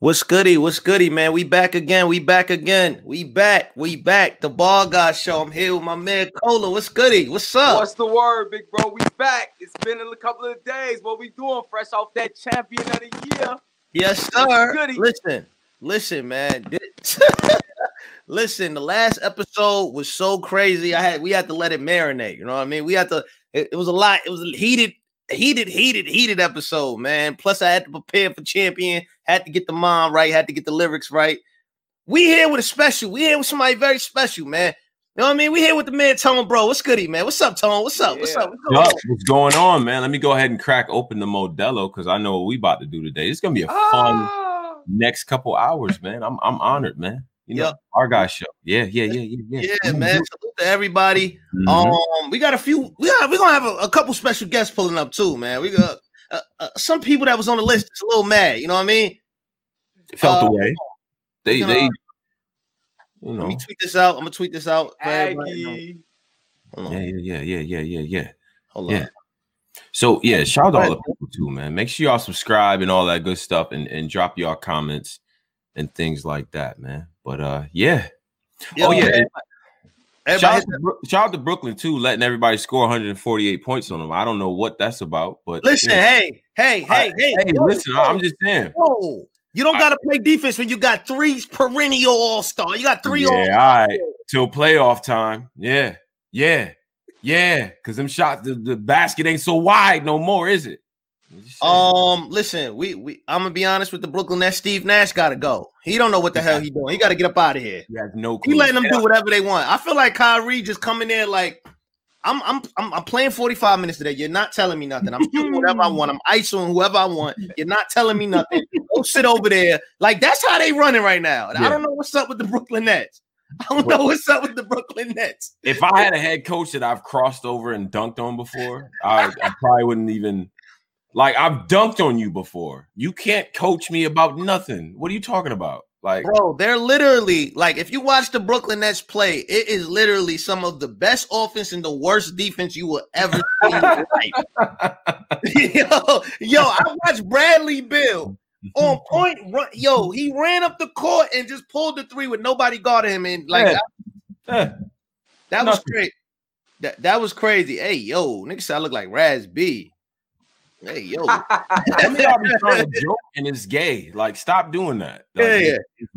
What's goody? What's goody, man? We back again. We back again. We back. We back. The Ball Guy Show. I'm here with my man Cola. What's goody? What's up? What's the word, big bro? We back. It's been a couple of days. What we doing? Fresh off that champion of the year. Yes, sir. Listen, listen, man. listen, the last episode was so crazy. I had we had to let it marinate. You know what I mean? We had to. It, it was a lot. It was heated heated, heated, heated episode, man. Plus, I had to prepare for champion, had to get the mom right, had to get the lyrics right. We here with a special. We here with somebody very special, man. You know what I mean? We here with the man Tone, bro. What's goody, man? What's up, Tone? What's up? What's up? What's, going on? What's going on, man? Let me go ahead and crack open the Modelo because I know what we about to do today. It's gonna be a fun ah. next couple hours, man. I'm I'm honored, man. You know, yep. our guy show. Yeah, yeah, yeah, yeah, yeah. Yeah, man. Salute to everybody. Mm-hmm. Um, we got a few. We got. We're gonna have a, a, couple special guests pulling up too, man. We got uh, uh, some people that was on the list. It's a little mad. You know what I mean? felt uh, the way. They you know, they. You know. Let me tweet this out. I'm gonna tweet this out. Aggie. Yeah, yeah, yeah, yeah, yeah, yeah. Hold on. Yeah. So yeah, shout out to all the people too, man. Make sure y'all subscribe and all that good stuff, and and drop y'all comments and things like that, man. But uh, yeah. Yo, oh yeah. Shout out, to, shout out, to, Brooklyn too, letting everybody score 148 points on them. I don't know what that's about, but listen, hey, hey, hey, hey, hey, listen, I'm just saying. Whoa. You don't got to play defense when you got three perennial all star. You got three yeah, all. all right, till playoff time. Yeah, yeah, yeah. Because them shots, the, the basket ain't so wide no more, is it? Um, listen, we we I'm gonna be honest with the Brooklyn Nets. Steve Nash got to go. He don't know what the hell he doing. He got to get up out of here. He has no. Clue. He letting them do whatever they want. I feel like Kyrie just coming there like. I'm, I'm I'm I'm playing 45 minutes today. You're not telling me nothing. I'm doing whatever I want. I'm ising whoever I want. You're not telling me nothing. Go sit over there. Like that's how they running right now. Yeah. I don't know what's up with the Brooklyn Nets. I don't know what's up with the Brooklyn Nets. If I had a head coach that I've crossed over and dunked on before, I, I probably wouldn't even like I've dunked on you before. You can't coach me about nothing. What are you talking about? Like, bro, they're literally like if you watch the Brooklyn Nets play, it is literally some of the best offense and the worst defense you will ever see in your life. yo, yo, I watched Bradley Beal on point. Run, yo, he ran up the court and just pulled the three with nobody guarding him. And like yeah. that, that was great. That that was crazy. Hey, yo, nigga, I look like Raz B. Hey yo, I mean, I'll be trying to joke and it's gay. Like, stop doing that. Like, yeah, yeah.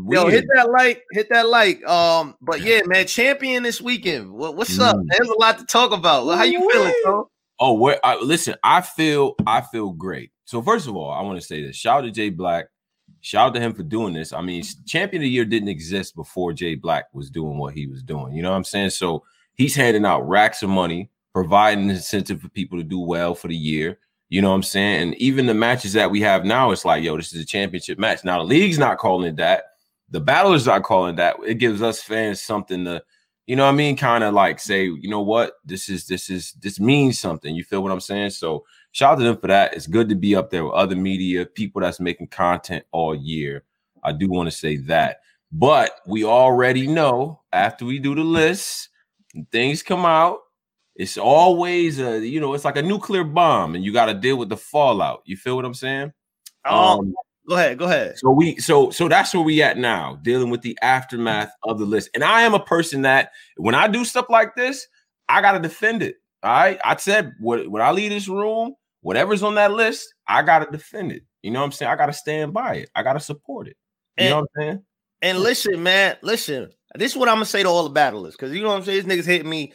Yo, hit that like, hit that like. Um, but yeah, man, champion this weekend. What, what's mm. up? There's a lot to talk about. How you feeling, bro? Oh, where? I, listen, I feel, I feel great. So first of all, I want to say this. Shout out to Jay Black. Shout out to him for doing this. I mean, champion of the year didn't exist before Jay Black was doing what he was doing. You know what I'm saying? So he's handing out racks of money, providing incentive for people to do well for the year. You know what I'm saying? And even the matches that we have now, it's like, yo, this is a championship match. Now the league's not calling it that. The battlers not calling that. It gives us fans something to, you know what I mean? Kind of like say, you know what? This is this is this means something. You feel what I'm saying? So shout out to them for that. It's good to be up there with other media, people that's making content all year. I do want to say that. But we already know after we do the list, things come out, it's always a you know it's like a nuclear bomb and you got to deal with the fallout. You feel what i'm saying? Oh um, go ahead go ahead. so we so so that's where we at now dealing with the aftermath of the list. And i am a person that when i do stuff like this i gotta defend it all right? I said what when i leave this room whatever's on that list i gotta defend it. You know what i'm saying? I gotta stand by it. I gotta support it. You and, know what i'm saying? and listen man listen. This is what i'm gonna say to all the battlers because you know what i'm saying? These niggas hit me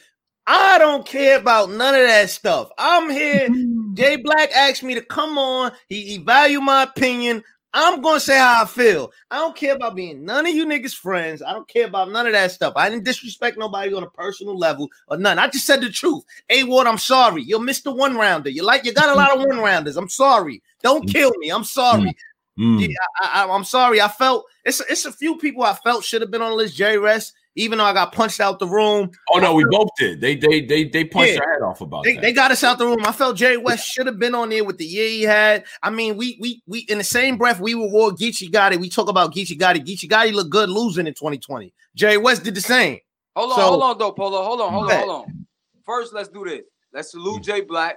I don't care about none of that stuff. I'm here. Jay Black asked me to come on. He, he value my opinion. I'm gonna say how I feel. I don't care about being none of you niggas friends. I don't care about none of that stuff. I didn't disrespect nobody on a personal level or none. I just said the truth. Hey, Ward, I'm sorry. You're Mr. One Rounder. You like you got a lot of one rounders. I'm sorry. Don't mm. kill me. I'm sorry. Mm. Yeah, I, am sorry. I felt it's it's a few people I felt should have been on the list. J Rest even though I got punched out the room. Oh no, we both did. They they they they punched yeah, our head off about they, that. They got us out the room. I felt Jerry West should have been on there with the year he had. I mean, we we we in the same breath we were war Geechee Gotti. We talk about Geechee Gotti. Geechee Gotti looked good losing in 2020. Jerry West did the same. Hold on, so, hold on, though, Polo. Hold on, hold on, hold on. First, let's do this. Let's salute Jay Black.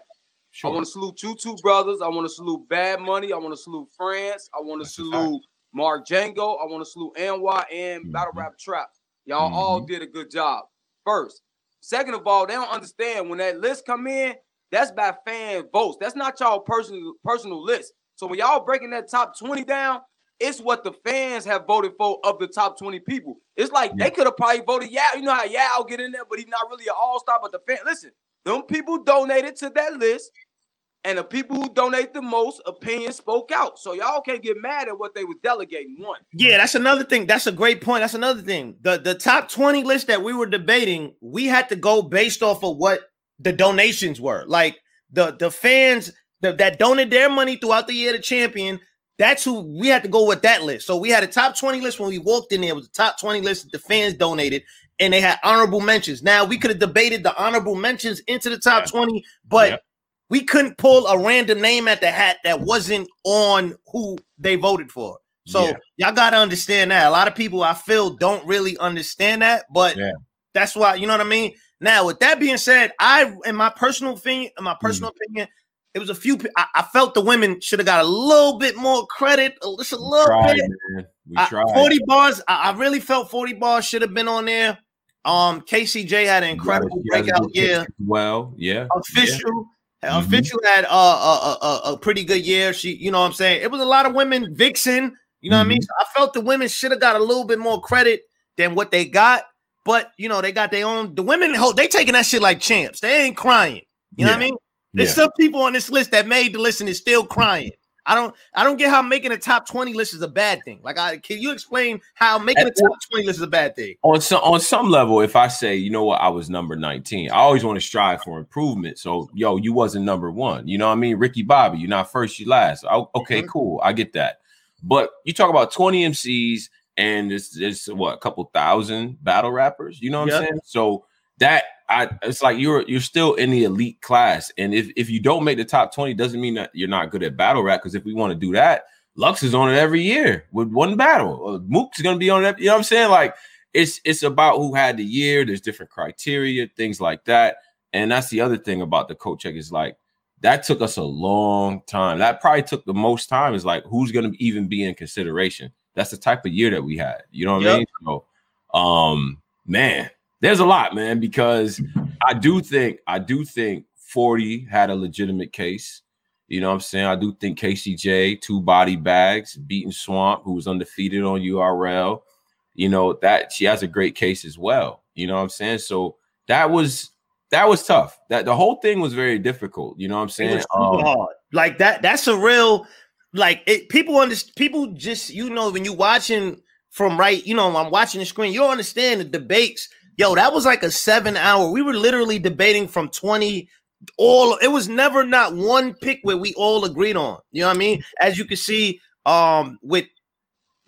Sure. I want to salute you two brothers. I want to salute Bad Money. I want to salute France. I want to salute Mark Django. I want to salute NY and Mhm. Battle Rap Trap. Y'all all mm-hmm. did a good job. First. Second of all, they don't understand when that list come in, that's by fan votes. That's not y'all personal personal list. So when y'all breaking that top 20 down, it's what the fans have voted for of the top 20 people. It's like Yeah. they could have probably voted yeah, you know how Yao get in there, but he's not really an all-star. But the fan, listen, them people donated to that list, and the people who donate the most opinion spoke out. So y'all can't get mad at what they was delegating. One, Yeah, that's another thing. That's a great point. That's another thing. The the top 20 list that we were debating, we had to go based off of what the donations were. Like the the fans that, that donated their money throughout the year to champion. That's who we had to go with that list. So we had a top 20 list when we walked in there. It was a top 20 list that the fans donated, and they had honorable mentions. Now we could have debated the honorable mentions into the top Yeah. 20, but Yeah. We couldn't pull a random name at the hat that wasn't on who they voted for. So Yeah. y'all gotta understand that. A lot of people I feel don't really understand that, but Yeah. that's why you know what I mean. Now, with that being said, I in my personal opinion, in my personal Mm-hmm. opinion, it was a few. I, I felt the women should have got a little bit more credit, a- just a little tried, bit. I-. 40 bars. I, I really felt 40 bars should have been on there. Um, KCJ had an incredible breakout year. Well, yeah. Official, Mhm. official had a, a, a, a pretty good year. She, you know, what I'm saying it was a lot of women. Vixen, you know what I mean. Mhm. So I felt the women should have got a little bit more credit than what they got. But you know, they got their own. The women, they taking that shit like champs. They ain't crying. You know what I mean? There's Yeah. some people on this list that made the list and is still crying. I don't I don't get how making a top 20 list is a bad thing. Like I can you explain how making a top 20 list is a bad thing? on some on some level, if I say, you know what, I was number 19, I always want to strive for improvement. So, yo, you wasn't number one. You know what I mean? Ricky Bobby, you're not first, you last. Oh, okay, Mhm. cool. I get that. But you talk about 20 MCs and it's it's what a couple thousand battle rappers, you know what Yeah. I'm saying? So that I it's like you're you're still in the elite class. And if if you don't make the top 20, doesn't mean that you're not good at battle rap. Because if we want to do that, Lux is on it every year with one battle. Uh, Mook's gonna be on it. You know what I'm saying? Like it's it's about who had the year. There's different criteria, things like that. And that's the other thing about the coach check is like that took us a long time. That probably took the most time. Is like who's gonna even be in consideration. That's the type of year that we had. You know what I mean? So, um, man, there's a lot, man, because I do think I do think 40 had a legitimate case. You know what I'm saying? I do think KCJ, two body bags, beating Swamp, who was undefeated on URL. You know, that she has a great case as well. You know what I'm saying? So that was that was tough. That the whole thing was very difficult. You know what I'm saying? Um, hard. Like that. That's a real like it. People understand. People just you know when you watching from right. You know I'm watching the screen. You don't understand the debates. Yo, that was like a seven hour. We were literally debating from twenty. All it was never not one pick where we all agreed on. You know what I mean? As you can see, um, with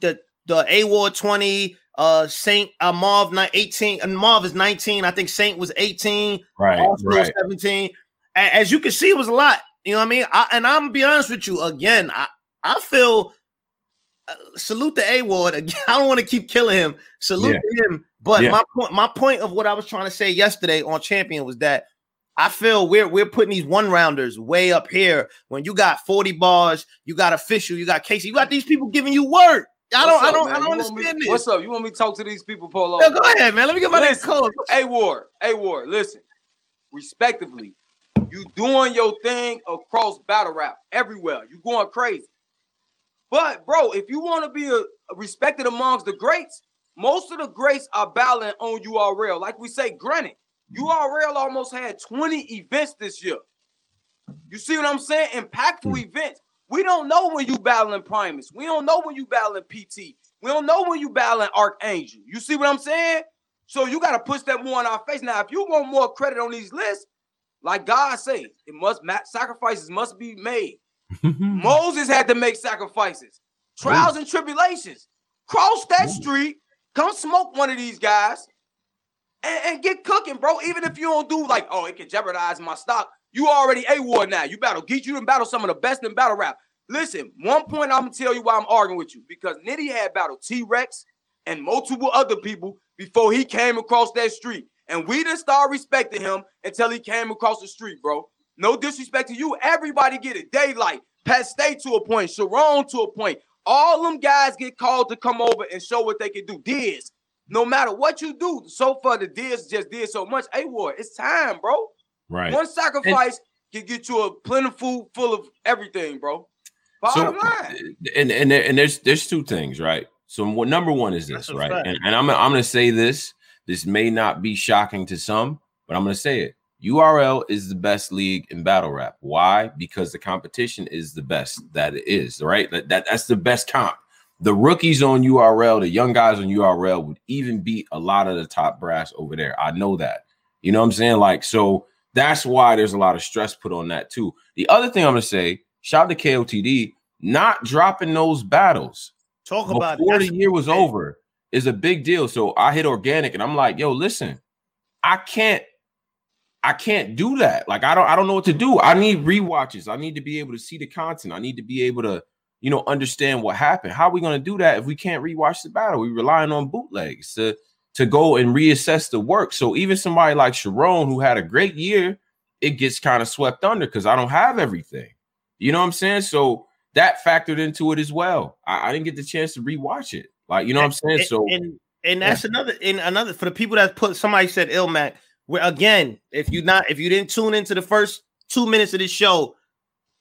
the the A Ward twenty, uh, Saint uh, Marv ni- eighteen, and Marv is nineteen. I think Saint was eighteen. right, Arsenal right. 17. A- As you can see, it was a lot. You know what I mean? I, and I'm gonna be honest with you again. I, I feel uh, salute the A Ward. Again, I don't want to keep killing him. Salute Yeah. him. But Yeah. my point, my point of what I was trying to say yesterday on Champion was that I feel we're we're putting these one rounders way up here. When you got 40 bars, you got official, you got Casey, you got these people giving you work. I don't, What's I don't, man? I don't You want understand me, this. What's up? You want me to talk to these people, Polo? Yo, go ahead, man. Let me get my next Listen. call. A Ward, A Ward, listen, respectively, you doing your thing across battle rap everywhere. You going crazy. But bro, if you want to be a, a respected amongst the greats, most of the greats are battling on URL. Like we say, granted, URL almost had 20 events this year. You see what I'm saying? Impactful hmm. events. We don't know when you battling Primus. We don't know when you battling PT. We don't know when you battling Archangel. You see what I'm saying? So you got to push that more in our face. Now, if you want more credit on these lists, like God say, it must sacrifices must be made. Moses had to make sacrifices, trials and tribulations. Cross that street, come smoke one of these guys, and, and get cooking, bro. Even if you don't do like, oh, it can jeopardize my stock. You already a war now. You battle Geek. You done battle some of the best in battle rap. Listen, one point I'm gonna tell you why I'm arguing with you because Nitty had battled T Rex and multiple other people before he came across that street, and we didn't start respecting him until he came across the street, bro. No disrespect to you. Everybody get it. Daylight, Pat Stay to a point, Sharon to a point, All them guys get called to come over and show what they can do. Diz, no matter what you do, so far the Diz just did so much. Hey, Ward, it's time, bro. Right. One sacrifice can get you a plentiful full of everything, bro. Bottom so, line. And and and there's there's two things, right? So what number one is this, That's right? And, and I'm I'm gonna say this. This may not be shocking to some, but I'm gonna say it. URL is the best league in battle rap. Why? Because the competition is the best that it is, right? That, that that's the best comp. The rookies on URL, the young guys on URL would even beat a lot of the top brass over there. I know that. You know what I'm saying? Like, so that's why there's a lot of stress put on that too. The other thing I'm gonna say, shout out to KOTD, not dropping those battles Talk about before the year was over is a big deal. So I hit Organik and I'm like, yo, listen, I can't, I can't do that. Like, I don't, I don't know what to do. I need rewatches. I need to be able to see the content. I need to be able to, you know, understand what happened. How are we going to do that if we can't rewatch the battle? We're relying on bootlegs to to go and reassess the work. So even somebody like Sharon, who had a great year, it gets kind of swept under because I don't have everything. You know what I'm saying? So that factored into it as well. I, I didn't get the chance to rewatch it. Like, you know what I'm saying? So and and that's another and another for the people that put somebody said Ilmac. Where again, if you not if you didn't tune into the first two minutes of this show,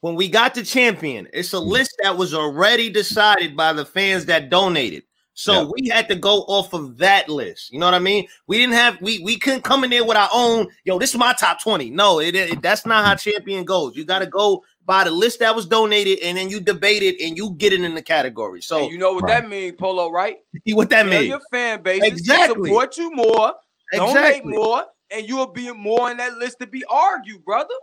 when we got the champion, it's a Mm. list that was already decided by the fans that donated. So Yeah. we had to go off of that list. You know what I mean? We didn't have we we couldn't come in there with our own. Yo, this is my top twenty. No, it, it that's not how champion goes. You got to go by the list that was donated, and then you debate it, and you get it in the category. So And you know what Right. that means, Polo, right? see what that means. your fan base Exactly. support you more, donate more, and you'll be more on that list to be argued, brother.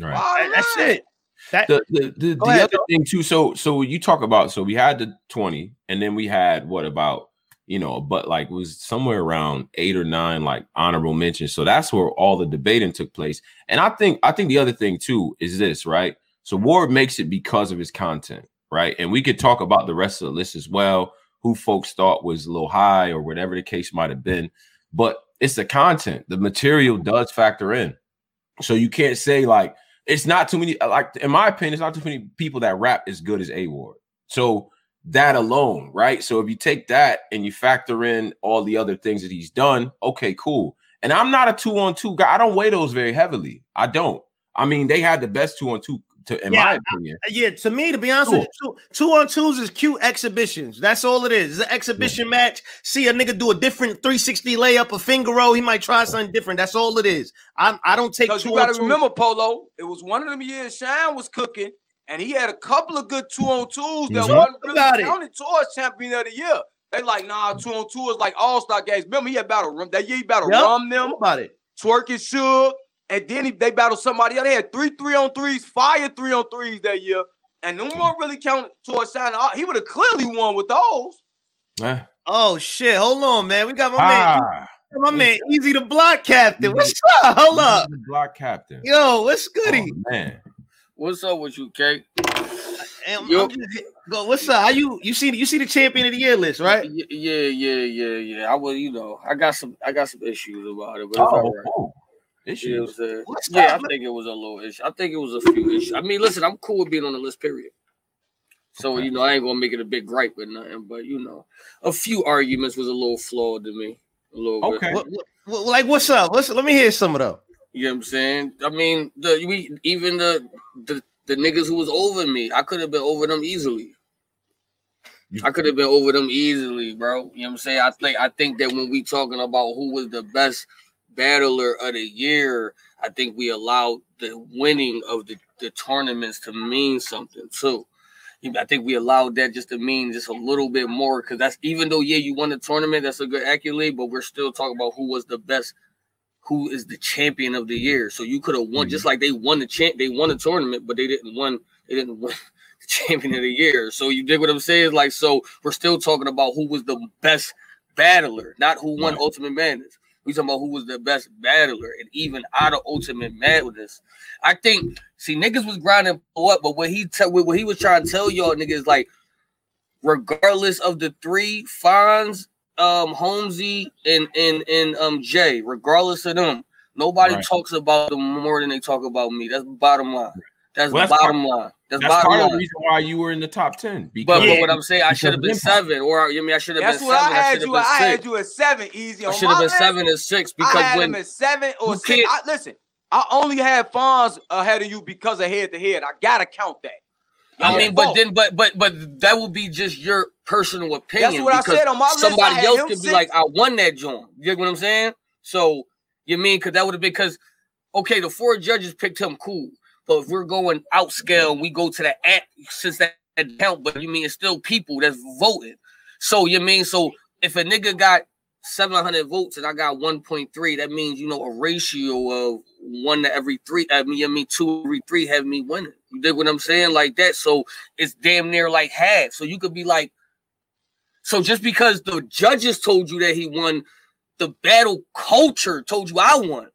right. Bottom That's line. it. That the the, the, the ahead, other thing too. So so you talk about so we had the 20 and then we had what about you know, but like was somewhere around eight or nine like honorable mentions. So that's where all the debating took place. And I think I think the other thing too is this, right? So Ward makes it because of his content, right? And we could talk about the rest of the list as well, who folks thought was a little high or whatever the case might have been. But it's the content, the material does factor in. So you can't say like it's not too many. Uh, like in my opinion, it's not too many people that rap as good as A Ward. So that alone, right? So if you take that and you factor in all the other things that he's done, okay, cool. And I'm not a two on two guy. I don't weigh those very heavily. I don't. I mean, they had the best two on two, to, in Yeah, my opinion. yeah, to me, to be honest with you, two, two on twos is cute exhibitions. That's all it is. It's an exhibition match. See a nigga do a different 360 layup, a finger roll. He might try something different. That's all it is. I'm I don't take two you on got to two. remember, Polo, it was one of them years Shine was cooking, and he had a couple of good two on twos that Mhm. wasn't Talk about really it. counted towards champion of the year. They like, nah, two on two is like all star games. Remember, he had battle rum that year. He battled Yep. rum them, about it. twerk and shook, and then he, they battled somebody else. They had three three on threes, fire three on threes that year, and no one really counted towards Shine. Uh, He would have clearly won with those. Eh. Oh shit! Hold on, man. We got my Ah, man, my man, Easy to Block Captain. What's up? Hold up, the block captain. yo. What's goody? Oh, man. What's up with you, Kate? And Yo. I'm just- go. What's up? How you? You see? You see the champion of the year list, right? Yeah, yeah, yeah, yeah. I was, you know, I got some, I got some issues about it, but it's Oh, all right. oh. You know Issues. what I'm saying? What's Yeah. I think it was a little issue. I think it was a few issues. I mean, listen, I'm cool with being on the list, period. So you know, I ain't gonna make it a big gripe or nothing, but you know, a few arguments was a little flawed to me. A little Okay. bit. What, what, what- like what's up? What's let me hear some of them. You know what I'm saying? I mean, the we even the the the niggas who was over me, I could have been over them easily. I could have been over them easily, bro. You know what I'm saying? I think I think that when we talking about who was the best battler of the year, I think we allowed the winning of the, the tournaments to mean something too. I think we allowed that just to mean just a little bit more because that's even though yeah you won the tournament that's a good accolade but we're still talking about who was the best who is the champion of the year. So you could have won just mm-hmm. like they won the champ they won the tournament but they didn't win they didn't win the champion of the year. So you dig what I'm saying? Like so we're still talking about who was the best battler not who won Right. Ultimate Madness we talking about who was the best battler and even out of Ultimate Madness I think see niggas was grinding for what, but what he tell what he was trying to tell y'all niggas like, regardless of the three Fonz, um, Holmesy, and and and um Jay, regardless of them, nobody Right. talks about them more than they talk about me. That's bottom line. That's Well, the that's bottom line. That's, That's bottom part of the reason why you were in the top ten. But, Because but what I'm saying, I should have of been seven, or you mean I should have That's been what seven. I had should have you. I six. had you at seven, easy. I should have been seven and six I had when him at seven or six. I, listen, I only had Fonz ahead of you because of head to head. I gotta count that. I mean, but both. then, but but but that would be just your personal opinion. That's what I said on my list. I Somebody had else could be six. like, I won that joint. You get what I'm saying? So you mean because that would have been because okay, the four judges picked him cool, but if we're going out scale, we go to the app since that that count. But you mean it's still people that's voting. So you mean so if a nigga got 700 votes and I got 1.3, that means you know a ratio of one to every three. I mean, I mean two every three have me winning. You dig what I'm saying? Like that. So it's damn near like half. So you could be like, so just because the judges told you that he won, the battle culture told you I won.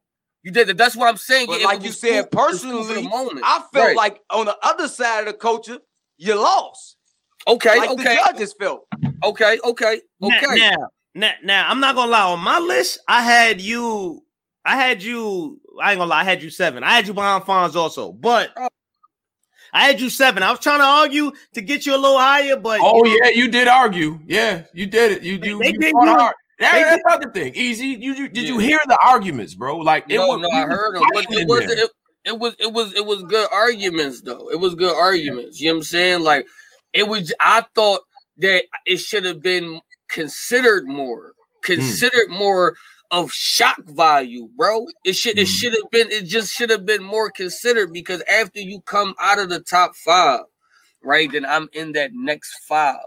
You did that. That's what I'm saying. But It like was you said, cool- it was cool personally. I felt Right. like on the other side of the culture, you lost. okay, like okay, the judges felt. okay, okay, Now, okay. now, now, now, I'm not gonna lie. On my list, I had you. I had you. I ain't gonna lie. I had you seven. I had you behind Fonz also, but Oh. I had you seven. I was trying to argue to get you a little higher, but Oh yeah, you did argue. Yeah, you did it. You you, They you did fought hard. That- They that's another thing. Easy. You, you did you hear the arguments, bro? Like it No, was, no, I heard them, but it was it, it was it was it was good arguments though. It was good arguments. You know what I'm saying? Like it was. I thought that it should have been considered more, considered more of shock value, bro. It should it Mm. should have been. It just should have been more considered because after you come out of the top five, right? Then I'm in that next five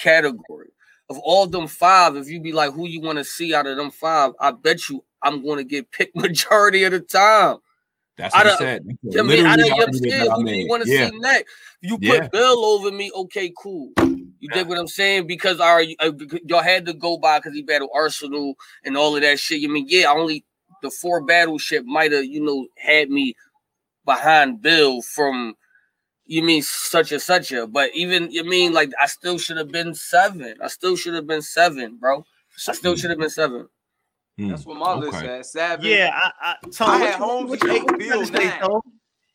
category. Of all them five, if you be like, who you want to see out of them five, I bet you I'm going to get picked majority of the time. That's what don't- said. I mean, I know you argument understand. Who do you want to Yeah. see next? You put Yeah. Bill over me, okay, cool. You dig what I'm saying? Because our uh, y'all had to go by because he battled Arsenal and all of that shit. You mean, yeah, only the four battleship might have, you know, had me behind Bill from you mean such and such a, but even you mean like I still should have been seven. I still should have been seven, bro. I still should have been seven. Hmm. That's what my list Okay. had. Seven. yeah, I, I, Tone, I had Holmes eight, what you Bill nine.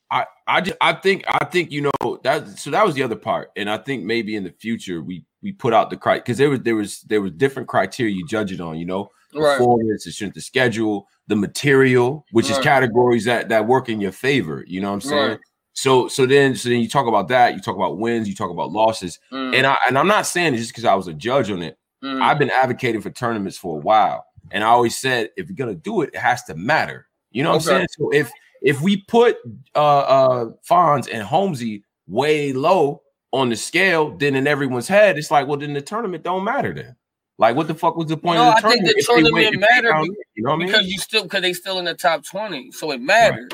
I, I just I think I think you know that so that was the other part, and I think maybe in the future we we put out the cri because there was there was there was different criteria you judge it on, you know, Right. performance, the strength of schedule, the material, which is categories that that work in your favor. You know what I'm saying? Right. So so then so then you talk about that, you talk about wins, you talk about losses, Mm, and I and I'm not saying it just because I was a judge on it. mm. I've been advocating for tournaments for a while, and I always said if you're gonna do it, it has to matter. You know what I'm saying? So if if we put uh uh Fonz and Holmesy way low on the scale, then in everyone's head, it's like, well, then the tournament don't matter then. Like, what the fuck was the point No, of I the think tournament? the win- tournament if mattered down? You know what I mean? because you still because they still in the top 20 so it mattered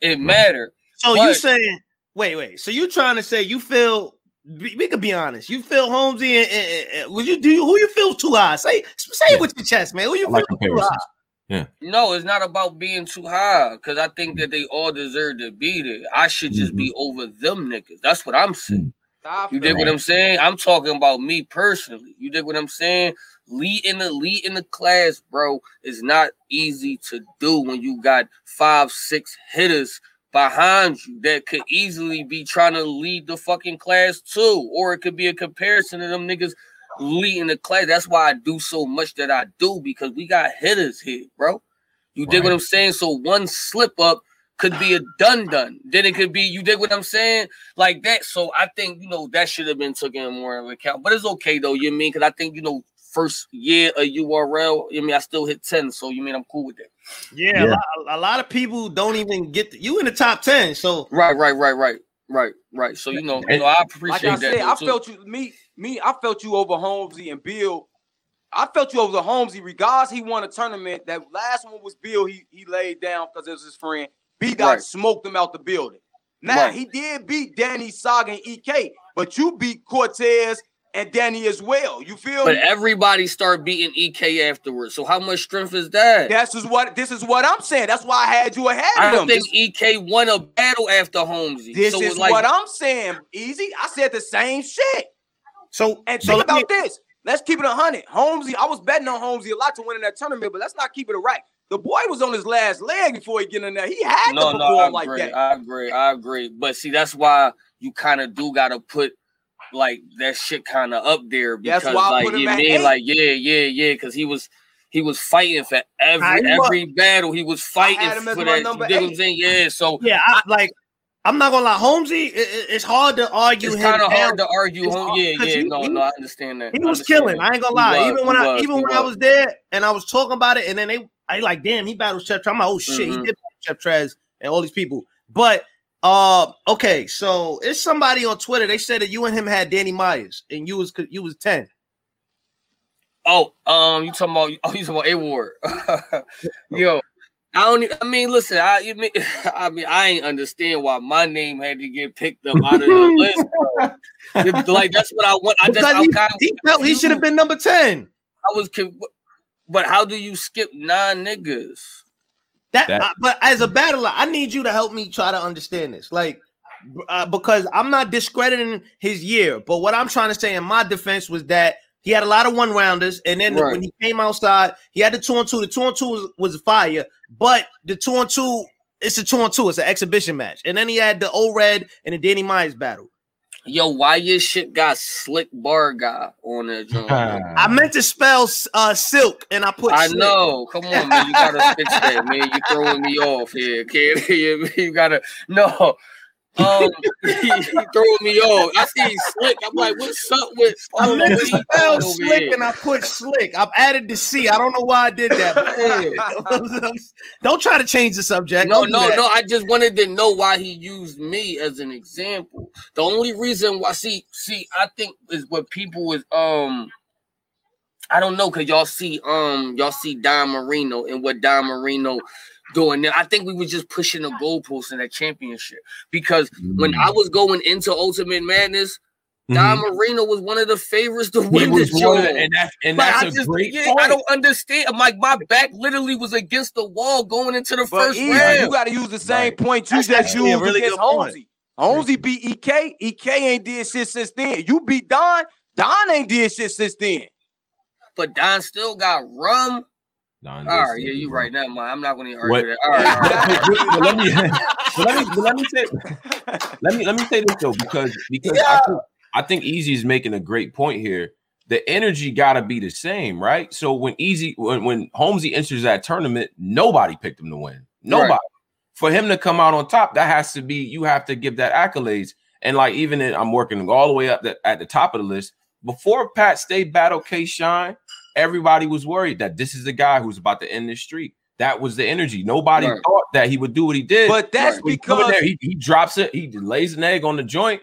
it mattered So you saying, wait, wait. So you trying to say you feel? We we could be honest. You feel Holmesy and, and, and would you do? You, who you feel too high? Say, say Yeah. it with your chest, man. Who you I like feel too comparisons. high? no it's not about being too high because i think that they all deserve to be there i should just be mm-hmm. over them niggas that's what i'm saying mm. I you feel dig what i'm saying i'm talking about me personally you dig what i'm saying lead in the lead in the class bro is not easy to do when you got five six hitters behind you that could easily be trying to lead the fucking class too, or it could be a comparison of them niggas leading the class. That's why I do so much that I do because we got hitters here, bro. You dig what I'm saying? So one slip up could be a done done. Then it could be you dig what I'm saying, like that. So I think you know that should have been taken more of account. But it's okay though. You mean because I think you know first year of URL. You mean I still hit ten, so you mean I'm cool with that. Yeah, A, lot, a lot of people don't even get the, you in the top ten. So Right, right, right, right, right, right. So you know, you know, I appreciate Like I that. said, I too. felt you. Me, me. I felt you over Holmesy and Bill. I felt you over the Holmesy. Regardless, he won a tournament. That last one was Bill. He he laid down because it was his friend. B Dot Right. smoked him out the building. Now Right. he did beat Danny Saga and EK, but you beat Cortez and Danny as well. You feel But me? everybody start beating EK afterwards. So how much strength is that? That's is what this is what I'm saying. That's why I had you ahead I of don't them. think EK won a battle after Holmesy. This so is like, what I'm saying. Easy. I said the same shit. so And so think let me- about this. Let's keep it a hundred. Holmesy, I was betting on Holmesy a lot to win in that tournament, but let's not keep it a right. the boy was on his last leg before he get in there. He had No, to no, I agree. like that. I agree. I agree. But see, that's why you kind of do gotta put like that shit kind of up there because That's why like you mean eight. like yeah, yeah, yeah, because he was he was fighting for every I know. every battle. He was fighting had him as for that. You number dig what I'm Yeah. So Yeah, I, like I'm not gonna lie, Holmesy. It, it- it's hard to argue. it's kind of hard to argue. It's home. hard, Yeah, 'cause yeah. he- no, he no, I understand that. He was killing. that. I ain't gonna lie. was, even when he I even he when I was. was there and I was talking about it, and then they, I like, damn, he battled Chef. Trez. I'm like, oh shit, Mhm. he did battle Chef Trez and all these people. But uh, okay, so it's somebody on Twitter. They said that you and him had Danny Myers, and you was you was ten. Oh, um, you talking about? Oh, you talking about A Ward? Yo, I don't. I mean, listen. I, you mean, I mean, I ain't understand why my name had to get picked up out of the list. like that's what I want. I just, I'm he, kind of, he felt he should have been number ten. I was, but how do you skip nine niggas? That, That- uh, but as a battler, I need you to help me try to understand this. Like, uh, because I'm not discrediting his year, but what I'm trying to say in my defense was that he had a lot of one rounders, and then Right. when he came outside, he had the two on two. The two on two was, was fire, but the two on two, it's a two on two. It's an exhibition match, and then he had the O Red and the Danny Myers battle. Yo, why your shit got slick bar guy on that? I meant to spell uh, silk, and I put. I slick. know. Come on, man. You gotta fix that, man. You throwing me off here, kid. you you gotta no. Um, he, he throwing me off. I see he's slick. I'm like, what's up with? I Paulo? meant to spell slick here? and I put slick. I've added the C. I don't know why I did that. don't try to change the subject. No, no, that. no. I just wanted to know why he used me as an example. The only reason why, see, see, I think is what people is um, I don't know, cause y'all see um, y'all see Don Marino and what Don Marino doing there. I think we were just pushing the goalpost in that championship because when Mm. I was going into Ultimate Madness, Don Marino was one of the favorites to win was the one of and that's and Like, that's I a just, great yeah, point. I don't understand. I'm like, my back literally was against the wall going into the But first Easy, round. you got to use the same Right. point you That's just actually a used really against good point. Holmesy. Holmesy beat EK. EK ain't did shit since then. You beat Don. Don ain't did shit since then. but Don still got rum. Don All did yeah, you that. right now, man. I'm not going to What- argue that. All right, all right. but let me, let me, let me say, let me, let me say this though, because because I, think, I think Easy is making a great point here. The energy got to be the same, right? So when Easy, when when Holmesy enters that tournament, nobody picked him to win. Nobody. Right. For him to come out on top, that has to be you have to give that accolades. And like even in, I'm working all the way up the, at the top of the list. Before Pat Stay battle K Shine, everybody was worried that this is the guy who's about to end this streak. That was the energy. Nobody Right. thought that he would do what he did. But that's Right. When he because there, he, he drops it, he lays an egg on the joint.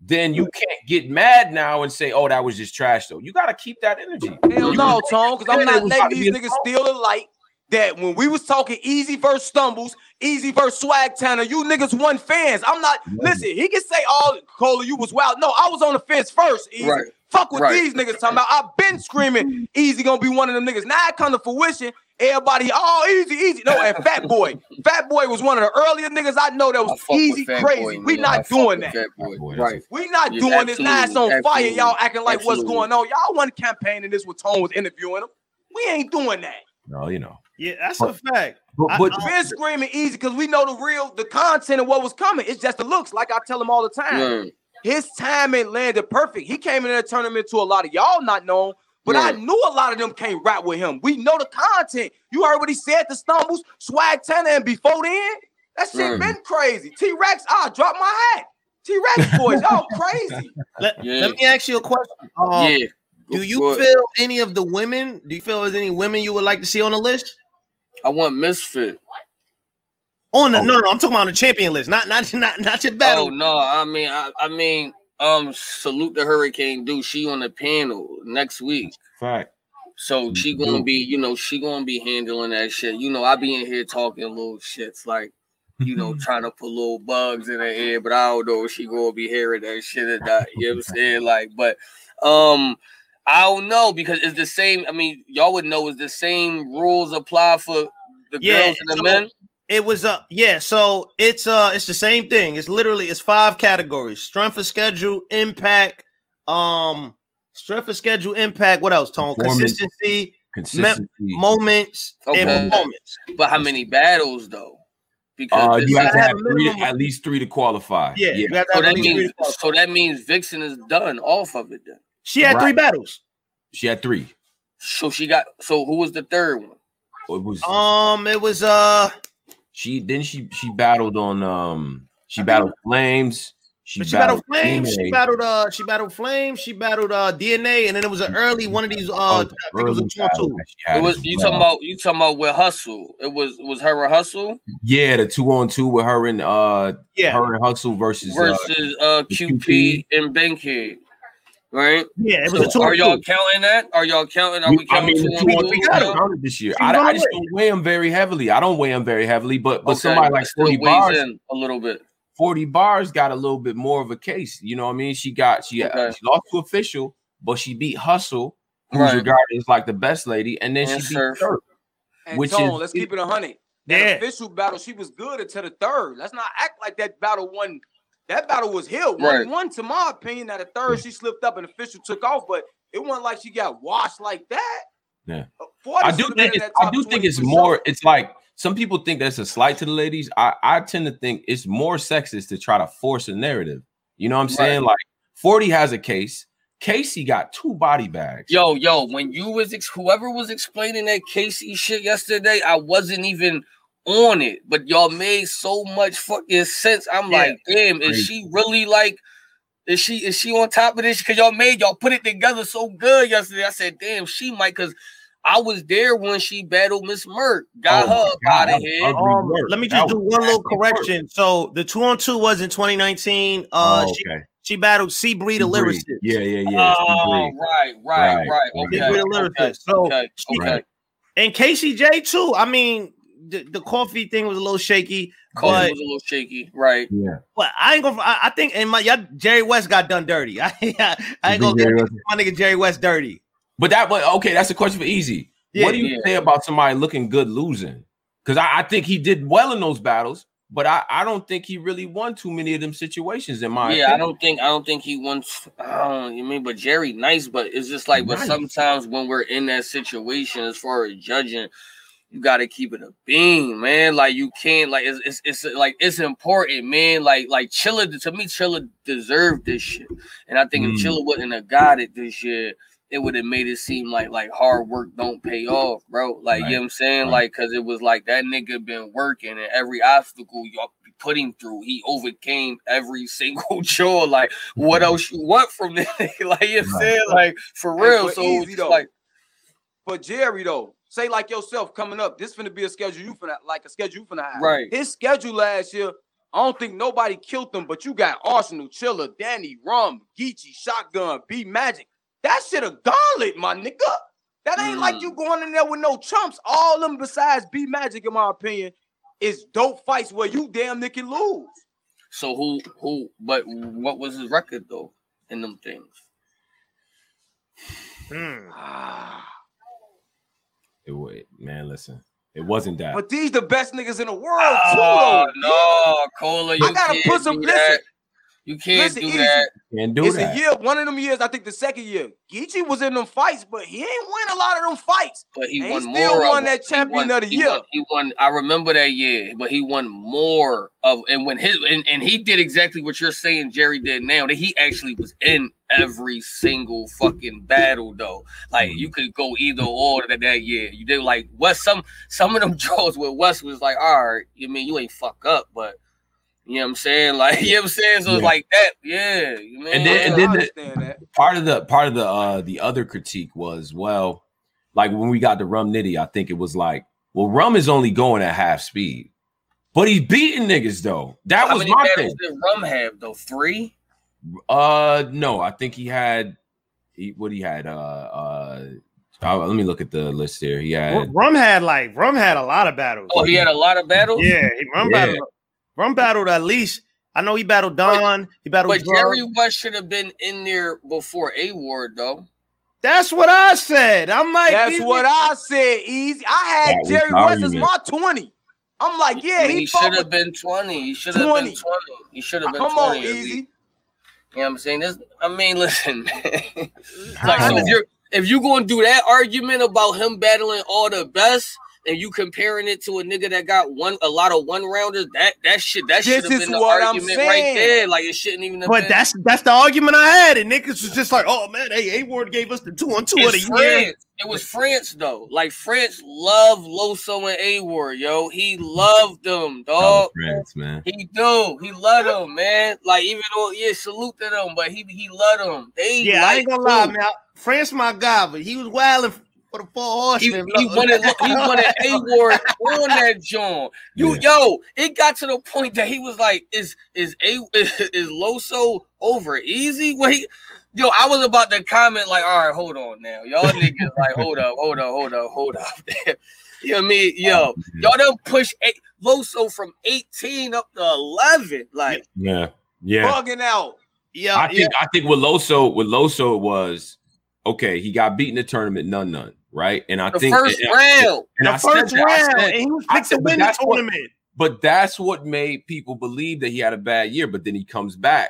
Then you can't get mad now and say, "Oh, that was just trash." Though you got to keep that energy. Hell no, Tone, because I'm not was letting these be a niggas steal the light. That when we was talking easy versus stumbles, easy versus swag tanner, you niggas won fans. I'm not listen, he can say all Cola, you was wild. No, I was on the fence first. Easy. Right. Fuck what Right. these niggas talking about. I've been screaming easy gonna be one of them niggas. Now it come to fruition. Everybody, oh easy, easy. No, and Fat Boy. Fat Boy was one of the earlier niggas I know that was easy crazy. Boy, we man. I not doing that. Fat Boy. Fat Boy, that's Right. We not Yeah, doing this. Now it's on absolutely, fire. Y'all acting like what's going on. Y'all wasn't campaigning this with Tone was interviewing him. We ain't doing that. No, you know. Yeah, that's a fact. But, I- but I- Been screaming easy because we know the real, the content of what was coming. It's just the looks, like I tell them all the time. Yeah. His timing landed perfect. He came in that tournament to a lot of y'all not known, but I knew a lot of them can't rap with him. We know the content. You heard what he said, the stumbles, swag tenor, and before then, that shit Right. been crazy. T Rex, I drop my hat. T Rex boys, y'all crazy. let, Yeah. let me ask you a question. Um, yeah. Do you Go feel any of the women? Do you feel there's any women you would like to see on the list? I want Misfit. On the Oh. no, no, I'm talking about on the champion list, not not not not your battle. Oh no, I mean, I, I mean, um, salute the Hurricane dude. She on the panel next week. fact. So she gonna be, you know, she gonna be handling that shit. You know, I be in here talking little shits like, you know, trying to put little bugs in her ear, but I don't know if she gonna be hearing that shit or not. You know what I'm saying? Like, but um, I don't know because it's the same. I mean, y'all would know it's the same rules apply for the Yeah, girls and the so- men. It was uh yeah, so it's uh it's the same thing. It's literally it's five categories: strength of schedule, impact, um, strength of schedule, impact. What else? Tone Performance. consistency, consistency. moments Okay. and performance. But how many battles though? Because Uh, you have to have have three, at least three to qualify. Yeah, you have to so that at least three means so that means Vixen is done off of it then. She had three battles. She had three. So she got so who was the third one? It was Um, it was uh, she then she she battled on um she I think- battled Flames. She, but she battled Flames. She battled uh, she battled Flames. She battled uh DNA, and then it was an early one of these uh, Oh, I think it was a two on two. that she had It was you talking about you talking about with Hustle. It was was her and Hustle yeah the two on two with her and uh Yeah, her and Hustle versus, uh, versus uh, QP and Bankhead. Right? yeah, it was So a are y'all two. counting that? Are y'all counting? Are We- we I counting mean, two the on two on two? three got got counted this year. I, I just don't weigh them very heavily. I don't weigh them very heavily, but but Okay, somebody like Forty Bars, in a little bit. Forty Bars got a little bit more of a case. You know what I mean? She got she, uh, Okay. she lost to official, but she beat Hustle, who's Right. regarded as like the best lady, and then And she beat Surf. Surf. And Which Tone, is- let's keep it a hundred. That Yeah, official battle, she was good until the third. Let's not act like that battle won. That battle was hill. Right. One, one to my opinion. At a third, she slipped up and official took off, but it wasn't like she got washed like that. Yeah. Uh, 40 I do think it's, I do think it's more. sure. It's like some people think that's a slight to the ladies. I I tend to think it's more sexist to try to force a narrative. You know what I'm saying? Like Forty has a case. Casey got two body bags. Yo, yo, when you was ex- whoever was explaining that Casey shit yesterday, I wasn't even on it, but y'all made so much fucking sense. I'm Yeah. like, damn, is she really like? Is she is she on top of this? Because y'all made y'all put it together so good yesterday. I said, damn, she might because I was there when she battled Miss Merck, got Oh her up God, out of here. Um, let me That just do one little nasty work. correction. So the two on two was in 2019. Uh, Oh, she okay. she battled C Breed, the Sea Breed. lyricist. Yeah, yeah, yeah. Sea Oh, right, right, Right, right. right. C Okay, Breed, the okay, lyricist. So okay, she- okay. and Casey J too. I mean, the, the coffee thing was a little shaky, Kobe but was a little shaky, right? Yeah. but I ain't gonna. I, I think and my y'all, Jerry West got done dirty. I, I ain't gonna get Jerry my nigga Jerry West dirty. But that, but okay, that's a question for Easy. Yeah, what do you yeah. say about somebody looking good losing? Because I, I think he did well in those battles, but I, I don't think he really won too many of them situations in my yeah, I don't think I don't think he wants. I don't. You mean, but Jerry, nice, but it's just like, but sometimes when we're in that situation, as far as judging, you got to keep it a beam, man. Like you can't, like it's, it's it's like it's important, man. Like like Chilla to me, Chilla deserved this shit, and I think Mm. if Chilla wouldn't have got it this year. It would have made it seem like like hard work don't pay off, bro. Like you know what I'm saying, Right. like because it was like that nigga been working and every obstacle y'all put him through, he overcame every single chore. Like, what else you want from this? like, you know Right. saying? Like, for real. for So, easy, like, But Jerry though, say like yourself coming up, this finna be a schedule you finna like a schedule you finna have. Right. His schedule last year, I don't think nobody killed him, but you got Arsenal, Chilla, Danny, Rum, Geechee, Shotgun, B Magic. That shit a gauntlet, my nigga. That ain't like Mm. you going in there with no chumps. All them besides B Magic, in my opinion, is dope fights where you damn near can lose. so who, who, but what was his record though in them things? Hmm. It wa- man, listen, it wasn't that. But these the best niggas in the world, Oh, too, though. no, Cola, you gotta can't put some- do listen, that. You can't listen, do easy. that. Can't do it's that. a year, one of them years, I think the second year. Geechee was in them fights, but he ain't win a lot of them fights. But he And he won still more. won of that it. He champion won- of the he year. Won, he won. I remember that year, but he won more of. And when his and, and he did exactly what you're saying, Jerry did now. That he actually was in every single fucking battle, though. Like you could go either or that that year. You did like West. Some some of them draws with West was like, all right, you mean you ain't fuck up, but. You know what I'm saying? Like, you know what I'm saying? So it's Yeah. like that. Yeah. You know? And then- and then the- that. part of the part of the uh the other critique was well, like when we got to Rum Nitty, I think it was like, well, Rum is only going at half speed, but he's beating niggas though. That How was many my battles thing. did Rum have though? Three. Uh, no, I think he had he what he had. Uh, uh, let me look at the list here. He had Rum had like Rum had a lot of battles. Oh, he had a lot of battles. Yeah, Rum Yeah. battled. Rum battled at least. I know he battled Don. he battled. But Drug. Jerry West should have been in there before A Ward though. That's what I said. I'm like, That's these what I said, Easy. I had That was Jerry the West as my 20. I'm like, yeah, he, he, should have been 20. He should have been 20. He should have been Come 20. on, at. Easy. You know what I'm saying? This, I mean, listen, man. like, so if you're if you gonna do that argument about him battling all the best, and you comparing it to a nigga that got one a lot of one rounders, that that shit that should This have is been the what I'm argument right there. Like it shouldn't even have But been. that's that's the argument I had, and niggas was just like, "Oh man, hey, A Ward gave us the two on two of the year." France. It was France though. Like France loved Loso and A Ward, yo. He loved them, Shout out dog. France, man. He do. He loved them, man. Like even though yeah, salute to them, but he he loved them. They Yeah, I ain't gonna lie, man. France, my guy, but he was wilding for the four He, horsemen. he wanted he wanted A Ward on that joint. You yo, it got to the point that he was like, "Is is a is, is Loso over easy?" Wait, yo, I was about to comment like, "All right, hold on now, y'all niggas, like, hold up, hold up, hold up, hold up." you know what I mean? Yo, y'all don't push eight, Loso from eighteen up to eleven, like. Yeah, yeah. Bugging out. Yeah, I yeah. think I think with Loso, with Loso was okay. He got beat in the tournament, none, none, right? And I The think first and, round. and the I said first that, I round, said- and he was picked to said, but win the that's what- tournament. But that's what made people believe that he had a bad year. But then he comes back.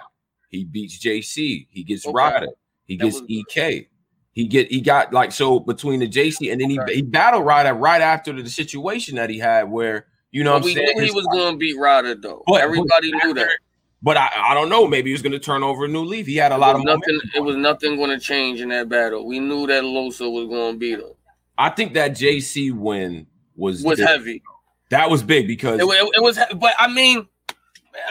He beats JC. He gets Okay. Ryder. He That gets EK. He get he got like so between the JC and then he, Okay. he battled Ryder right after the situation that he had where you know what we I'm saying. knew he His- was going to beat Ryder though. But- Everybody but knew that. But I, I don't know. Maybe he was going to turn over a new leaf. He had a lot of nothing. It was nothing going to change in that battle. We knew that Loso was going to beat him. I think that JC win was Was big. heavy. That was big because It, wa- it, was, but I mean,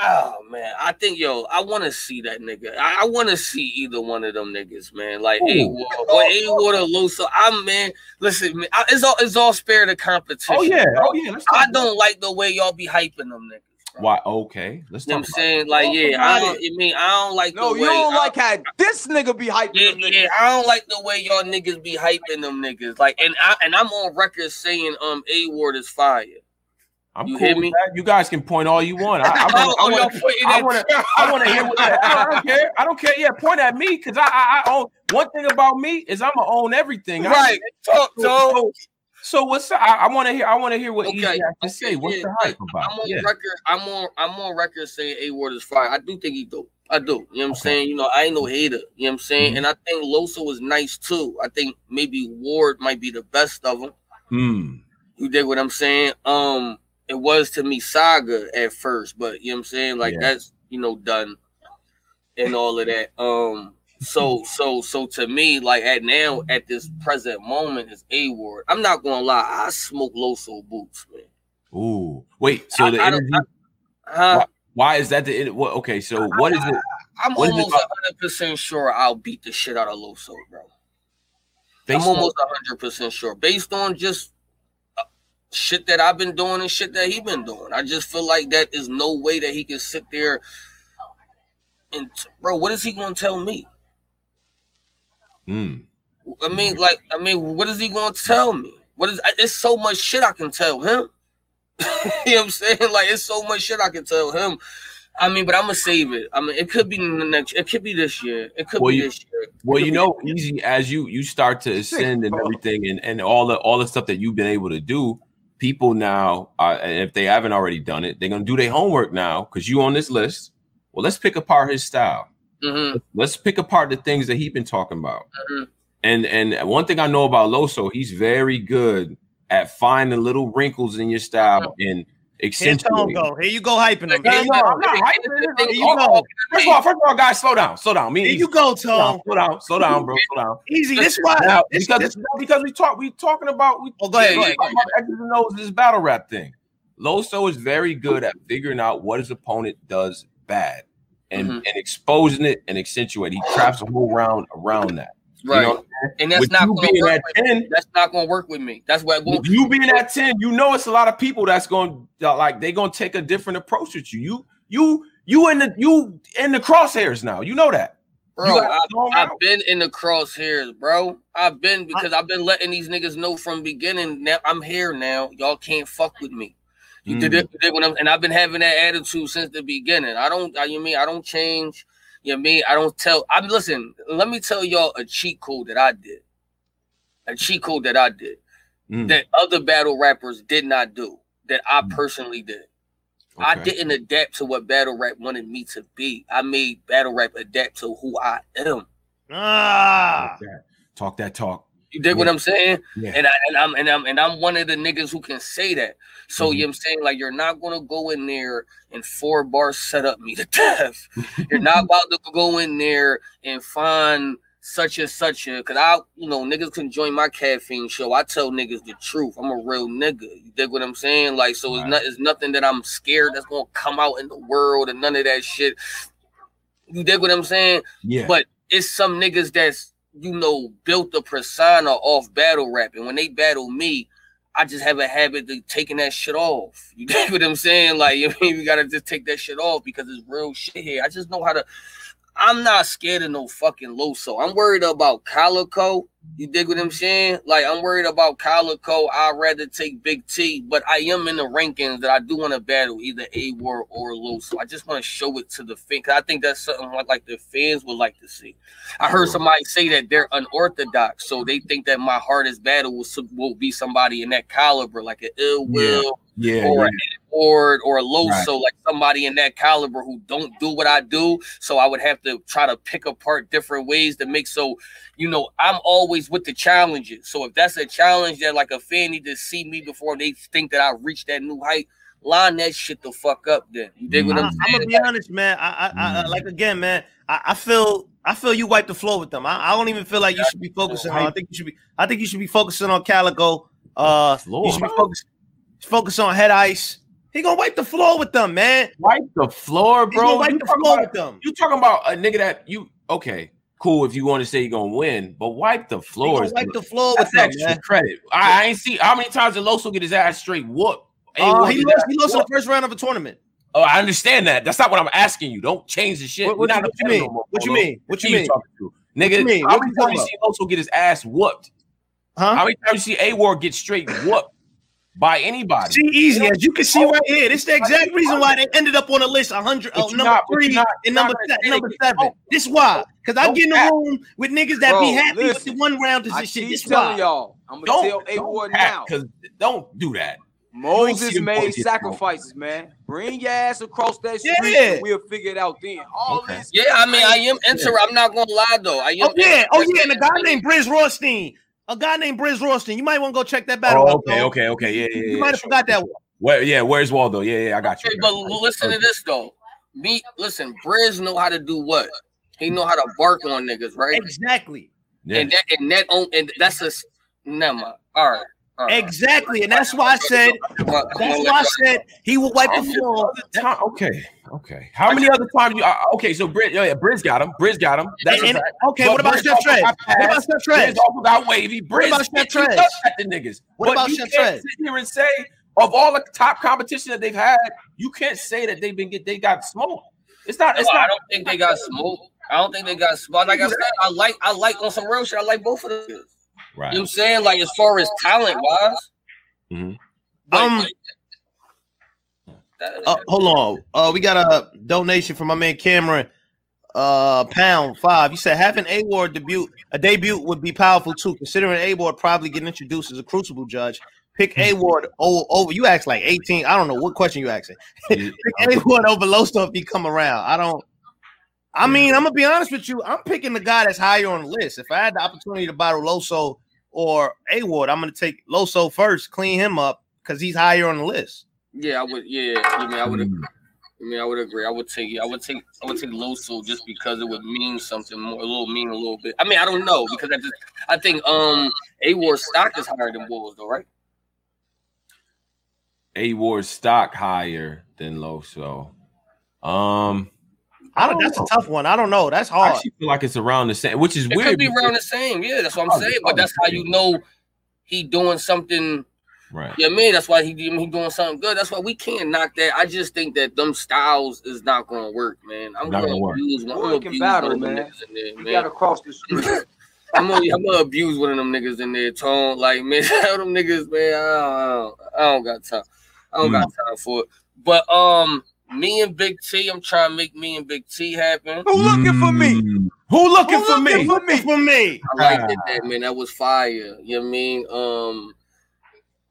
oh man, I think yo, I want to see that nigga. I, I want to see either one of them niggas, man. Like. A Ward or A Ward or Loso. I'm man. Listen, man, I, it's all it's all spare the competition. oh yeah, bro. oh yeah. I don't like the way y'all be hyping them niggas. Bro. Why? Okay, let's You know talk. what I'm saying? Like, Talk yeah, I don't. I mean, I don't like No, the you way. don't I- like how this nigga be hyping Yeah, them niggas. yeah, I don't like the way y'all niggas be hyping them niggas. Like, and I and I'm on record saying um A Ward is fire. I'm You cool hear with me? that. You guys can point all you want. I, I, Oh, wanna, I, y'all wanna, putting I I wanna hear what I, I don't care. I don't care. Yeah, point at me because I, I, I own one thing about me is I'm gonna own everything. I- Right. Talk, So, talk. so, so what's the, I, I want to hear? I want to hear what Okay, Easy has to say. What's yeah, the hype about? I'm on Yeah. record. I'm on. I'm on record saying A Ward is fire. I do think he do. I do. You know what I'm Okay. saying? You know, I ain't no hater. You know what I'm saying? Mhm. And I think Loso is nice too. I think maybe Ward might be the best of them. Hmm. You dig what I'm saying? Um, it was to me Saga at first, but you know what I'm saying? Like Yeah. that's you know done and all of that. Um, so so so to me, like at now at this present moment is A Ward. I'm not gonna lie, I smoke Loso boots, man. Ooh. Wait. So I- the I energy. Huh? why is that the? What, okay. So what is it? I'm What is it almost 100 percent sure I'll beat the shit out of Loso, bro. Based I'm almost 100 percent sure based on just uh, shit that I've been doing and shit that he been doing. I just feel like that is no way that he can sit there and bro, what is he gonna tell me? Hmm. I mean, like, I mean, what is he gonna tell me? What is? It's so much shit I can tell him. you know what I'm saying? Like, it's so much shit I can tell him. I mean, but I'm gonna save it. I mean, it could be the next. It could be this year. It could Well, be you- this year. Well, you know, easy as you you start to ascend and everything, and and all the all the stuff that you've been able to do. People now, uh, if they haven't already done it, they're gonna do their homework now because you on this list. Well, let's pick apart his style. Be- Mhm, Let's pick apart the things that he's been talking about. mhm. And and one thing I know about Loso, he's very good at finding little wrinkles in your style and Here Tone accentuating. go. Here you go hyping him. No, Here you go. I'm not hyping it. Here you Oh, go. oh, First of all, first of all, guys, slow down, slow down. Me Here Easy, you go, slow down, slow down, slow down, bro, slow down. Easy. This why. Now, this- because this- because we talk we talking about we Oh, go ahead, go ahead, about X's and O's, this battle rap thing. Loso is very good at figuring out what his opponent does bad and, Mhm. and exposing it and accentuating. He traps a whole round around that. You Right, know, and that's with not you gonna being work. at With me. 10, That's not gonna work with me. That's what. with you being at 10, you know it's a lot of people that's going to like they're going to take a different approach with you. You you you in the you in the crosshairs now. You know that. bro. You got I, a long I've been in the crosshairs, bro. I've been because I've been letting these niggas know from beginning. Now I'm here now. Y'all can't fuck with me. You did Mm. it, you did when I'm, and I've been having that attitude since the beginning. I don't. I, you mean I don't change. You know mean I don't tell. I listen. Let me tell y'all a cheat code that I did. A cheat code that I did Mm. that other battle rappers did not do. That I Mm. personally did. I didn't adapt to what battle rap wanted me to be. I made battle rap adapt to who I am. Ah. Okay. Talk that talk. You dig what I'm saying? Yeah. And I and I'm and I'm and I'm one of the niggas who can say that. So Mhm. you know I'm saying? Like you're not gonna go in there and four bars set up me to death. you're not about to go in there and find such and such a cause I you know niggas can join my caffeine show. I tell niggas the truth. I'm a real nigga. You dig what I'm saying? Like so it's not it's nothing that I'm scared that's gonna come out in the world and none of that shit. You dig what I'm saying? Yeah. But it's some niggas that's you know built a persona off battle rap, and when they battle me, I just have a habit of taking that shit off. You get what I'm saying? Like, you mean we gotta just take that shit off because it's real shit here. I just know how to. I'm not scared of no fucking Loso. I'm worried about Calico. You dig what I'm saying? Like, I'm worried about Calico. I'd rather take Big T, but I am in the rankings that I do want to battle either A Ward or Loso. I just want to show it to the fans. 'cause I think that's something like, like the fans would like to see. I heard somebody say that they're unorthodox, so they think that my hardest battle will, will be somebody in that caliber, like an Ill Will yeah. Or yeah. an Edward or a Loso, Right. like somebody in that caliber who don't do what I do. So I would have to try to pick apart different ways to make so, you know, I'm always with the challenges. So if that's a challenge that like a fan need to see me before they think that I reached that new height, line that shit the fuck up. Then you dig what I'm, I'm gonna be honest, man. I, I, I, I like again, man. I, I feel, I feel you wipe the floor with them. I, I don't even feel like you should be focusing on. I think you should be. I think you should be focusing on Calico. Uh, Floor, you should be huh? Focus on Head Ice. He gonna wipe the floor with them, man. Wipe the floor, bro. wipe You the talking floor about, with them. you talking about a nigga that you okay? Cool if you want to say you're gonna win, but wipe the He floor. wipe the floor with them, extra man. credit. I, I ain't see how many times did Loso get his ass straight whooped. Uh, he lost. He lost in the first round of a tournament. Oh, I understand that. That's not what I'm asking you. Don't change the shit. What, what, you- what you mean? no more, What you mean? What you mean? talking to? Nigga, you mean? how many times you see Loso get his ass whooped? Huh? How many times you see A Ward get straight whooped by anybody? See, easy as you can see right here. This is the exact reason why they ended up on the list 100, uh, But oh, number not- three not- and number not se- number seven. get- This why? Because I Don't get in the room with niggas that Bro, be happy with the one rounders I and shit. This why? y'all. I'm gonna Don't, tell A Ward don't now. because don't do that. Moses made sacrifices, man. Bring your ass across that street, Yeah. and we'll figure it out then. All Okay. this, Yeah, I mean, I am interested. I'm not gonna lie though. I am. Oh yeah, oh yeah, and a guy named Briz Rothstein. A guy named Briz Royston. You might want to go check that battle Oh, out. okay, though. okay, okay. Yeah, yeah, yeah. You might have sure, forgot that sure. one. Where, yeah, where's Waldo? Yeah, yeah, I got you. Okay, I but got you. listen to this though. Me, listen. Briz know how to do what? He know how to bark on niggas, right? Exactly. Yeah. And that and that on and that's a s- never mind. All right. All right. Exactly. And that's why I said Come on, come that's why I said he will wipe the floor. Okay, okay. How many other times you? Uh, okay, so Briz, yeah, yeah, Briz got him. Briz got him. That's And- a and- fact. okay, But what about Briz Chef Trez? What about passed. Chef Trez? Briz also got wavy. Briz about Chef Trez? the niggas. What But about you Chef Trez? sit here and say of all the top competition that they've had, you can't say that they've been get they got smoked. It's not. It's No, I don't think they got smoke. I don't think they got smoke. Like I said, I like I like on some real shit. I like both of them. You know what I'm saying? Like as far as talent wise. Mhm. Um, Uh, hold on. Uh, we got a donation from my man Cameron. Uh, pound five. You said having a Ward debut, a debut would be powerful too. Considering a Ward probably getting introduced as a crucible judge, pick a Ward over, over. You asked like eighteen. I don't know what question you asking. pick a Ward over low stuff. He come around. I don't. I mean, I'm gonna be honest with you. I'm picking the guy that's higher on the list. If I had the opportunity to battle Loso or A Ward, I'm gonna take Loso first, clean him up because he's higher on the list. Yeah, I would. Yeah, I mean, I would. Mm. Agree. I mean, I would agree. I would take. I would take. I would take Loso just because it would mean something more. A little mean a little bit. I mean, I don't know because I just. I think um A Ward stock is higher than Bulls though, right? A Ward stock higher than Loso. Um, I don't. That's a tough one. I don't know. That's I hard. actually feel like it's around the same, which is It weird. could be around the same. Yeah, that's what I'm saying. But that's how you know he doing something. right. Yeah, man. That's why he he doing something good. That's why we can't knock that. I just think that them styles is not gonna work, man. I'm Not gonna gonna work. abuse one. I'm gonna abuse battle, one of them man. niggas in there, we man. got to cross the street. I'm gonna, I'm gonna abuse one of them niggas in there, tone. Like, man, tell them niggas, man, I don't, I don't, I don't got time. I don't got time for it. But um, me and Big T, I'm trying to make me and Big T happen. Who looking for me? Mm. Who looking Who for looking me? for me? for me. I liked it, that man. That was fire. You know what I mean? Um,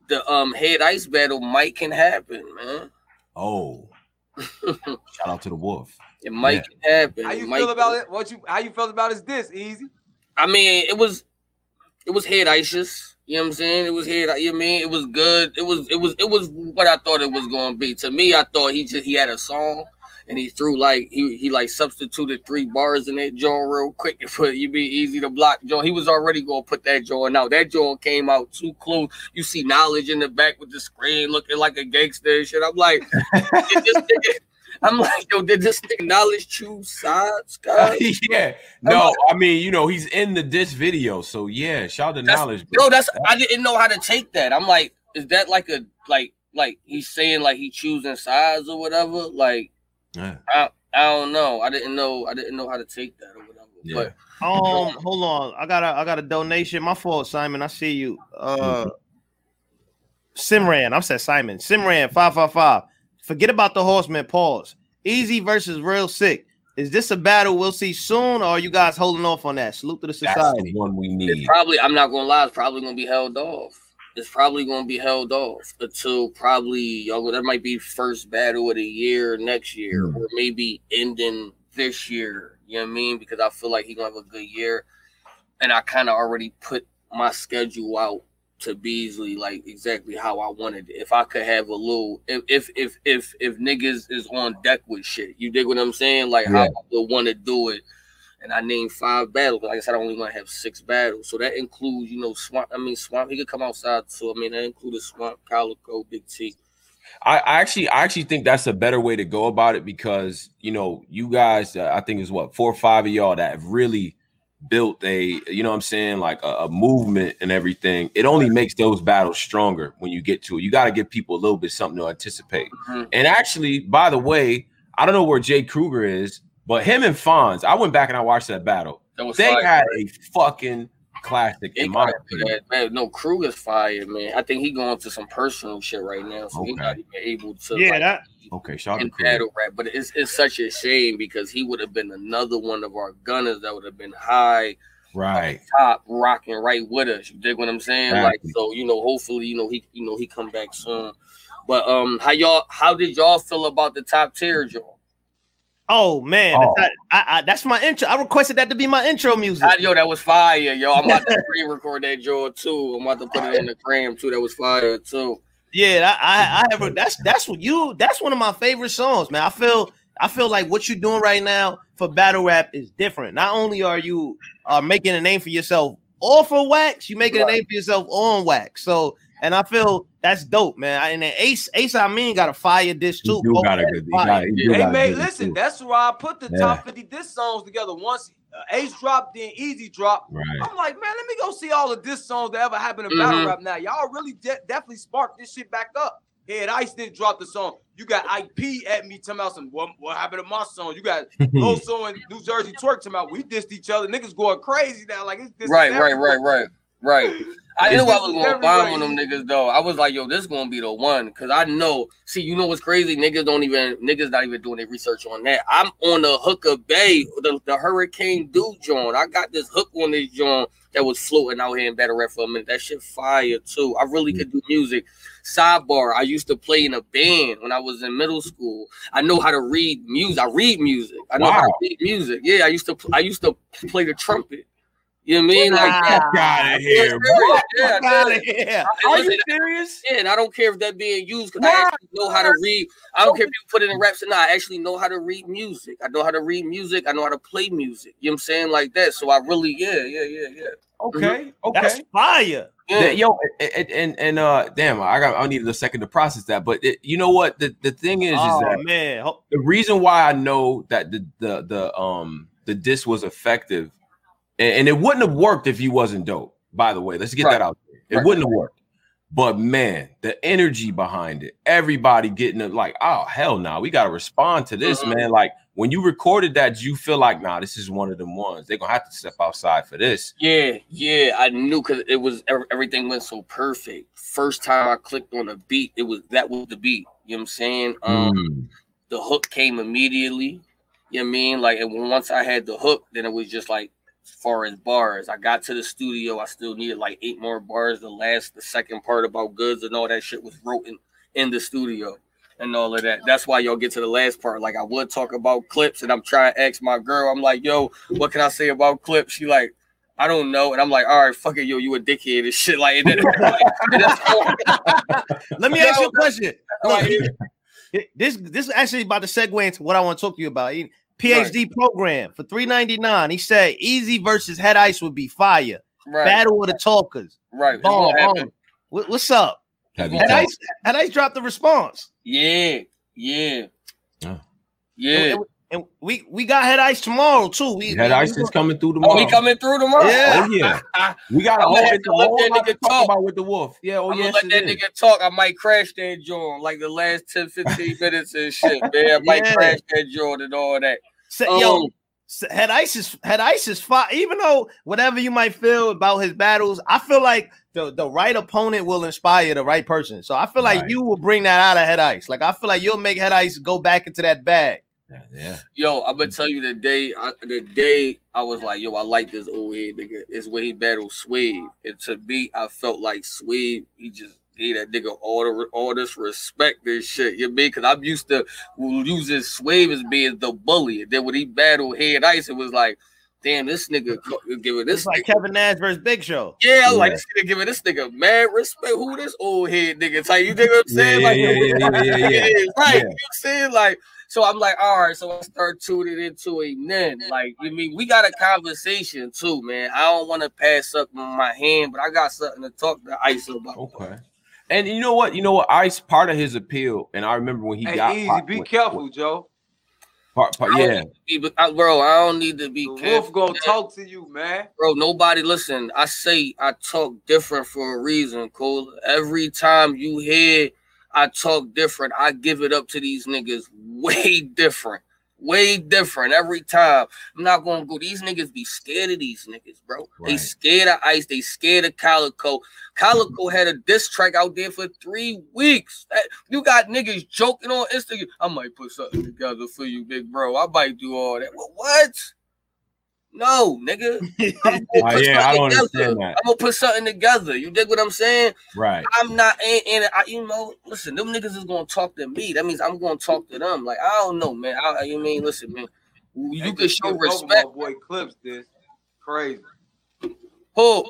the um head ice battle might can happen, man. Oh, shout out to the Wolf. It might Yeah. can happen. How you might feel about can. it? What you? How you felt about his diss? Easy. I mean, it was it was head ISIS. You know what I'm saying? It was here. You know I mean? It was good. It was it was it was what I thought it was gonna be. To me, I thought he just he had a song and he threw like he he like substituted three bars in that joint real quick and put you be easy to block joint. He was already gonna put that joint out. That joint came out too close. You see knowledge in the back with the screen looking like a gangster and shit. I'm like, I'm like, yo, did this thing knowledge choose sides, guys? yeah. No, I mean, you know, he's in the diss video. So yeah, shout out to knowledge. No, that's I didn't know how to take that. I'm like, is that like a like like he's saying like he choosing sides or whatever? Like Yeah. I, I don't know. I didn't know. I didn't know how to take that or whatever. Yeah. But Um, hold on. I got a I got a donation. My fault, Simon. I see you. Uh Simran. I'm said Simon. Simran 555. Forget about the horseman. Pause. Easy versus real sick. Is this a battle we'll see soon, or are you guys holding off on that? Salute to the society. That's the one we it's need. probably. I'm not gonna lie. It's probably gonna be held off. It's probably gonna be held off until probably y'all. That might be first battle of the year next year, Hmm. or maybe ending this year. You know what I mean? Because I feel like he's gonna have a good year, and I kind of already put my schedule out to Beasley like exactly how I wanted it. If I could have a little, if if if if, if niggas is on deck with shit, you dig what I'm saying? Like how Yeah. I would want to do it. And I named five battles. Like I said, I only want to have six battles. So that includes, you know, Swamp. I mean, Swamp. He could come outside. So I mean, that included Swamp, Calico, Big T. I, I actually, I actually think that's a better way to go about it because you know, you guys, uh, I think is what four or five of y'all that have really built a, you know, what I'm saying, like a, a movement and everything. It only makes those battles stronger when you get to it. You got to give people a little bit something to anticipate. Mhm. And actually, by the way, I don't know where Jay Kruger is, but him and Fonz, I went back and I watched that battle. That was They fire. had a fucking classic He in my opinion. that, man, no, Kruger's fire, man. I think he going through some personal shit right now, so he's not even able to. Yeah, like, that Okay, shout out to in battle rap. But it's it's such a shame because he would have been another one of our gunners that would have been high Right. top, rocking right with us. You dig what I'm saying? Exactly. Like so, you know, hopefully, you know, he you know he come back soon. But um, how y'all? How did y'all feel about the top tier, Joe? oh man, Oh. that- I, I, that's my intro. I requested that to be my intro music. Ah, Yo, that was fire, yo. I'm about to re-record that Joe too. I'm about to put it in the gram too. That was fire too. Yeah, I, I, I have. A, that's that's what you. That's one of my favorite songs, man. I feel, I feel like what you're doing right now for battle rap is different. Not only are you uh, making a name for yourself off of wax, you making a name for yourself on wax. So, and I feel that's dope, man. And then Ace, Ace, I mean, got a fire dish too. do Both got a good. that He got, he Hey, got a man, good listen, too. that's why I put the Yeah. top 50 diss songs together. Once Ace dropped, then Easy dropped. Right. I'm like, man, let me go see all the diss songs that ever happened in battle Mhm. rap now. Y'all really de- definitely sparked this shit back up. Head Ice didn't drop the song. You got IP at me talking about some what, what happened to my song. You got Loso and New Jersey Twork talking about we dissed each other. Niggas going crazy now. Like it's this Right, right, right, right, right. I knew I was gonna bomb on them niggas though. I was like, yo, this is gonna be the one. Cause I know, see, you know what's crazy? Niggas don't even niggas not even doing their research on that. I'm on the Hooker Bay, the, the Hurricane dude joint. I got this hook on this joint that was floating out here in Battle Rap for a minute. That shit fire too. I really could do music. Sidebar, I used to play in a band when I was in middle school. I know how to read music. I read music. I know how to Wow. read music. Yeah, I used to I used to play the trumpet. You know what I mean? Like Nah. that. Fuck out of here, bro. Yeah, yeah, Fuck outta here. I- Are you serious? yeah, and I don't care if that being used because I actually know how to read. I don't care if you put it in raps or not. I actually know how to read music. I know how to read music. I know how to play music. You know what I'm saying? Like that. So I really, yeah, yeah, yeah, yeah. Okay, okay. That's fire. yeah. That- yo, and, and and uh, damn, I got I needed a second to process that. But it, you know what? The the thing is, is Oh that man, the reason why I know that the the the um the disc was effective, and, and it wouldn't have worked if you wasn't dope. By the way, let's get Right. that out there. It Right. wouldn't have worked. But man, the energy behind it, everybody getting it like, oh hell no, we gotta respond to this, Mhm. man. Like when you recorded that, you feel like, nah, this is one of them ones. They're gonna have to step outside for this. Yeah, yeah, I knew because it was everything went so perfect. First time I clicked on a beat, it was that was the beat. You know what I'm saying? Um, Mm. the hook came immediately. You know what I mean? Like, and once I had the hook, then it was just like, as far as bars, I got to the studio. I still needed like eight more bars. The last, the second part about goods and all that shit was wrote in, the studio and all of that. That's why y'all get to the last part. Like, I would talk about clips, and I'm trying to ask my girl, I'm like, yo, what can I say about clips? She like, I don't know. And I'm like, all right, fuck it, yo, you a dickhead and shit. Like, and then, Let me ask you a question. like, this this is actually about to segue into what I want to talk to you about. He- PhD program for three ninety nine. He said easy versus head ice would be fire. right, Battle of the talkers. right. Boom, What happened? boom. What- what's up? Heavy Head ice, head ice dropped the response. Yeah, yeah, oh. Yeah. yeah. And, and we we got head ice tomorrow too. We Head we- ice we- is coming through Oh, tomorrow. he coming through tomorrow. Yeah. Oh yeah, we got a I'm whole, gonna have it's to a let whole that lot nigga talk talk. about with the wolf. Yeah, oh I'm yes, gonna let that nigga talk. I might crash that joint like the last 10, 15 minutes and shit, man. I might Yeah. crash that joint and all that. Say, Um, yo, s- head ice is head ice is fire. Even though whatever you might feel about his battles, I feel like the, the right opponent will inspire the right person. So I feel like Right. you will bring that out of head ice. Like I feel like you'll make head ice go back into that bag. Yeah, yeah. Yo, I'm gonna tell you the day, I, the day I was like, yo, I like this old head nigga. Is when he battled Swave, and to me, I felt like Swave. He just gave that nigga all the all this respect and shit. You know I mean? Because I'm used to using Swave as being the bully, and then when he battled Head Ice, it was like, damn, this nigga co- giving this It's like nigga Kevin Nash versus Big Show. Yeah, I like Yeah. this nigga giving this nigga mad respect. Who this old head nigga? Like you dig what I'm saying? yeah, like yeah, yeah, yeah, yeah, yeah. right. Yeah. You know what I'm saying? Like, so I'm like, all right, so I start tuning into him then. Like, you mean we got a conversation too, man. I don't want to pass up on my hand, but I got something to talk to Ice about. Okay. And you know what? You know what? Ice part of his appeal, and I remember when he Hey, got easy. part- Be when- careful, Joe. part- part- yeah, need be- I- uh, bro, I don't need to be The careful. wolf gonna man. talk to you, man. Bro, nobody listen. I say I talk different for a reason, Cole. Every time you hear I talk different, I give it up to these niggas way different. Way different every time. I'm not gonna go. These niggas be scared of these niggas, bro. They scared of ice. They scared of Calico. Calico had a diss track out there for three weeks. You got niggas joking on Instagram. I might put something together for you, big bro. I might do all that. What? What? No, nigga. I'm Oh, gonna put yeah, I something don't together. understand that. I'm gonna put something together. You dig what I'm saying? right. I'm not, and, and I, you know, listen, them niggas is gonna talk to me. That means I'm gonna talk to them. Like I don't know, man. I, you mean, listen, man. You They can show skipped over respect. My boy Clips this crazy. Who?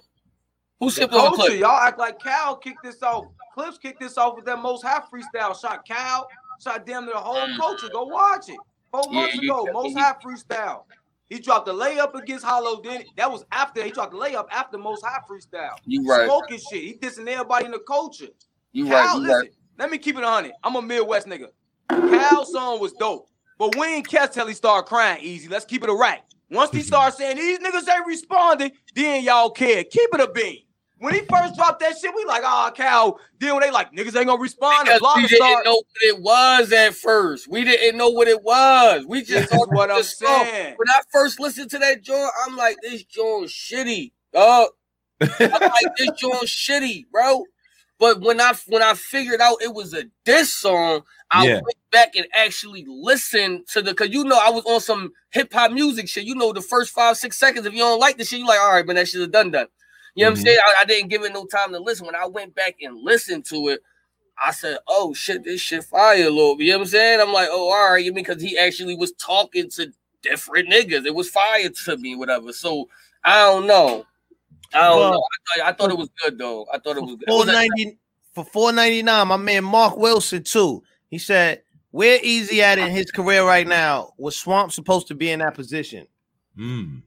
Who The skipped over culture, clip? y'all act like Cal kicked this off. Clips kicked this off with that most high freestyle. Shot Cal, shot damn the whole culture. Go watch it. Four. Yeah, months ago, most high freestyle. He dropped the layup against Hollow. Then that was after he dropped the layup after most high freestyle. You right. Smoking shit. He dissing everybody in the culture. You Cal, right. You listen, right. let me keep it 100. I'm a Midwest nigga. Cal's song was dope, but we ain't catch till he started crying easy. Let's keep it a right. Once he mm-hmm. started saying these niggas ain't responding, then y'all care. Keep it a bean. When he first dropped that shit, we like, ah, Cal. Then they like niggas ain't gonna respond, Because we didn't start. know what it was at first. We didn't know what it was. We just That's thought what I'm song. saying. When I first listened to that joint, I'm like, this joint shitty. Dog. I'm like, this joint shitty, bro. But when I when I figured out it was a diss song, I Yeah. went back and actually listened to the cause you know I was on some hip hop music shit. You know, the first five, six seconds, if you don't like the shit, you're like, all right, man, that shit is done done. You know what Mhm. I'm saying? I, I didn't give it no time to listen. When I went back and listened to it, I said, "Oh shit, this shit fire, Lord." You know what I'm saying? I'm like, "Oh, all right," you mean because he actually was talking to different niggas. It was fire to me, whatever. So I don't know. I don't Well- know. I thought, I thought it was good though. I thought it was good. It Four was a- ninety for four ninety nine. My man Mark Wilson too. He said, "Where Easy at in his career right now? Was Swamp supposed to be in that position?" Mm.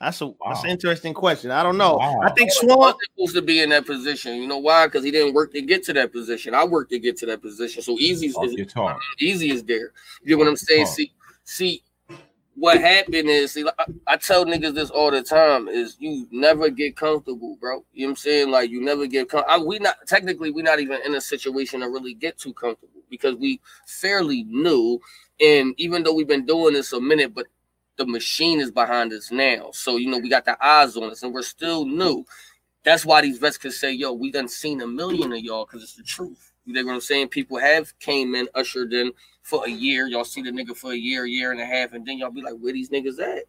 That's a that's an interesting question. I don't know. Wow. I think He Swamp. wasn't supposed to be in that position. You know why? Because he didn't work to get to that position. I worked to get to that position. So easy Off is your talk. easy is there. You know what I'm saying? Talk. See, see, what happened is, see, I, I tell niggas this all the time: is you never get comfortable, bro. You know what I'm saying? Like you never get com- I, we not technically we not even in a situation to really get too comfortable because we fairly new, and even though we've been doing this a minute, but the machine is behind us now. So you know we got the eyes on us, and we're still new. That's why these vets could say, "Yo, we done seen a million of y'all," because it's the truth. You know what I'm saying? People have came in, ushered in for a year. Y'all see the nigga for a year, year and a half, and then y'all be like, "Where these niggas at?"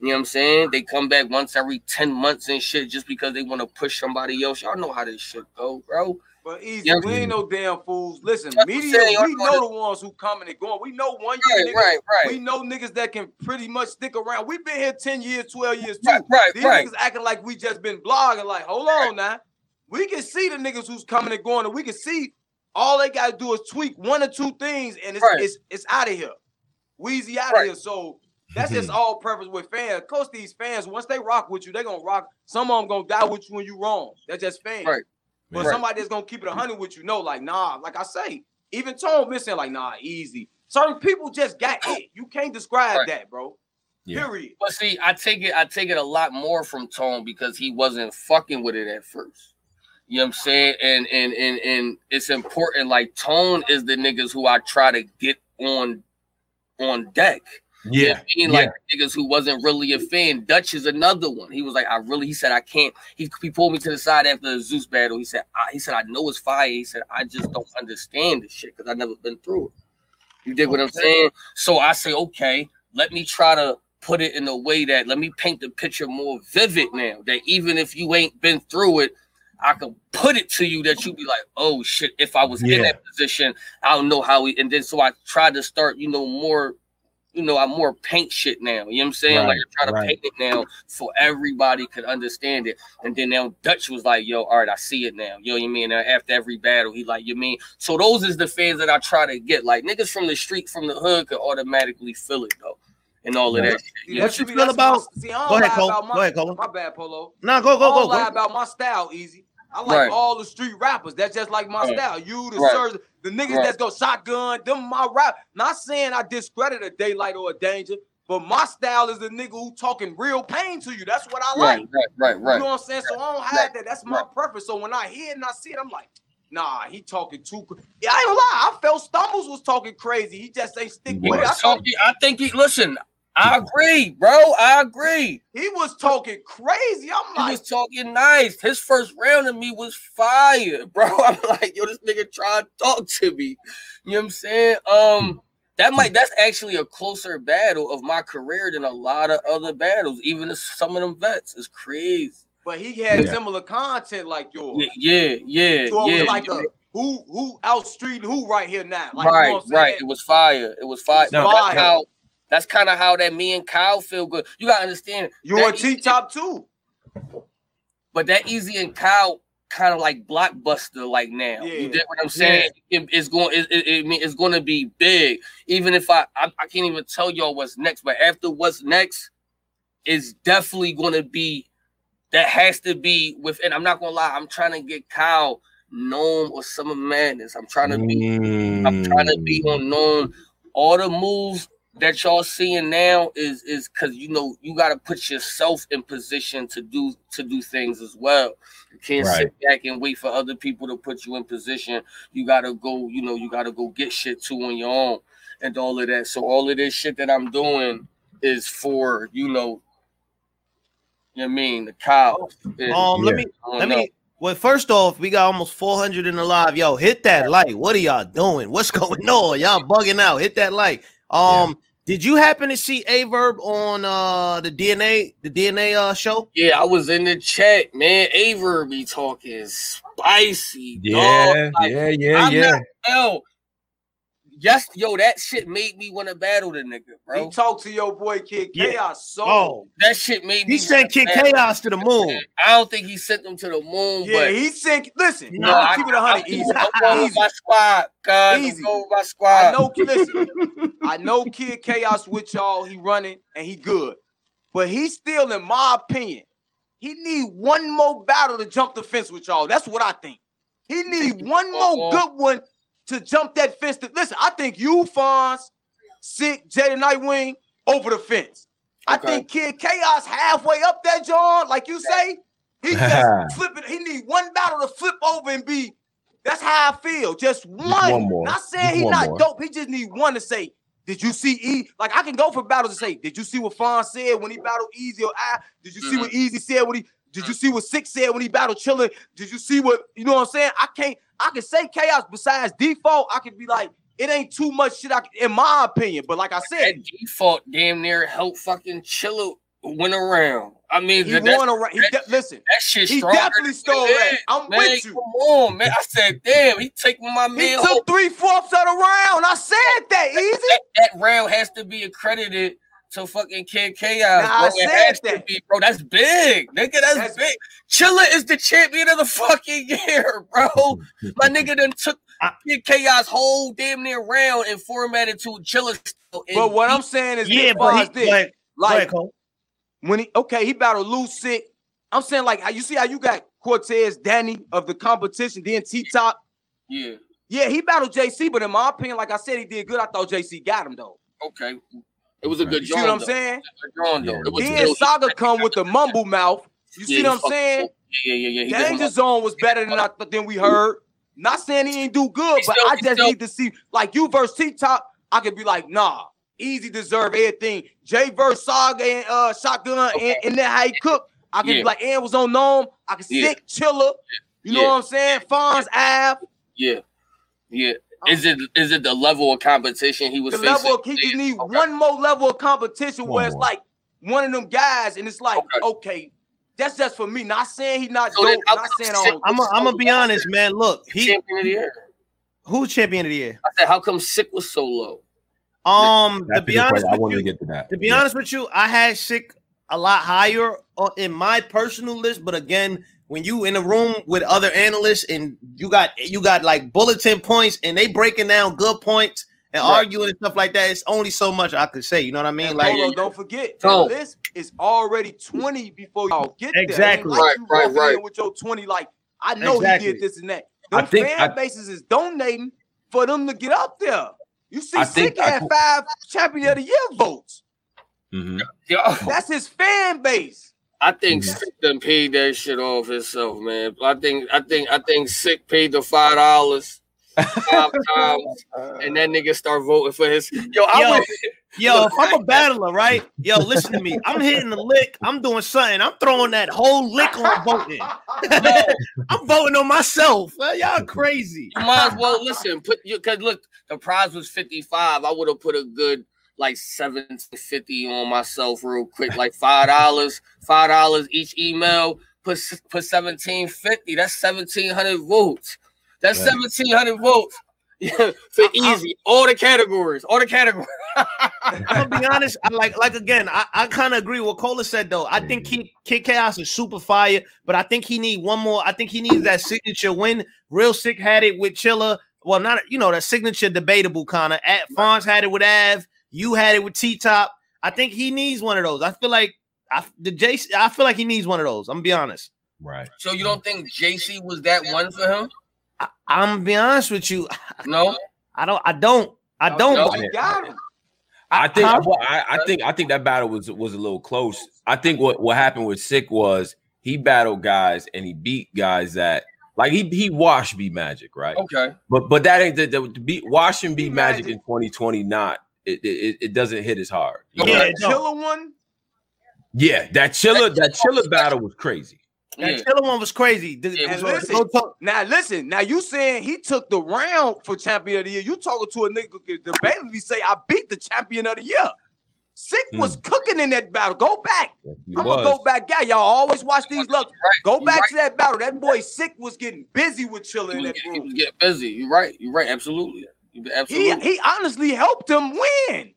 You know what I'm saying? They come back once every 10 months and shit just because they want to push somebody else. Y'all know how this shit go, bro. But easy, Yeah. we ain't no damn fools. Listen, That's media, saying, we I'm know the ones who coming and going. We know one year Right, niggas. right, We know niggas that can pretty much stick around. We've been here 10 years, 12 years too. Right, right, These right. niggas acting like we just been blogging. Like, hold on now. We can see the niggas who's coming and going, and we can see all they gotta do is tweak one or two things, and it's Right. it's it's out of here. Wheezy out of Right. here. So that's just all purpose with fans. Of course, these fans, once they rock with you, they gonna rock. Some of them gonna die with you when you wrong. That's just fans. Right. But Right. somebody that's gonna keep it a hundred with you, know, like nah, like I say, even Tone missing, like nah, easy. Certain people just got it. You can't describe Right. that, bro. Yeah. Period. But see, I take it, I take it a lot more from Tone because he wasn't fucking with it at first. You know what I'm saying? And and and and it's important. Like Tone is the niggas who I try to get on on deck. You know what I mean? Like niggas who wasn't really a fan. Dutch is another one. He was like, I really. He said, I can't. He, he pulled me to the side after the Zeus battle. He said, I, he said, I know it's fire. He said, I just don't understand this shit because I've never been through it. You dig what I'm saying? So I say, okay, let me try to put it in a way that let me paint the picture more vivid now. That even if you ain't been through it, I can put it to you that you be like, oh shit, if I was in that position, I don't know how we and then so I try to start, you know, more, you know, I more paint shit now. You know what I'm saying? like I try to right. paint it now so everybody could understand it. And then now Dutch was like, yo, all right, I see it now. Yo, you know what I mean? And after every battle, he like, you mean? So those is the fans that I try to get. Like niggas from the street, from the hood could automatically feel it though. And all of Right. that shit. See, Yeah. What you feel about- See, I don't Go ahead, Cole. about my, Go ahead, Cole. My bad, Polo. Nah, go I go don't go lie go. about my style, easy. I like Right. all the street rappers. That's just like my Right. style. You, the Right. sirs, the niggas Right. that's go shotgun, them my rap. Not saying I discredit a daylight or a danger, but my style is the nigga who talking real pain to you. That's what I like. Right, right, right, You know what I'm saying? So I don't have that. That's my preference. So when I hear it and I see it, I'm like, nah, he talking too. cra- Yeah, I ain't gonna lie. I felt Stumbles was talking crazy. He just ain't stick with it. I So, thought I think he listen. I agree, bro. I agree. he was talking crazy. I'm He was talking nice. His first round of me was fire, bro. I'm like, yo, this nigga trying to talk to me. You know what I'm saying? Um, that might that's actually a closer battle of my career than a lot of other battles, even if some of them vets. It's crazy. but he had Yeah. similar content like yours. Yeah, yeah, yeah. So yeah. was like a who who out street who right here now. Like, right, you know what I'm right. It was fire. It was fire. No, that's fire. how. That's kind of how that me and Kyle feel good. You gotta understand. You're on T top too. But that Easy and Kyle kind of like blockbuster like now. Yeah. You get what I'm saying? It- it's going it, it, it it's going to be big. Even if I, I I can't even tell y'all what's next, but after what's next is definitely going to be that has to be within. I'm not going to lie. I'm trying to get Kyle Gnome or Summer Madness. I'm trying to be I'm trying to be Mm. on known. All the moves that y'all seeing now is is because you know you got to put yourself in position to do to do things as well. You can't sit back and wait for other people to put you in position. You got to go. You know you got to go get shit too on your own and all of that. So all of this shit that I'm doing is for you know. You know I mean the cows. And- Um, let Yeah. me let know. me. Well, first off, we got almost 400 in the live. Yo, hit that like. What are y'all doing? What's going on? Y'all bugging out. Hit that like. Um, did you happen to see Averb on uh the DNA the DNA uh show? Yeah, I was in the chat, man. Aver be talking spicy. Yeah, dog. Like, yeah, yeah, I'm yeah. not- yo, yes, yo, that shit made me want to battle the nigga, bro. He talked to your boy Kid Yeah. Chaos so Oh, That shit made me. he sent Kid battle Chaos to the the moon. I don't think he sent them to the moon, yeah, but he sent listen, No, no, I- keep it a hundred easy. I'm going with my squad, guys. Easy. I'm going with my I squad. know listen, I know Kid Chaos with y'all, he running and he good. But he still, in my opinion, he need one more battle to jump the fence with y'all. That's what I think. He need one more good one to jump that fence. To, listen, I think you, Fonz, Sick, Jada Nightwing, over the fence. I think Kid Chaos halfway up that John, like you say. He just flipping. He need one battle to flip over and be. That's how I feel. Just one. one more. Not saying Just he not more. dope. He just need one to say. Did you see E? Like I can go for battles and say, did you see what Fonz said when he battled Easy or I? Did you see Mm-hmm. what Easy said when he? Did you see what Six said when he battled Chilla? Did you see what you know what I'm saying? I can't. I can say chaos. Besides default, I can be like, it ain't too much shit. I in my opinion. But like I said, That default damn near help fucking chill went around. I mean, He that, won around. He de- listen, that shit he definitely stole that. I'm man. with you. Come on, man. I said, damn, he taking my man. He took three fourths of the round. I said that easy. that, that round has to be accredited to fucking Kid Chaos. Nah, I bro. It said has to that. be, bro. That's big, nigga. That's, That's- big. Chilla is the champion of the fucking year, bro. My nigga done took I- Kid Chaos whole damn near round and formatted to Chilla. But what I'm saying is, Yeah, as far he, this, but, go like ahead, when he okay, he battled Lou Sick. I'm saying like how you see how you got Cortez, Danny of the competition, then T Top. yeah, Yeah, he battled JC, but in my opinion, like I said, he did good. I thought JC got him though. okay. It was a good You see what I'm though. saying? Good drawing, though. Yeah. Then Saga come with the mumble mouth. You see what I'm saying? Yeah, yeah, yeah. Danger Zone was better than I th- than we heard. Not saying he ain't do good, but I just need to see like you versus T Top. I could be like, nah, easy deserve everything. Jay versus Saga and uh Shotgun Okay. and, and then how he cook. I can Yeah. be like, and was on Gnome. I can Yeah. sick Chilla. You know what I'm saying? Fonz Ave. Yeah, yeah. Is it is it the level of competition he was The facing? level of, he just need Okay. one more level of competition One where it's more. like one of them guys, and it's like, Okay. okay, that's just for me. Not saying he's not So then dope. how Not come saying Sick- all. I'm gonna I'm gonna be honest, man. Look, he champion of the year. who's champion of the year? I said, how come Sick was so low? Um, to That's a be honest question. I with wanted you, to get to that. To be Yeah. honest with you, I had sick a lot higher uh, in my personal list, but again, when you in a room with other analysts and you got you got like bulletin points and they breaking down good points and Right. arguing and stuff like that, it's only so much I could say. You know what I mean? And Like, Polo, don't forget, So- the list is already 20 before y'all get there. Exactly. like Right, right, right. with your 20, like, I know Exactly. he did this and that. I think fan I- bases is donating for them to get up there. You see, I think Sick I- had five champion of the year votes. Mhm. That's his fan base. I think Mhm. Sick done paid that shit off himself, man. I think I think I think Sick paid the five dollars five times, and that nigga start voting for his. Yo, I Yo. would. yo, if I'm a battler, right? Yo, listen to me. I'm hitting the lick. I'm doing something. I'm throwing that whole lick on voting. I'm voting on myself. Y'all crazy. You might as well listen. Put you because look, the prize was fifty five. I would have put a good like seven to fifty on myself real quick, like five dollars, five dollars each email. Put s- put seventeen fifty. That's seventeen hundred votes. That's Right. seventeen hundred votes. Yeah, for easy. All the categories. All the categories. I'm gonna be honest. I like, like again, I, I kind of agree with what Cola said though. I think Kid, Kid Chaos is super fire, but I think he need one more. I think he needs that signature win. Real sick had it with Chilla. Well, not you know that signature debatable kind of. At Fonz had it with Av. You had it with T Top. I think he needs one of those. I feel like I the J. I feel like he needs one of those. I'm gonna be honest. Right. So you don't think JC was that one for him? I, I'm gonna be honest with you. No. I don't. I don't. I don't. No. You got him. I think Huh? well, I, I think I think that battle was was a little close. I think what what happened with Sick was he battled guys and he beat guys that like he he washed B Magic right, Okay. but but that ain't the, the to beat wash and beat B Magic Magic. in 2020 not it it, it doesn't hit as hard. You know? Yeah, Yeah, it. Chilla one. yeah, that Chilla that Chilla battle was crazy. That Yeah. Chilla one was crazy. Th- Yeah, And so- listen, no talk- Now listen, now you saying he took the round for champion of the year. You talking to a nigga who could debatably say I beat the champion of the year. Sick was hmm. cooking in that battle. Go back. Yes, I'm was. gonna go back. Yeah, y'all always watch these looks. Right. Go back right. to that battle. That boy Sick was getting busy with Chilla He in that getting, room. getting busy. You're right. You're right. Absolutely. You- He he honestly helped him win.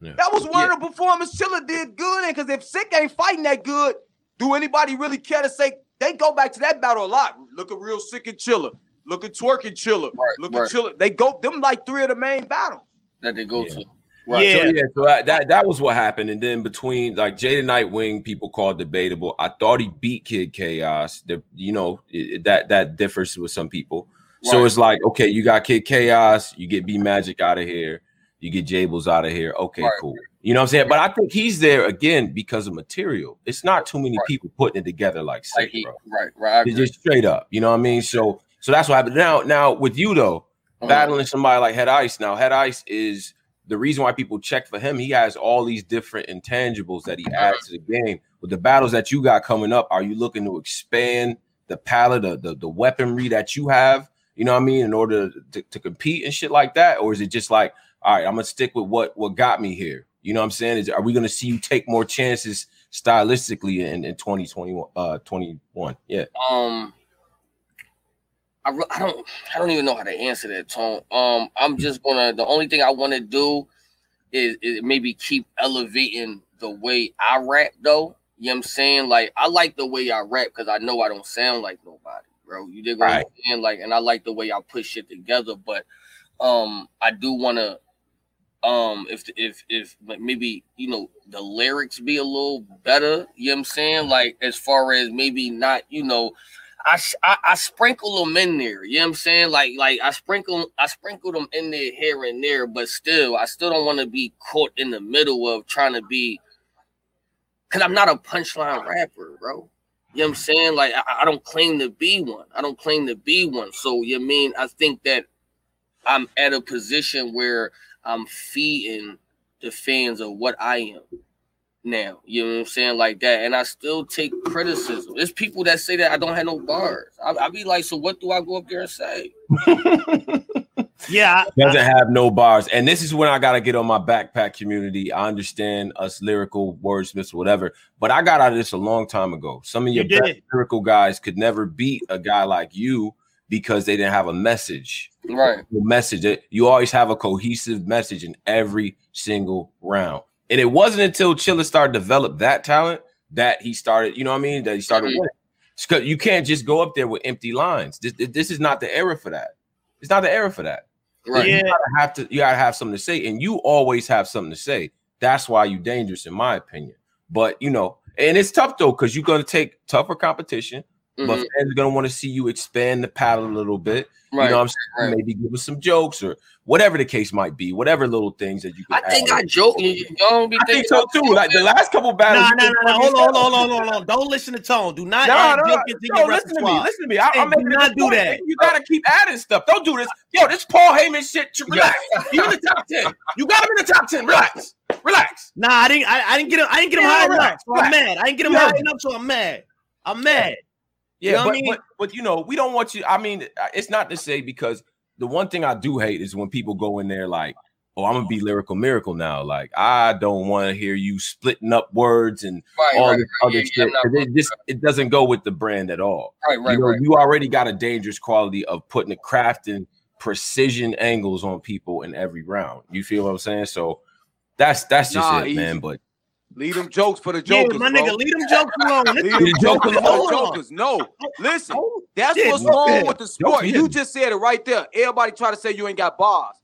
Yeah. That was one of the performances Chilla did good in. Because if Sick ain't fighting that good, do anybody really care to say they go back to that battle a lot? Look at real Sick and Chilla. Look at Twork and Chilla. Right, Look right. at Chilla. They go them like three of the main battles. that they go Yeah. to. Right. Yeah. So, yeah. So that, that that was what happened, and then between like Jada Nightwing, people called debatable. I thought he beat Kid Chaos. The, you know it, that that differs with some people. So it's like okay, you got Kid Chaos, you get B Magic out of here, you get Jables out of here. Okay, Right. cool. You know what I'm saying? But I think he's there again because of material. It's not too many Right. people putting it together like Like he, bro. right, right. It's just straight up. You know what I mean? So so that's what happened. Now now with you though, Uh-huh. battling somebody like Head Ice. Now, Head Ice is the reason why people check for him. He has all these different intangibles that he adds to the game. With the battles that you got coming up, are you looking to expand the palette, the, the, the weaponry that you have? You know what I mean, in order to, to compete and shit like that, or is it just like, all right, I'm gonna stick with what what got me here? You know what I'm saying? Is are we gonna see you take more chances stylistically in, in 2021 uh 21 yeah Um, I, re- I don't I don't even know how to answer that tone. Um, I'm just gonna the only thing I want to do is, is maybe keep elevating the way I rap though. You know what I'm saying? Like I like the way I rap because I know I don't sound like nobody, bro. You dig what I'm Right. saying? Like, and I like the way I put shit together, but um, I do want to um if if if maybe you know the lyrics be a little better you know what i'm saying like as far as maybe not you know I I sprinkle them in there you know what i'm saying like like i sprinkle i sprinkle them in there here and there but still i still don't want to be caught in the middle of trying to be because i'm not a punchline rapper bro you know what i'm saying like I, I don't claim to be one i don't claim to be one so you mean i think that i'm at a position where I'm feeding the fans of what I am now. You know what I'm saying? Like that. And I still take criticism. There's people that say that I don't have no bars. I, I be like, so what do I go up there and say? Yeah, I- doesn't have no bars. And this is when I gotta get on my backpack community. I understand us lyrical wordsmiths, whatever, but I got out of this a long time ago. Some of your You best lyrical guys could never beat a guy like you because they didn't have a message. Right. The message that you always have a cohesive message in every single round. And it wasn't until Chilla started develop that talent that he started, you know what I mean? That he started Mhm. winning. You can't just go up there with empty lines. This, this is not the era for that. It's not the era for that Right. yeah. you gotta have to you gotta have something to say and you always have something to say that's why you're dangerous in my opinion but you know and it's tough though because you're gonna take tougher competition but Mhm. fans are gonna want to see you expand the palette a little bit Right. you know what i'm saying right. maybe give us some jokes or whatever the case might be whatever little things that you can I think add. I joke. You, you don't be I think so too like the last couple battles Nah, you nah, did nah, nah. Hold on, hold on, hold on, hold on. Don't listen to Tone. Do not No, add no, Jenkins in no, your listen to me. Listen to me. I, Hey, I'm making not do point. that. You gotta keep adding stuff. Don't do this. Yo, this Paul Heyman shit. Relax. You in the top ten. You got him in the top ten. Relax. Relax. Nah, I didn't. I, I didn't get him. I didn't get him Yeah, high enough. So I'm mad. I didn't get him high enough, so I'm mad. I'm mad. Yeah, You know but, I mean? but but you know, we don't want you. I mean, it's not to say because the one thing I do hate is when people go in there like, "Oh, I'm gonna be lyrical miracle now." Like, I don't want to hear you splitting up words and right, all right, this right, other yeah, yeah, shit. 'cause it just it doesn't go with the brand at all. right, right, you know, right. you already got a dangerous quality of putting the craft and precision angles on people in every round. You feel what I'm saying? So that's that's just Nah, it, easy. man. But Leave them jokes for the Yeah, jokers, my bro. nigga, leave them jokes alone. Leave them jokes them for the Hold on. jokers. No, oh, listen. Oh, That's shit, what's wrong at with the sport. You just said it right there. Everybody try to say you ain't got bars.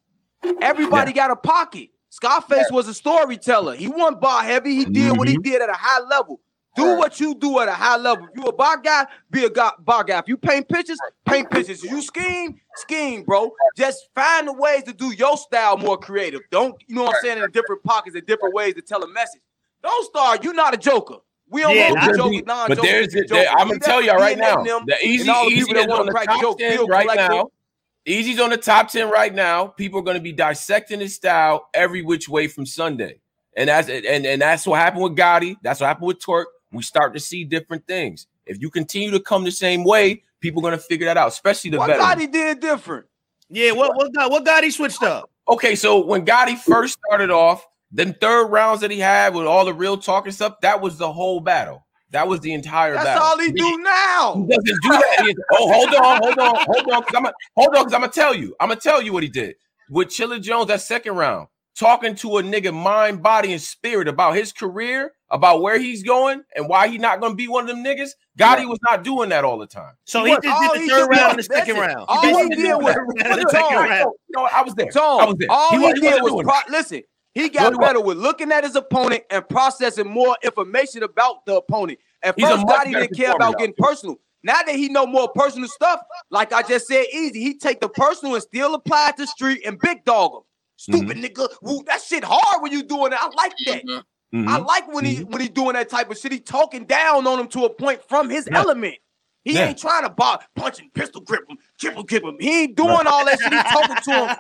Everybody got a pocket. Scarface was a storyteller. He wasn't bar heavy. He did what he mm-hmm. did at a high level. Do what you do at a high level. If you a bar guy, be a guy, bar guy. If you paint pictures, paint pictures. If you scheme, scheme, bro. Just find the ways to do your style more creative. Don't, you know what I'm saying, in different pockets and different ways to tell a message. Don't start. You're not a joker. We don't Yeah, want I the But jokers, there's- non-jokers. but there's to be it. There, jokers. I'm gonna tell that y'all right now. in them The easy, and all the easy people that is wanna on the crack top jokes, ten right Collector. now. Easy's on the top ten right now. People are going to be dissecting his style every which way from Sunday, and that's and and that's what happened with Gotti. That's what happened with Twork. We start to see different things. If you continue to come the same way, people are going to figure that out, especially the What veterans. Gotti did different? Yeah, what what what got he switched up? Okay, so when Gotti first started off, them third rounds that he had with all the real talk and stuff, that was the whole battle. That was the entire That's battle. all he do now. He doesn't do that. He- oh, hold on, hold on, hold on. Cause I'm a, hold on, because I'm gonna tell you. I'm gonna tell you what he did with Chilla Jones that second round, talking to a nigga mind, body, and spirit about his career, about where he's going, and why he not gonna be one of them niggas. Gotti was not doing that all the time. So He he just did the third round and the second round. all He he did did was- the third round and the Hold second on. round. You know what? I was there. I was there. all he, wa- did wasn't was doing pro- listen. He got he better with looking at his opponent and processing more information about the opponent. At He's a first, much Gotti better didn't care about now, getting personal. Now that he know more personal stuff, like I just said, easy. He take the personal and still apply it to street and big dog him. Stupid Mm-hmm. nigga. Woo, that shit hard when you doing it. I like that. Mhm. Mhm. I like when he when he doing that type of shit. He talking down on him to a point from his Yeah. element. He Yeah. ain't trying to bar, punch and pistol grip him, triple grip him. He ain't doing all that shit. He talking to him.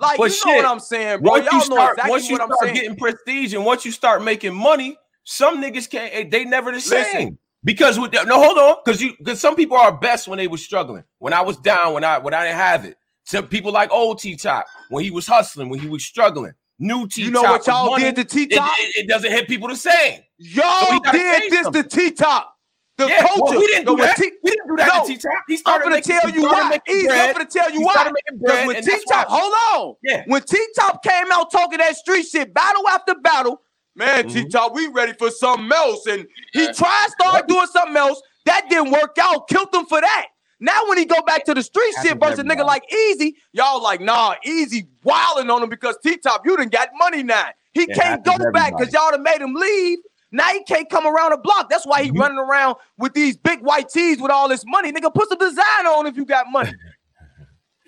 Like But you know what I'm saying, bro. once Y'all you know start, exactly once you what I'm start saying. getting prestige and once you start making money, some niggas can't. eh, They never the Listen. same. Because with no, hold on, because you because some people are best when they were struggling. When I was down, when I when I didn't have it. Some people like old T Top when he was hustling, when he was struggling. new T. Top. You know what y'all did to T It, Top? it, it doesn't hit people the same. Y'all gotta did this something. to T Top. The Yeah, culture. well, we didn't No, do that. T- we didn't do that No. to T Top. He I'm gonna making, tell you why. Easy. I'm gonna tell you why. Because when T-Top, hold on. Yeah. When T Top came out talking that street shit, battle after battle, man, T Mhm. Top, we ready for something else. And he Yeah. tried to start doing something else. That didn't work out. Killed him for that. Now when he go back to the street shit versus a nigga like Easy, y'all like, nah, Easy wilding on him because T Top, you done got money now. He It can't go back because y'all done made him leave. Now he can't come around a block. That's why he You- running around with these big white tees with all this money. Nigga, put some design on if you got money.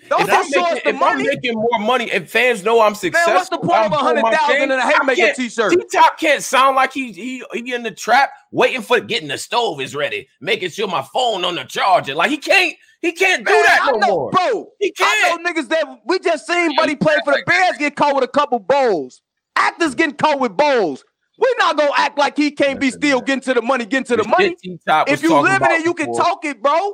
Don't If, I'm us making, the if I'm making more money, if fans know I'm successful, Man, what's the point I'm of a hundred my in a haymaker t-shirt? T Top can't sound like he, he he in the trap waiting for getting the stove is ready, making sure my phone on the charger. Like he can't he can't do that I no know, more. bro. He can't. I know niggas that we just seen Buddy play for the Bears get caught with a couple bowls. Actors getting caught with bowls. We not gonna act like he can't be still man. getting to the money, getting to the The money. shit T-Top was If you live in it, you can talk it, bro.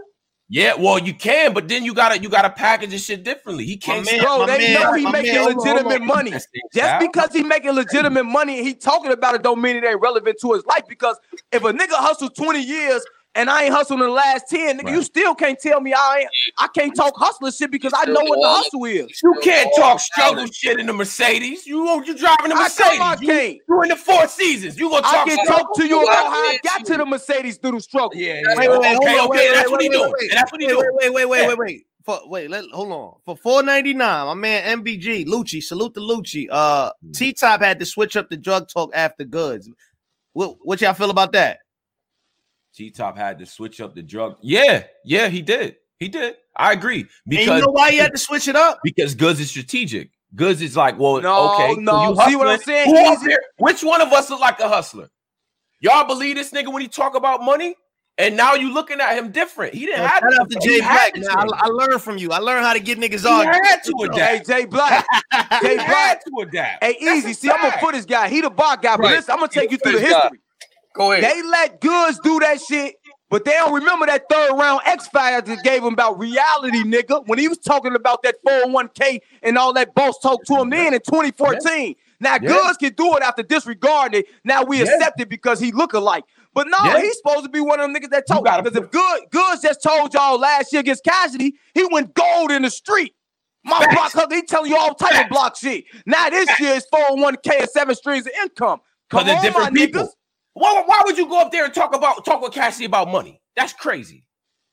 Yeah, well, you can, but then you gotta you gotta package this shit differently. He can't man, Bro, they man, know he making man, hold on, hold legitimate on. money. Just because he making legitimate money and he talking about it don't mean it ain't relevant to his life. Because if a nigga hustled 20 years and I ain't hustled in the last 10, nigga, you still can't tell me I ain't I can't talk hustler shit because I know what the hustle is. You can't talk struggle shit in the Mercedes. You you driving the I Mercedes. come I You- cank. You in the Four Seasons. You gonna talk I can struggle? talk to you about how I got to the Mercedes through the struggle. Yeah, Wait, yeah. wait, wait, okay, hold okay. wait, that's wait, what he wait, doing. wait, that's what he wait, doing. wait, wait, wait, Yeah. wait, wait. For wait, let hold on. For four ninety nine, my man MBG Lucci, salute to Lucci. Uh, Mm. T Top had to switch up the drug talk after goods. What what y'all feel about that? T Top had to switch up the drug. Yeah, yeah, he did. He did. I agree And because you know why he had to switch it up? because Goodz is strategic. Goodz is like, well, No, okay, so no. you See what I'm saying? Who up here- which one of us look like a hustler? Y'all believe this nigga when he talk about money? And now you looking at him different. He didn't Yo, have shout out to he Jay Black. to Man. I. I learned from you. I learned how to get niggas on. He had to Hey, adapt. Jay Black. He Jay had Black. to adapt. Hey, That's easy. a See, I'm gonna put this guy. He the bar guy. But Right. listen, I'm gonna take you through the the guy. history. Go ahead. They let Goodz do that shit, but they don't remember that third round X that gave him about reality, nigga. When he was talking about that 401k and all that boss talk to him then in 2014. Now Yeah. Goodz can do it after disregarding it. Now we accept it because he look alike. But no, he's supposed to be one of them niggas that talk. Because if Good Goodz just told y'all last year against Cassidy, he went gold in the street. My Facts. block he telling you all type of block shit. Now this year is 401k and seven streams of income. Come on, different my people. niggas. Why, why would you go up there and talk about talk with Cassie about money? That's crazy.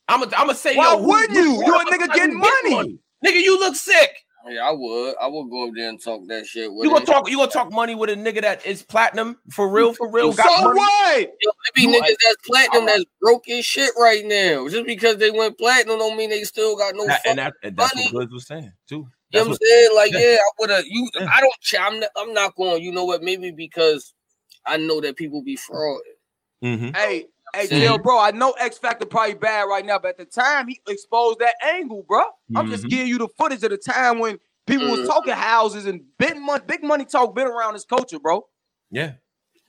I'm gonna I'm say, Why yo, who- wouldn't you? one You a nigga getting get money. Nigga, you look sick. Yeah, I would. I would go up there and talk that shit with You gonna it. talk you gonna talk money with a nigga that is platinum for real, for real. So got money? what? Yo, it be You- niggas that's platinum that's broke as shit right now. Just because they went platinum don't mean they still got no That- and, that, and that's money. what Goodz was saying too. You know what I'm saying? Like, yeah. yeah, I would have. You, Yeah. I don't. ch- I'm. Not, I'm not going. You know what? Maybe because I know that people be fraud. Mhm. Hey, hey, See? Jill, bro. I know X Factor probably bad right now, but at the time he exposed that angle, bro. I'm just Mhm. giving you the footage of the time when people was Mhm. talking houses and big money, big money talk been around this culture, bro. Yeah.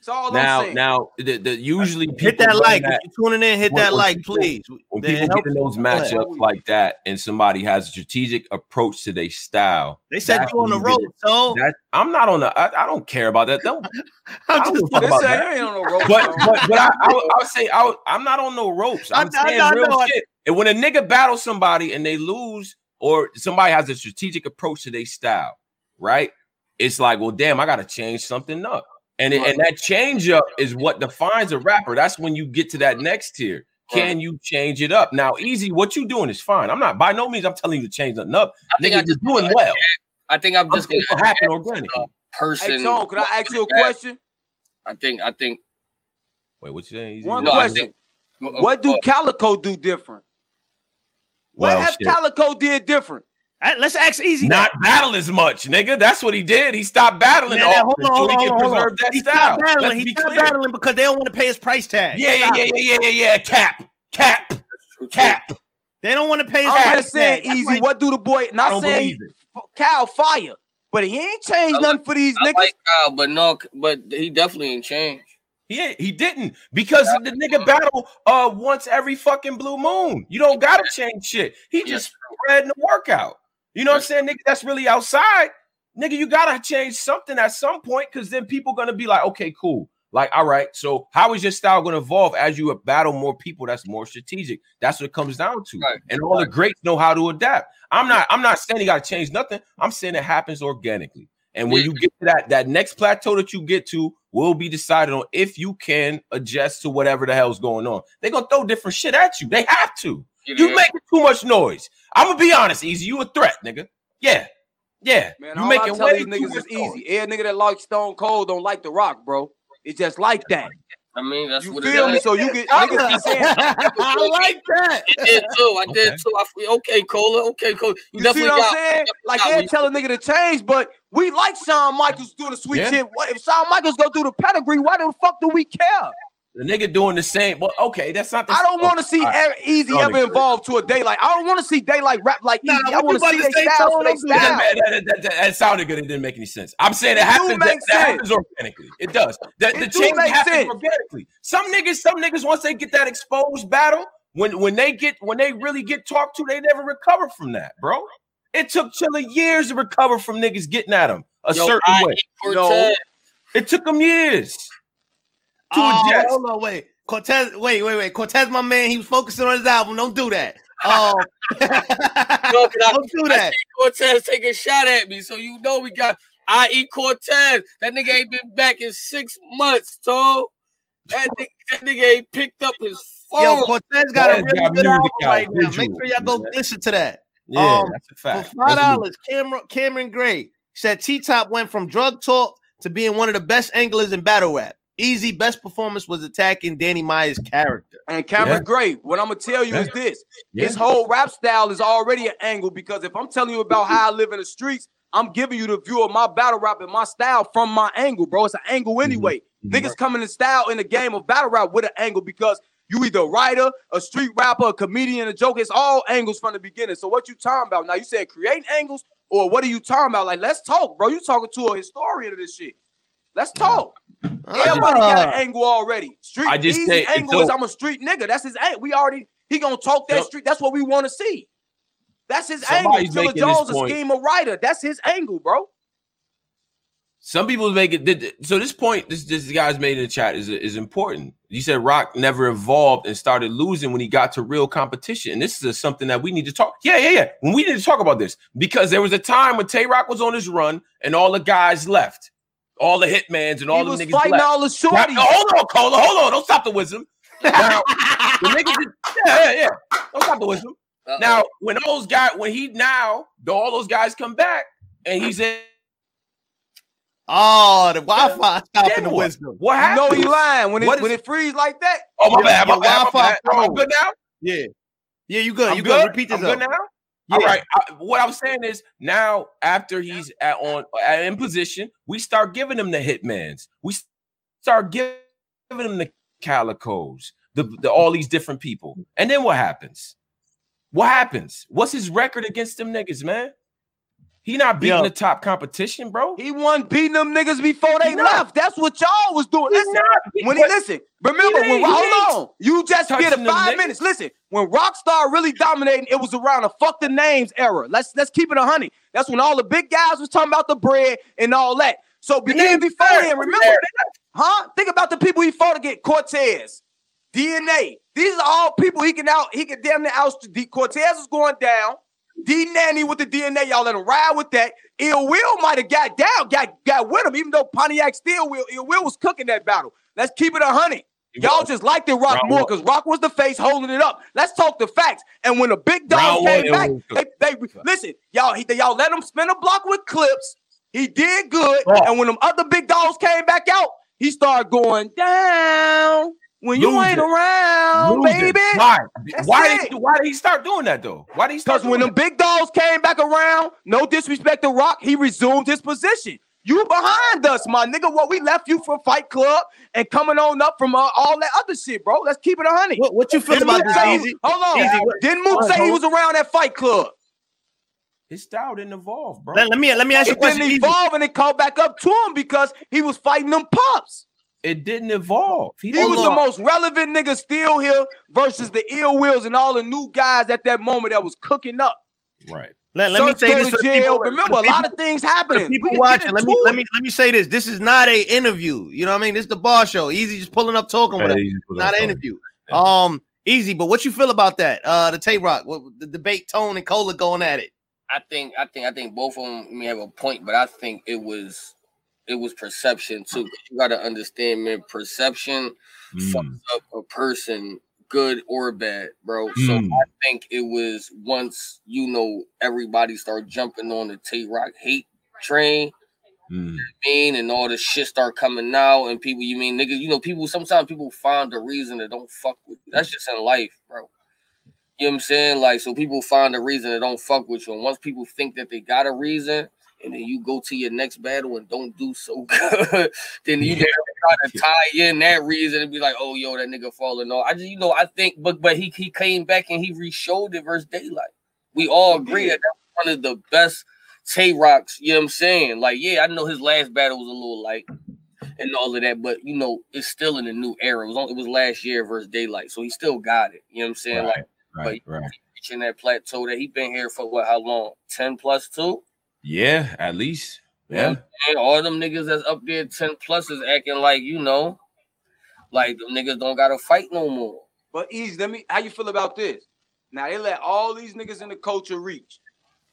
That's all I'm Now, saying. now, the, the usually Hit people that like. that- If you're tuning in, hit When- that when like, people- please. when That people get in those matchups like that, and somebody has a strategic approach to their style. They said that's you on the when road, so That I'm not on the. I, I don't care about that. Don't. I I'm don't just fuck this about ain't, that. ain't on no road. But but but I, I, would, I would say I I'm not on no ropes. I'm I- I- saying I real I- shit. And when a nigga battles somebody and they lose, or somebody has a strategic approach to their style, right? It's like, well, damn, I gotta change something up. And, it, and that change up is what defines a rapper. That's when you get to that next tier. Can you change it up? Now, easy, what you doing is fine. I'm not by no means I'm telling you to change nothing up. I think Nigga, I just you're doing well. I think I'm I'm just just gonna gonna happen add organically. Uh, person. hey, Tone, could I ask you a Yeah. question? I think. I think. Wait, what you saying? Easy? One No, I question. Uh, uh, what do Calicoe do different? What Well, have shit. Calicoe did different? Let's ask easy. not battle as much, nigga. That's what he did. He stopped battling Man, hold on, hold so on, he can hold on, preserve that He style. stopped battling. Let's He be stopped clear. battling because they don't want to pay his price tag. Yeah, yeah, Stop yeah, yeah, yeah, yeah. Cap, cap, cap. They don't want to pay his I'm price just saying, tag. Easy. like- What do the boy? Not don't saying. Cal fire, but he ain't changed I nothing for these I niggas. like Kyle, but no, but he definitely ain't changed. He ain't- he didn't because the nigga battle uh once every fucking blue moon. You don't gotta change shit. He just spreading the workout. You know what I'm saying, nigga? That's really outside. nigga, you gotta change something at some point because then people gonna be like, okay, cool. Like, all right, so how is your style gonna evolve as you battle more people that's more strategic? That's what it comes down to. Right. And all the greats know how to adapt. I'm not, I'm not saying you gotta change nothing. I'm saying it happens organically. And when Yeah. you get to that, that next plateau that you get to will be decided on if you can adjust to whatever the hell's going on. They're gonna throw different shit at you. They have to. You making too much noise. I'm gonna be honest, easy. You a threat, nigga. Yeah, yeah. Man, you all making I tell way these niggas much is easy. Every nigga that like Stone Cold don't like The Rock, bro. It's just like that. I mean, that's You what feel it me? is. So you get I niggas be saying, like that. I did too. I did Okay. too. I feel okay, Cola. Okay, Cola. You, you see definitely what I'm saying? Like got they me. tell a nigga to change, but we like Shawn Michaels doing the sweet Yeah. shit. What if Shawn Michaels go through the pedigree? Why the fuck do we care? The nigga doing the same. Well, okay, that's not. The I don't want to see All right. Ev- Easy Don't ever agree. involved to a daylight. I don't want to see daylight rap like Nah, Easy. I what want to see about to their say, style Tone? for their Don't do that, style. That, that, that, that, that sounded good. It didn't make any sense. I'm saying it happens. That, that happens organically. It does. The, the It do change happens sense. organically. Some niggas, some niggas, once they get that exposed battle, when when they get when they really get talked to, they never recover from that, bro. It took Chilla years to recover from niggas getting at him a Yo, certain I way. eat Cortez. It took them years to Oh, adjust. hold on, wait. Cortez, wait, wait, wait. Cortez, my man, he was focusing on his album. Don't do that. 'cause I- don't do that. Cortez take a shot at me, so you know we got. I eat Cortez. That nigga ain't been back in six months, so that nigga, that nigga ain't picked up his phone. Yo, Cortez got a really got good album out, right now. Make sure y'all go listen to that. Yeah, Um, that's a For fact. five That's dollars, Cameron Cameron Gray said T Top went from drug talk to being one of the best anglers in battle rap. Easy best performance was attacking Danny Meyer's character. And Cameron Yeah. Gray, what I'm gonna tell you Yeah. is this: Yeah. his whole rap style is already an angle. Because if I'm telling you about how I live in the streets, I'm giving you the view of my battle rap and my style from my angle, bro. It's an angle anyway. Mhm. Niggas coming in style in the game of battle rap with an angle because you either a writer, a street rapper, a comedian, a joke. It's all angles from the beginning. So what you talking about? Now you said create angles, or what are you talking about? Like, let's talk, bro. You talking to a historian of this shit. Let's talk. Everybody got an angle already. Street I just easy say- angle is I'm a street nigga. That's his angle. We already he gonna talk that So- street. That's what we want to see. That's his angle. This Jones a point. scheme of writer. That's his angle, bro. Some people make it. So this point, this this guy's made in the chat is is important. You said Rock never evolved and started losing when he got to real competition. And this is something that we need to talk. Yeah, yeah, yeah. When we need to talk about this because there was a time when Tay Rock was on his run and all the guys left, all the hitmans and all he the was niggas fighting left. all the Now- shorties. hold on, Cola. Hold on. Don't stop the wisdom. Now, the niggas, did- yeah, yeah, yeah. Don't stop the wisdom. Uh-oh. Now, when those guys, when he now, do all those guys come back and he's in. Oh, the Wi-Fi stopping Then the what? wisdom. What happened? know he lying when it What is- when it freeze like that. Oh my Your- bad, my your bad, my Wi-Fi bad. Am I good now? Yeah, yeah, you good? I'm you good. good? Repeat this I'm good up. Now. All right. I- what I'm saying is now after he's at on at, in position, we start giving him the hitmans. We start giving him the calicos, the, the all these different people. And then what happens? What happens? What's his record against them niggas, man? He not beating Yo. the top competition, bro. He wasn't beating them niggas before they He not. left. That's what y'all was doing. He's Listen, not. when he listen, remember He when he hold on, you just get touching a them five niggas. minutes. Listen, when Rockstar really dominating, it was around the fuck the names era. Let's let's keep it a honey. That's when all the big guys was talking about the bread and all that. So beginning names before there. then, remember, There. huh? Think about the people he fought to get Cortez, DNA. These are all people he can out. He can damn near out. Cortez is going down. D Nanny with the DNA, y'all let him ride with that. Ill Will might have got down, got got with him, even though Pontiac still will. Ill Will was cooking that battle. Let's keep it a hundred. Y'all just liked it Rock Round more because Rock was the face holding it up. Let's talk the facts. And when the big dog Round came back, they, they listen, y'all. He, y'all let him spin a block with clips. He did good. Oh. And when them other big dogs came back out, he started going down. When you Losing. ain't around, Losing. baby. Why? That's Why it. did, why did he start doing that though? Why did he start Because when doing them big dogs came back around, no disrespect to Rock, he resumed his position. You behind us, my nigga. What we left you for Fight Club and coming on up from uh, all that other shit, bro. Let's keep it a honey. What, what you feel Didn't about Mook this, say- Easy? Hold on. Easy, Didn't Mook say he was around that Fight Club? His style didn't evolve, bro. Let, let me let me ask you a It didn't question. Easy. evolve and it called back up to him because he was fighting them pups. It didn't evolve. He, He didn't was the most relevant nigga still here versus the ill wills and all the new guys at that moment that was cooking up. Right. Let, let me say this for jail. people- Remember, a lot of things happening. people We watching. Let me into let me let me say this. This is not a interview. You know what I mean? This is the bar show. Easy just pulling up talking with us. Hey, put Not an interview. Yeah. Um, easy. But what you feel about that? Uh, the Tay Rock, what, the debate, Tone and Cola going at it. I think I think I think both of them may have a point, but I think it was it was perception too. You got to understand, man. Perception Mm. fucks up a person, good or bad, bro. So Mm. I think it was once you know everybody started jumping on the Tay Rock hate train, Mm. mean, and all the shit start coming out, and people, you mean niggas, you know, people sometimes people find a reason to don't fuck with you. That's just in life, bro. You know what I'm saying? Like, so people find a reason to don't fuck with you. And once people think that they got a reason, and then you go to your next battle and don't do so good, then you Yeah. try to tie in that reason and be like, oh, yo, that nigga falling off. I just, you know, I think, but but he he came back and he re-showed it versus Daylight. We all oh, agree that that's one of the best Tay Rocks, you know what I'm saying? Like, yeah, I know his last battle was a little light and all of that, but you know, it's still in a new era. It was, on, it was last year versus Daylight, so he still got it. You know what I'm saying? Right, Like, Right. Right. reaching that plateau that he been here for what? How long? Ten plus two. Yeah. At least. Yeah. And all them niggas that's up there ten plus is acting like you know, like them niggas don't gotta fight no more. But easy, let me how you feel about this? Now they let all these niggas in the culture reach.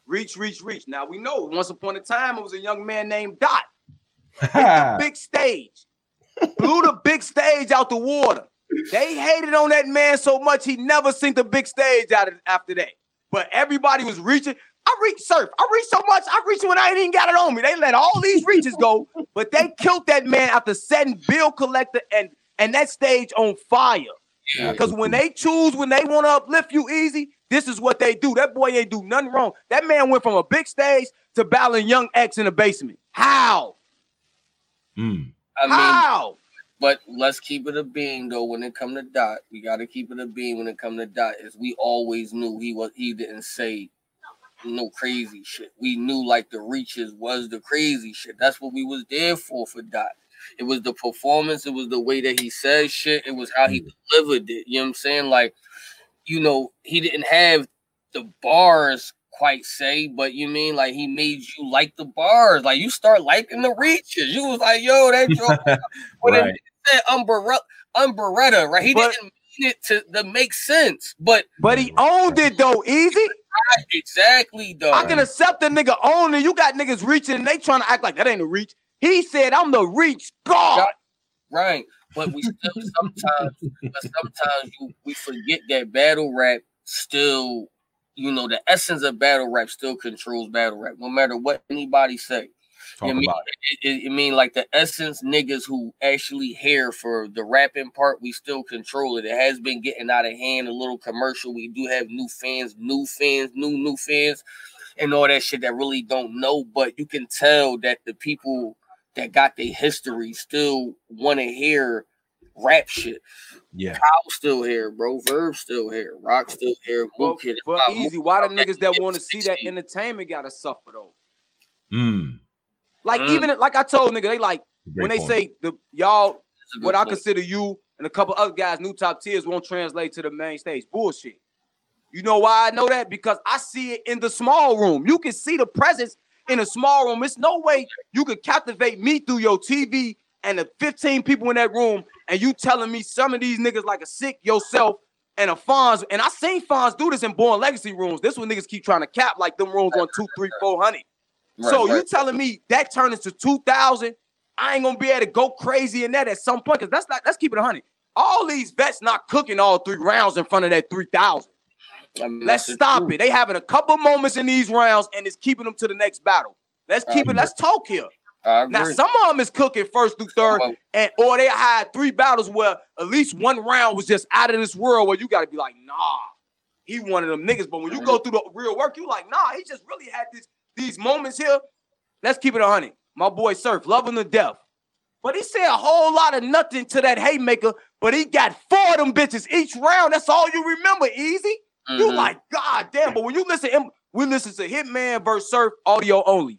Reach, reach, reach. Now we know once upon a time it was a young man named Dot. Hit the big stage. Blew the big stage out the water. They hated on that man so much he never seen the big stage out of, after that. But everybody was reaching. I reach surf. I reach so much. I reach when I ain't even got it on me. They let all these reaches go, but they killed that man after setting Bill Collector and and that stage on fire. Yeah, Because when they choose, when they want to uplift you easy, this is what they do. That boy ain't do nothing wrong. That man went from a big stage to battling Young X in the basement. How? Mm. I mean, How? But let's keep it a being though. When it come to Dot, we gotta keep it a being. When it come to Dot, is we always knew he was. He didn't say no crazy shit. We knew like the reaches was the crazy shit. That's what we was there for for Dot. It was the performance. It was the way that he said shit. It was how he mm. delivered it. You know what I'm saying? Like, you know, he didn't have the bars quite say, but you mean like he made you like the bars. Like you start liking the reaches. You was like, yo, that joke. When Right. it said umbrella, umbrella, right? He But- didn't mean it to, to make sense, but But he owned it though, easy. Exactly though. I can accept the nigga owning. You got niggas reaching and they trying to act like that ain't a reach. He said, I'm the reach God. right, but we still sometimes, but sometimes you, we forget that battle rap still, you know, the essence of battle rap still controls battle rap, no matter what anybody say. Talk I mean, about it, it, it mean like the essence niggas who actually here for the rapping part, we still control it. It has been getting out of hand, a little commercial. We do have new fans, new fans, new new fans, and all that shit that really don't know. But you can tell that the people that got their history still want to hear rap shit. Yeah. Kyle still here, bro. Verb still here. Rock still here. But, Mook Kid. but easy. Why the niggas that want to see that entertainment gotta suffer though? Mm. Like Mm. even like I told nigga, they like when they point. say the y'all That's a good what I consider you and a couple other guys, new top tiers, won't translate to the main stage. Bullshit. You know why I know that? Because I see it in the small room. You can see the presence in a small room. It's no way you could captivate me through your TV and the 15 people in that room, and you telling me some of these niggas like a sick yourself and a Fonz. And I seen Fonz do this in Born Legacy rooms. This one niggas keep trying to cap like them rooms on two, three, four hundred. Right, so you telling me that turned into 2000? I ain't gonna be able to go crazy in that at some point because that's not let's keep it 100. All these vets not cooking all three rounds in front of that 3000. I mean, Let's stop truth. it. They having a couple moments in these rounds and it's keeping them to the next battle. Let's keep it. Let's talk here. Now some of them is cooking first through third, and or they had three battles where at least one round was just out of this world where you got to be like, nah, he one of them niggas. But when you go through the real work, you like, nah, he just really had this these moments here. Let's keep it a hundred. My boy Surf, love him to death. But he said a whole lot of nothing to that haymaker, but he got four of them bitches each round. That's all you remember, easy. You mhm. like, God damn. But when you listen, him, we listen to Hitman versus Surf audio only.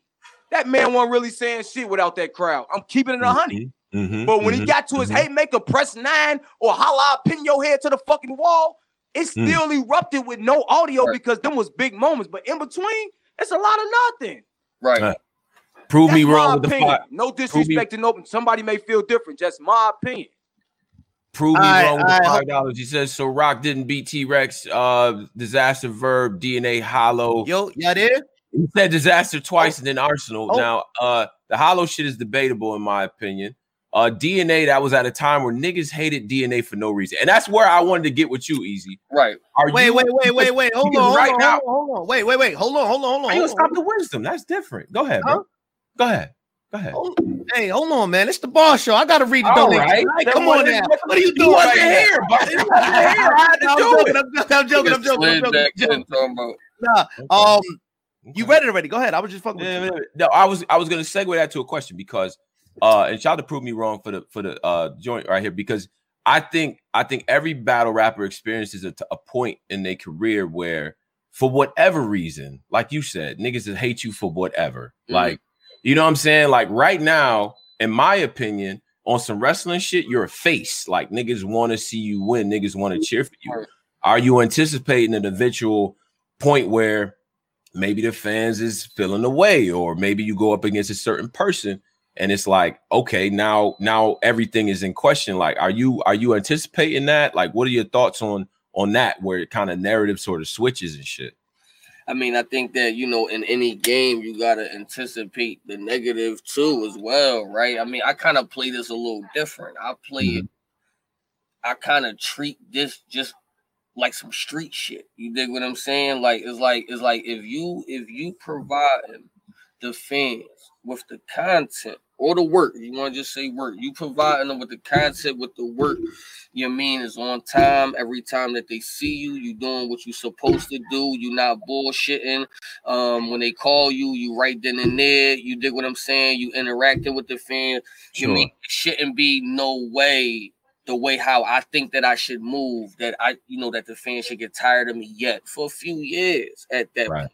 That man wasn't really saying shit without that crowd. I'm keeping it a 100. Mhm, But when he mhm, got to his mhm. haymaker, press nine or holla, pin your head to the fucking wall, it Hmm. still erupted with no audio because them was big moments. But in between, it's a lot of nothing. Right. Right. Prove me wrong my with the opinion. five. No Prove me- disrespect to no. Somebody may feel different. Just my opinion. Prove me Alright, wrong with the alright, five dollars. He says so. Rock didn't beat T Rex. Uh, Dizaster verb DNA hollow. Yo, y'all there? He said Dizaster twice and then Arsonal. Oh. Now, uh, the hollow shit is debatable in my opinion. Uh, DNA that was at a time where niggas hated DNA for no reason, and that's where I wanted to get with you, Easy. Right. Are Wait, you, wait, wait, wait, wait. Hold on, because hold right on, now- hold on. Wait, wait, wait. Hold on, hold on, hold on. Are you Hold gonna on. stop the wisdom? That's different. Go ahead, Huh? bro. Go ahead. Go ahead. Hold- Hey, hold on, man. It's the bar show. I gotta read the All donation. right. Hey, come what on now. what- What are you You doing wasn't right here, now? but you wasn't here. I had to I'm do joking, it. I'm joking, I'm joking, I'm joking, I'm joking, back I'm joking. in, talking Nah, um, you read it already. Go ahead. I was just fucking with you. no, I was I was gonna segue that to a question because uh and shout out to prove me wrong for the for the uh joint right here because I think I think every battle rapper experiences a, t- a point in their career where for whatever reason, like you said, niggas that hate you for whatever. Mhm. Like, you know what I'm saying? Like right now, in my opinion, on some wrestling shit, you're a face. Like niggas want to see you win, niggas want to cheer for you. Are you anticipating an eventual point where maybe the fans is feeling away, or maybe you go up against a certain person and it's like, okay, now now everything is in question. Like, are you are you anticipating that? Like, what are your thoughts on on that where it kind of narrative sort of switches and shit? I mean, I think that you know, in any game, you gotta anticipate the negative too, as well, right? I mean, I kind of play this a little different. I play mm-hmm. it. I kind of treat this just like some street shit. You dig what I'm saying? Like it's like it's like if you if you provide the fans with the content or the work, you want to just say work, you providing them with the content with the work. You mean is on time every time that they see you. You doing what you supposed to do. You not bullshitting. Um, when they call you, you right then and there. You dig what I'm saying? You interacting with the fans. You mean shouldn't be no way the way how I think that I should move, that I, you know, that the fans should get tired of me yet for a few years at that Right. point.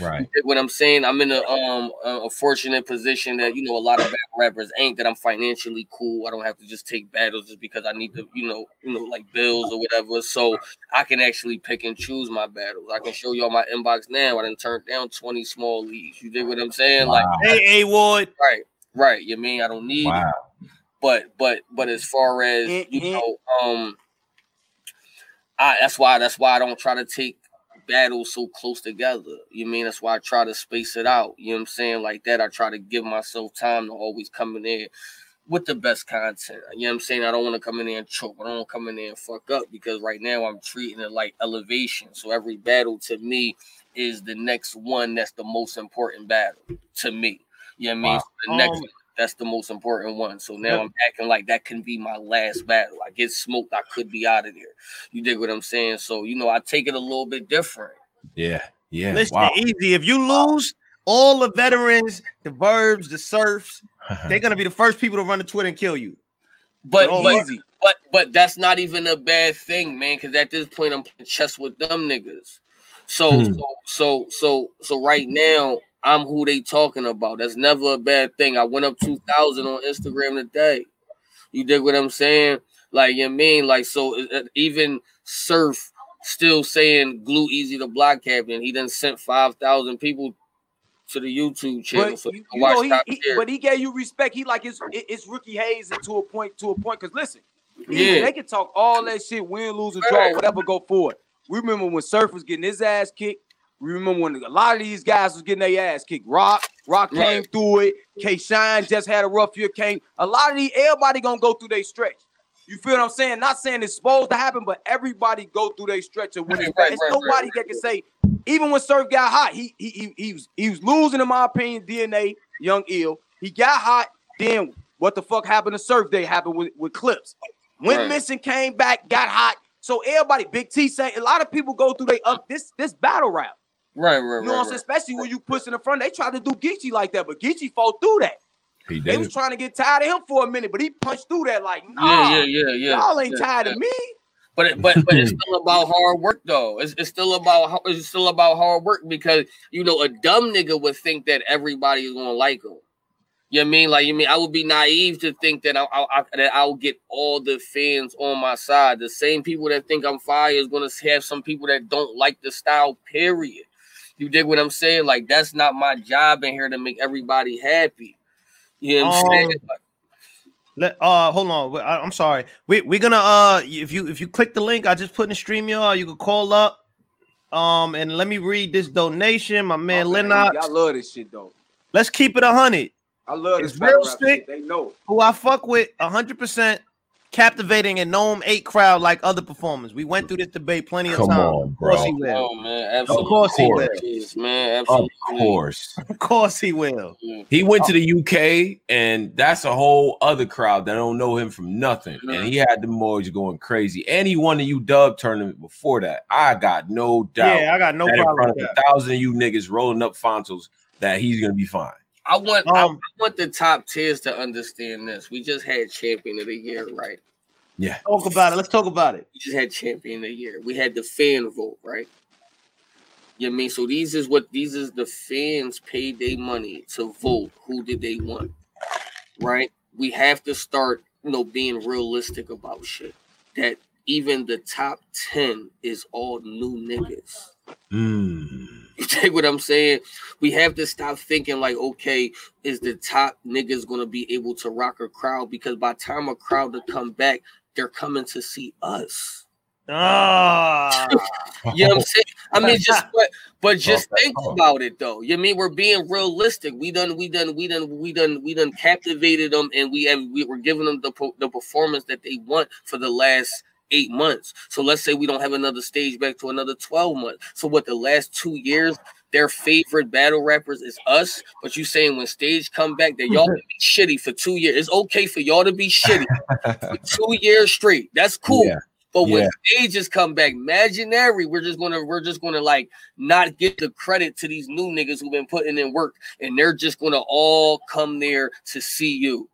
Right. What I'm saying? I'm in a um a a fortunate position that you know a lot of battle rappers ain't that I'm financially cool. I don't have to just take battles just because I need to, you know, you know, like bills or whatever. So I can actually pick and choose my battles. I can show y'all my inbox now. I done turned down 20 small leads. You dig what I'm saying? Like Wow. Hey, A Ward. right, right. You mean I don't need it Wow. but but but as far as Eh, you eh. know um I that's why that's why I don't try to take battles so close together. You mean that's why I try to space it out. You know what I'm saying? Like that, I try to give myself time to always come in there with the best content. You know what I'm saying? I don't want to come in there and choke. I don't want to come in there and fuck up because right now I'm treating it like elevation. So every battle to me is the next one that's the most important battle to me. You know what I mean? Wow. So the next Um, one, that's the most important one. So now I'm acting like that can be my last battle. I get smoked, I could be out of there. You dig what I'm saying? So you know, I take it a little bit different. Yeah. Yeah. Listen, wow. easy. If you lose, all the veterans, the verbs, the serfs, they're gonna be the first people to run to Twitter and kill you. But Oh, but, easy. but but that's not even a bad thing, man. Because at this point, I'm playing chess with them niggas. So Hmm. so so so so right now, I'm who they talking about. That's never a bad thing. I went up two thousand on Instagram today. You dig what I'm saying? Like you mean like so? uh, Even Surf still saying glue easy to block captain. He done sent five thousand people to the YouTube channel But so you, know, he, he- but he gave you respect. He like it's it's Ricky Hayes and to a point to a point. Cause listen, Yeah. they can talk all that shit, win, lose, or draw, whatever, go forward. We remember when Surf was getting his ass kicked. We remember when a lot of these guys was getting their ass kicked. Rock, Rock came Right. through it. K Shine just had a rough year. Came a lot of these. Everybody gonna go through their stretch. You feel what I'm saying? Not saying it's supposed to happen, but everybody go through their stretch of when it's Right, right, nobody that can say. Even when Surf got hot, he he he, he was he was losing in my opinion. DNA, Young Ill. He got hot. Then what the fuck happened to Surf Day happened with, with Clips. Went Right. missing, came back, got hot. So everybody, Big T saying a lot of people go through they up this this battle rap. Right, right, You know right, what I'm right. saying? Especially when you push in the front. They tried to do Geechi like that, but Geechi fought through that. He did. They was trying to get tired of him for a minute, but he punched through that like, nah, Yeah, yeah, yeah, yeah. y'all ain't yeah, tired yeah. of me. But it, but but it's still about hard work though. It's, it's still about it's still about hard work because you know a dumb nigga would think that everybody is gonna like him. You know I mean? Like you mean I would be naive to think that I, I, I that I'll get all the fans on my side. The same people that think I'm fire is gonna have some people that don't like the style. Period. You dig what I'm saying? Like that's not my job in here to make everybody happy. You know what I'm Um, saying? Let uh hold on. I, I'm sorry. We we're gonna uh if you if you click the link I just put in the stream y'all, you can call up. Um and let me read this donation. My man Okay, Lennox. I love this shit though. Let's keep it a hundred. I love It's this real rap sick. shit. They know. Who I fuck with hundred percent captivating and Gnome 8 crowd like other performers. We went through this debate plenty of Come times. on, Of course bro. he will. Oh man, absolutely. Of course he will. Yes, man, Of course. Of course he will. He went to the UK, and that's a whole other crowd that don't know him from nothing. And he had the boys going crazy. And he won the UW tournament before that. I got no doubt Yeah, I got no that in problem front with of that. a thousand of you niggas rolling up Fontos that he's gonna be fine. I want I Um, want the top tiers to understand this. We just had champion of the year, right? Yeah. talk about it. Let's talk about it. We just had champion of the year. We had the fan vote, right? You know I mean? So these is what these is the fans paid their money to vote who did they want. Right? We have to start, you know, being realistic about shit. That even the top 10 is all new niggas. Mm. You take what I'm saying? We have to stop thinking like, okay, is the top niggas gonna be able to rock a crowd? Because by the time a crowd to come back, they're coming to see us. Ah, You know what I'm saying? I mean, just but but just Okay. think about it though. You know I mean we're being realistic. We done we done we done we done we done captivated them, and we have we were giving them the the performance that they want for the last eight months. So let's say we don't have another stage back to another twelve months. So what the last two years? Their favorite battle rappers is us, but you saying when stage come back that y'all can be shitty for two years. It's okay for y'all to be shitty for two years straight. That's cool. Yeah. But when Yeah. stages come back, imaginary, we're just gonna we're just gonna like not get the credit to these new niggas who've been putting in work, and they're just gonna all come there to see you.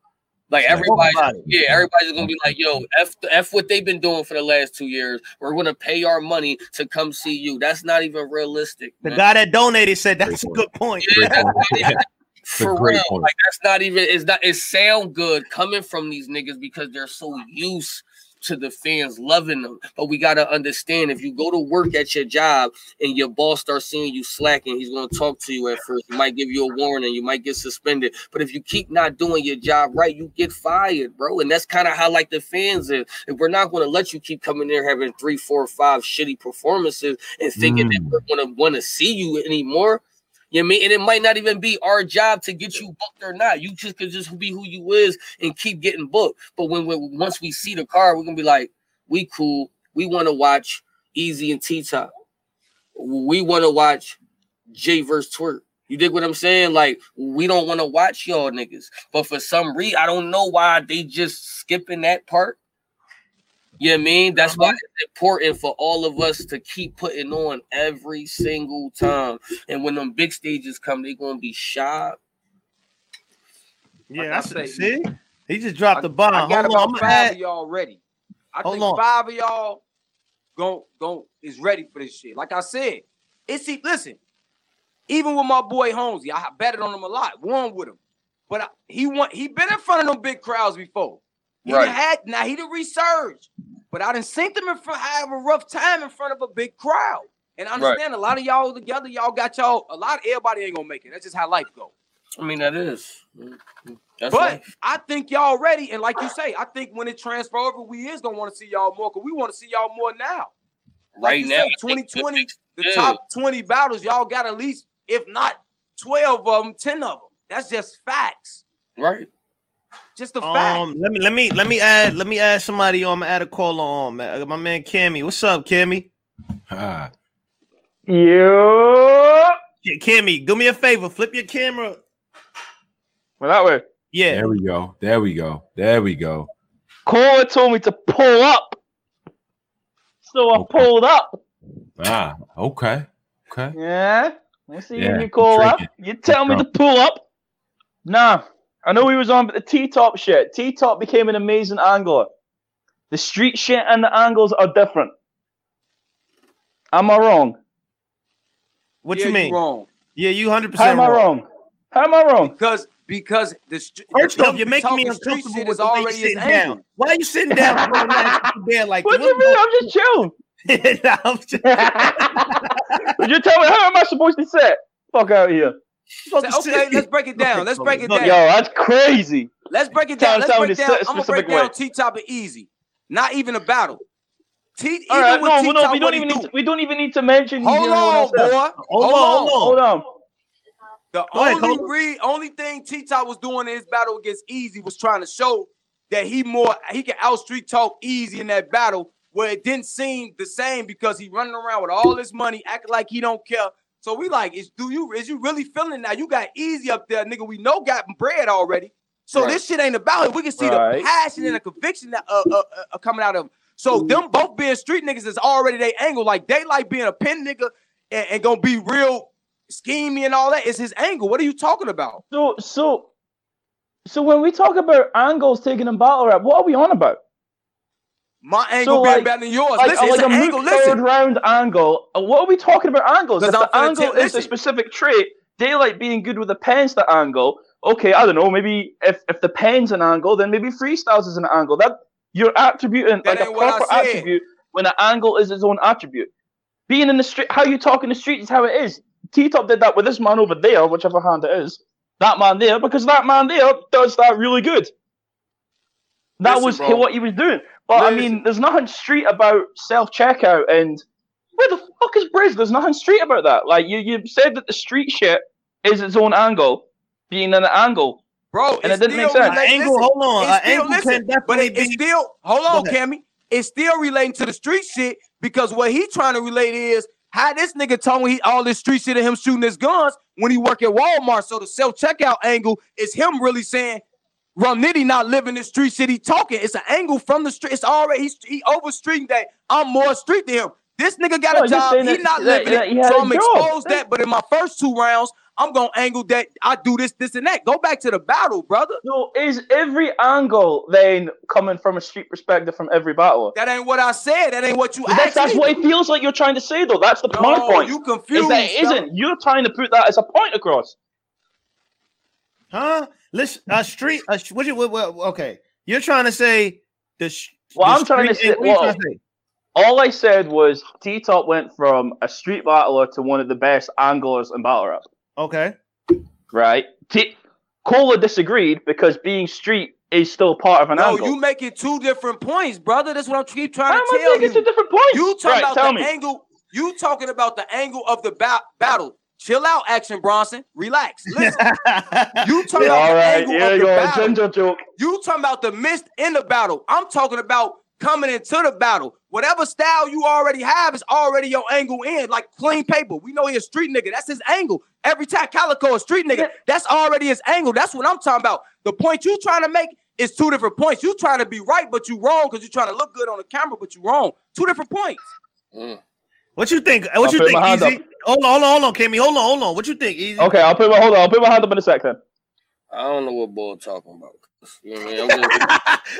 Like Talk everybody, yeah, everybody's gonna be like, "Yo, f f what they've been doing for the last two years. We're gonna pay our money to come see you." That's not even realistic. the man. guy that donated said that's a good point. Yeah, that's not even, for great real. point. Like that's not even it's not it sound good coming from these niggas because they're so used to the fans loving them. But we gotta understand if you go to work at your job and your boss starts seeing you slacking, he's gonna talk to you at first. He might give you a warning, you might get suspended. But if you keep not doing your job right, you get fired, bro. And that's kind of how like the fans is. If we're not gonna let you keep coming there having three, four, five shitty performances and thinking that Mm. we're gonna want to see you anymore. You know I mean? And it might not even be our job to get you booked or not. You just could just be who you is and keep getting booked. But when we once we see the car, we're gonna be like, we cool. We want to watch Easy and T Top. We want to watch J verse Twork. You dig what I'm saying? Like we don't want to watch y'all niggas, but for some reason, I don't know why they just skipping that part. You know what I mean? That's uh-huh. why it's important for all of us to keep putting on every single time. And when them big stages come, they're gonna be shy. Yeah, Like I that's say, see. He just dropped the bomb. I got Hold on, about I'm five add, of y'all ready. I Hold think on. five of y'all gon' gon' is ready for this shit. Like I said, it's see, listen, even with my boy Holmesy, I betted on him a lot, won with him. But I, he want he been in front of them big crowds before. He Right. had now he done resurged, but I didn't seen them in front have a rough time in front of a big crowd. And I Right. understand a lot of y'all together, y'all got y'all a lot. of Everybody ain't gonna make it. That's just how life goes. I mean, that is. That's But life. I think y'all ready, and like you say, I think when it transfer over, we is gonna want to see y'all more because we want to see y'all more now. Like right now, say, 2020, the Yeah. top 20 battles, y'all got at least, if not 12 of them, 10 of them. That's just facts. Right. Just a fact. Um, let me let me let me add let me add somebody on. I'm gonna add a caller on, man. My man Cammy. What's up, Cammy? Hi. Yeah. Yeah, Cammy, do me a favor. Flip your camera. Well, that way. Yeah. there we go. There we go. There we go. Caller told me to pull up. So I Okay. pulled up. Ah, okay. Okay. Yeah. Let's see Yeah, when you call up. You tell me to pull up. Nah. I know he was on but the T top shit. T top became an amazing angler. The street shit and the angles are different. Am I wrong? What Yeah, you mean? wrong. Yeah, you hundred percent. How percent am I wrong? How am I wrong? because because the str- First him off, you're making me uncomfortable shit with is the way you're already sitting down. angle. Why are you sitting down bro, now like What do you mean? I'm just chilling. Nah, I'm just- Would you tell me how am I supposed to sit? Fuck out of here. Fucking Okay, sit- let's break it down. Let's break it Look, down. Yo, that's crazy. Let's break it down. Let's tell me break to down. sit a I'm gonna break down. T top and easy. Not even a battle. T All even right, with no, T no, we don't even need to, we don't even need to mention. Hold anyone on, boy. Hold Hold on, on. hold Hold on. The Go ahead, only Cole. re- only thing T Top was doing in his battle against Easy was trying to show that he more he can out street talk Easy in that battle where it didn't seem the same because he running around with all this money, acting like he don't care. So we like, is do you is you really feeling now? You got Easy up there, nigga. We know got bread already. So Right. this shit ain't about it. We can see Right. the passion and the conviction that uh, uh, uh, coming out of him. So them both being street niggas is already they angle. Like they like being a pen nigga and, and gonna be real scheming and all that is his angle. What are you talking about? So, so, so when we talk about angles taking in battle rap, what are we on about? My angle So, being like- better than yours. Like, listen, like it's a an angle. moot third round angle. Uh, What are we talking about angles? If the angle is a specific trait, daylight being good with the pens the angle. Okay, I don't know. Maybe if if the pen's an angle, then maybe freestyles is an angle. That you're attributing That like a ain't what I proper attribute when an angle is its own attribute. Being in the street, how you talk in the street is how it is. T Top did that with this man over there, whichever hand it is. That man there, because that man there does that really good. That Listen, was bro. what he was doing. But I mean, there's nothing street about self checkout and where the fuck is Briz? There's nothing street about that. Like you, you said that the street shit is its own angle, being an angle. bro. And it's it didn't make sense. An angle, listen, hold on. it's uh, still- angle listen, can but definitely it, it's still hold on, Cammy. It's still relating to the street shit because what he trying to relate is how this nigga told he all this street shit of him shooting his guns when he work at Walmart. So the self checkout angle is him really saying. Rum Nitty not living in the street city talking. It's an angle from the street. It's already he's, he over street that I'm more street than him. This nigga got No, a job. He that- not that- living that it. So I'm job. exposed that. But in my first two rounds, I'm gonna angle that I do this, this, and that. Go back to the battle, brother. So is every angle then coming from a street perspective from every battle? That ain't what I said. That ain't what you That's, asked that's what it feels like you're trying to say, though. That's the no, my point. You is confused. that it isn't. You're trying to put that as a point across. Huh? Listen, a street. A, what you? What, what, okay, you're trying to say the. Sh- Well, the I'm trying to say- what are you well- trying to say? All I said was T Top went from a street battler to one of the best anglers in battle rap. Okay. Right? T- Cola disagreed because being street is still part of an No, angle. you making two different points, brother. That's what I'm keep trying How to am I tell making two you. different points? You talking right, about tell the me. angle. You talking about the angle of the ba- battle. Chill out, Action Bronson. Relax. Listen. You talking Yeah, about all the right. angle Here of the battle. Ginger joke. You talking about the missed in the battle. I'm talking about coming into the battle. Whatever style you already have is already your angle in, like clean paper. We know he's a street nigga. That's his angle. Every time Calicoe a street nigga, that's already his angle. That's what I'm talking about. The point you trying to make is two different points. You trying to be right, but you wrong because you trying to look good on the camera, but you wrong. Two different points. Mm. What you think? What I'll you think, Easy? up. Hold on, hold on, hold on, Kimmy. Hold on, hold on. What you think, Easy? Okay, I'll put my hold on. I'll put my hand up in a second. I don't know what ball talking about. You know I mean?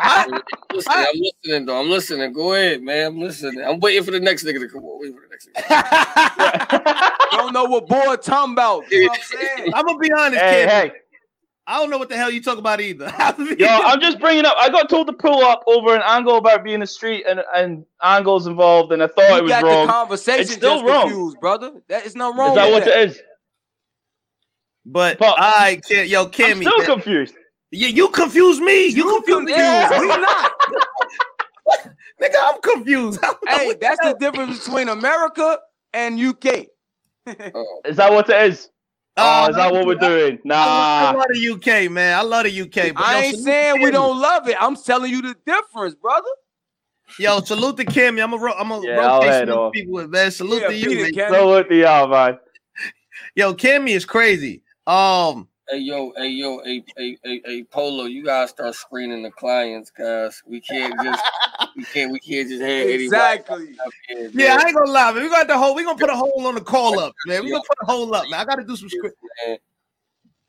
I'm, listening, I'm ah, listening though. I'm listening. Go ahead, man. I'm listening. I'm waiting for the next nigga to come on. Waiting for the next nigga. Don't know what boy talking about. You know what I'm? I'm gonna be honest, hey, Kim. hey. I don't know what the hell you talk about either. I'm Yo. I'm just bringing up. I got told to pull up over an angle about being a street and, and angles involved, and I thought it was got wrong. the conversation It's still just wrong. confused, brother. That is no wrong. Is that with what that. it is? but, But- I can't. Yo, I'm Kimmy, still man. confused. Yeah, you confuse me. You, You confuse confused. me. We not. Nigga, I'm confused. Hey, that's the difference between America and UK. Is that what it is? Uh, Oh, is that what we're doing? I, I love the UK, man. I love the UK. But I yo, ain't saying to we don't love it. I'm telling you the difference, brother. Yo, salute to Kimmy. I'm a ro- I'm a Yeah, some people with man. Salute Yeah, to you, it, man. What the y'all, man? Yo, Kimmy is crazy. Um, hey yo, hey yo, hey, hey, hey, hey, Polo, you gotta start screening the clients, guys. We can't just, we can't, we can't just have anybody Exactly. here, yeah. I ain't gonna lie, man. We got the whole. We gonna put a hole on the call up, man. We gonna put a hole up, man. I gotta do some screen.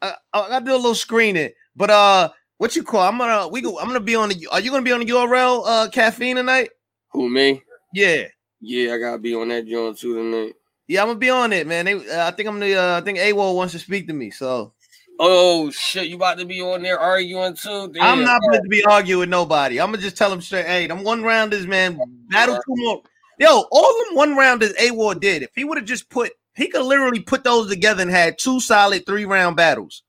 I, I gotta do a little screening. But uh, what you call? I'm gonna we go. I'm gonna be on the. Are you gonna be on the URL uh caffeine tonight? Who me? Yeah. Yeah, I gotta be on that joint too tonight. Yeah, I'm gonna be on it, man. They, uh, I think I'm the. Uh, I think AWOL wants to speak to me. So Oh shit, you about to be on there arguing too? Damn. I'm not going to be arguing with nobody. I'm gonna just tell him straight. Hey, them one rounders, man. Battle two more. Yo, all them one rounders A Ward did. If he would have just put, he could literally put those together and had two solid three round battles.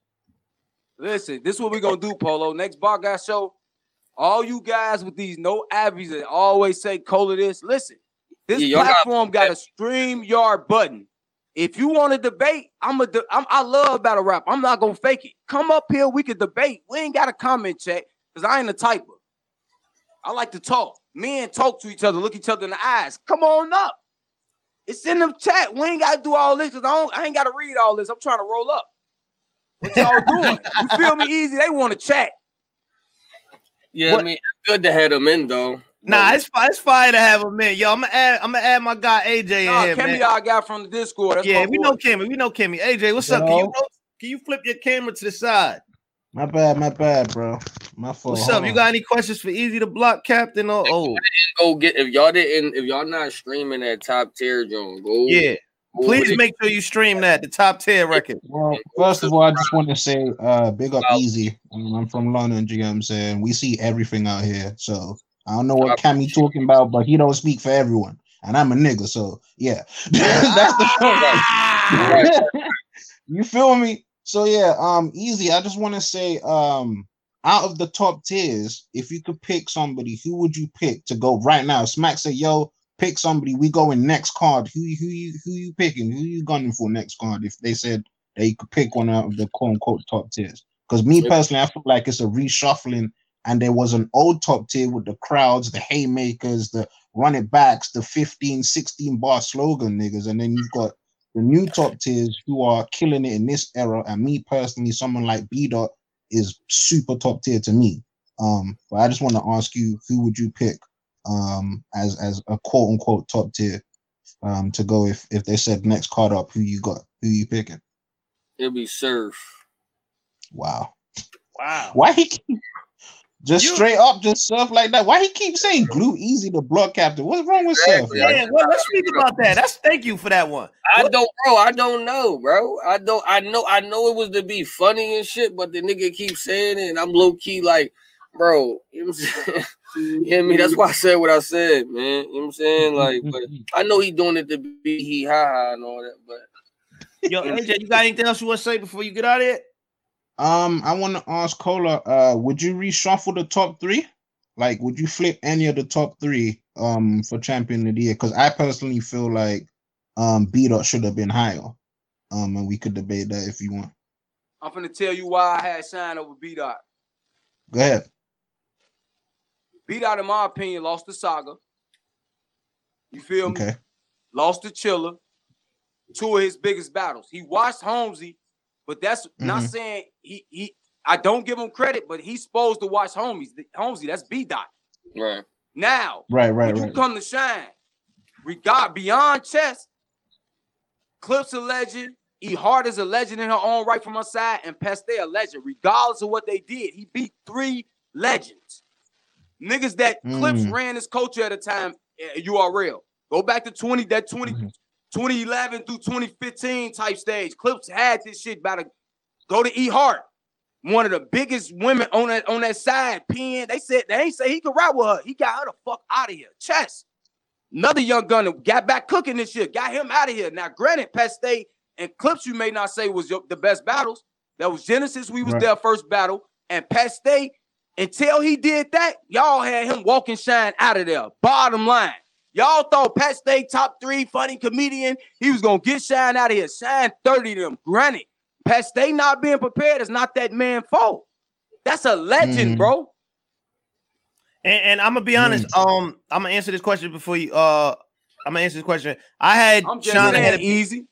Listen, this is what we're gonna do, Polo. Next bar guy show. All you guys with these no abbies that always say Cola this. Listen, this Yeah, y'all got- platform got, a stream yard button. If you want to debate, I'm a de- I'm, I love battle rap. I'm not gonna fake it. Come up here, we can debate. We ain't got a comment check because I ain't a typer. I like to talk. Men talk to each other, look each other in the eyes. Come on up. It's in the chat. We ain't gotta do all this because I, don't- I ain't gotta read all this. I'm trying to roll up. What y'all doing? You feel me easy? They want to chat. Yeah, What- I mean, it's good to have them in though. Nah, it's fine. It's fine to have him in. Yo, I'm gonna add. I'm gonna add my guy AJ Nah, in here, Kimmy, man. I got from the Discord. That's Yeah, we boy. know Kimmy. We know Kimmy. AJ, what's up? Can you can you flip your camera to the side? My bad, my bad, bro. My fault. What's Hold up? You got any questions for Easy to Block, Captain? Or oh, Go get if y'all didn't if y'all not streaming that top tier John, go yeah. go Please make sure you stream that the top tier record. Well, first of all, I just want to say, uh, big up Wow. Easy. Um, I'm from London, you know what I'm saying? We see everything out here. So I don't know what Cammy talking about, but he don't speak for everyone. And I'm a nigga, so yeah. That's the Right. you feel me? So yeah, um, easy. I just want to say, um, out of the top tiers, if you could pick somebody, who would you pick to go right now? Smack say, yo, pick somebody. We going next card. Who who you who you picking? Who you gunning for next card? If they said they could pick one out of the quote unquote top tiers. Because me personally, I feel like it's a reshuffling, and there was an old top tier with the crowds, the haymakers, the run it backs, the 15, 16 bar slogan niggas, and then you've got the new top tiers who are killing it in this era. And me personally, someone like B Dot is super top tier to me. Um, but I just want to ask you, who would you pick um as as a quote unquote top tier um to go if if they said next card up, who you got? Who you picking? It'll be surf. Wow. Wow. Why he keep just You- straight up just surf like that? Why he keep saying glue easy to block captain? What's wrong with surf? Exactly. man? Yeah, well, let's speak about that. That's thank you for that one. I What- don't, bro. I don't know, bro. I don't. I know. I know it was to be funny and shit, but the nigga keeps saying it, and I'm low key like, bro. You know what I'm saying? you hear me? That's why I said what I said, man. You know what I'm saying? Like, but I know he doing it to be he ha ha and all that, but Yo, AJ, you got anything else you want to say before you get out of here? Um, I want to ask Cola, uh, would you reshuffle the top three? Like, would you flip any of the top three um for champion of the year? Because I personally feel like um B dot should have been higher. Um, and we could debate that if you want. I'm gonna tell you why I had Shine over B Dot. Go ahead. B Dot, in my opinion, lost the saga. You feel me? Okay. Lost the Chilla. Two of his biggest battles. He watched Holmesy, but that's not Mhm. saying he he. I don't give him credit, but he's supposed to watch homies. Holmesy, that's B Dot. right. Now, Right, right, when you come to shine, We got beyond chess, Clips a legend, E Hart is a legend in her own right from her side, and Peste a legend, regardless of what they did. He beat three legends. Niggas that Clips Mm. ran his culture at a time, you are real. Go back to 20, that 20, Mhm. 2011 through 2015 type stage. Clips had this shit about to go to E Hart. One of the biggest women on that on that side, pen. They said they ain't say he could rap with her. He got her the fuck out of here. Chess. Another young gun that got back cooking this shit. Got him out of here. Now, granted, Peste and Clips, you may not say was your, the best battles. That was Genesis. We was Right. their first battle. And Peste, until he did that, y'all had him walking shine out of there. Bottom line. Y'all thought Peste top three funny comedian. He was gonna get Shine out of here. Shine 30 to them. Granted, Peste not being prepared is not that man fault. That's a legend, Mhm. bro. And, and I'm gonna be honest. Um, I'm gonna answer this question before you. Uh, I'm gonna answer this question. I had I'm just Sean saying ahead of easy.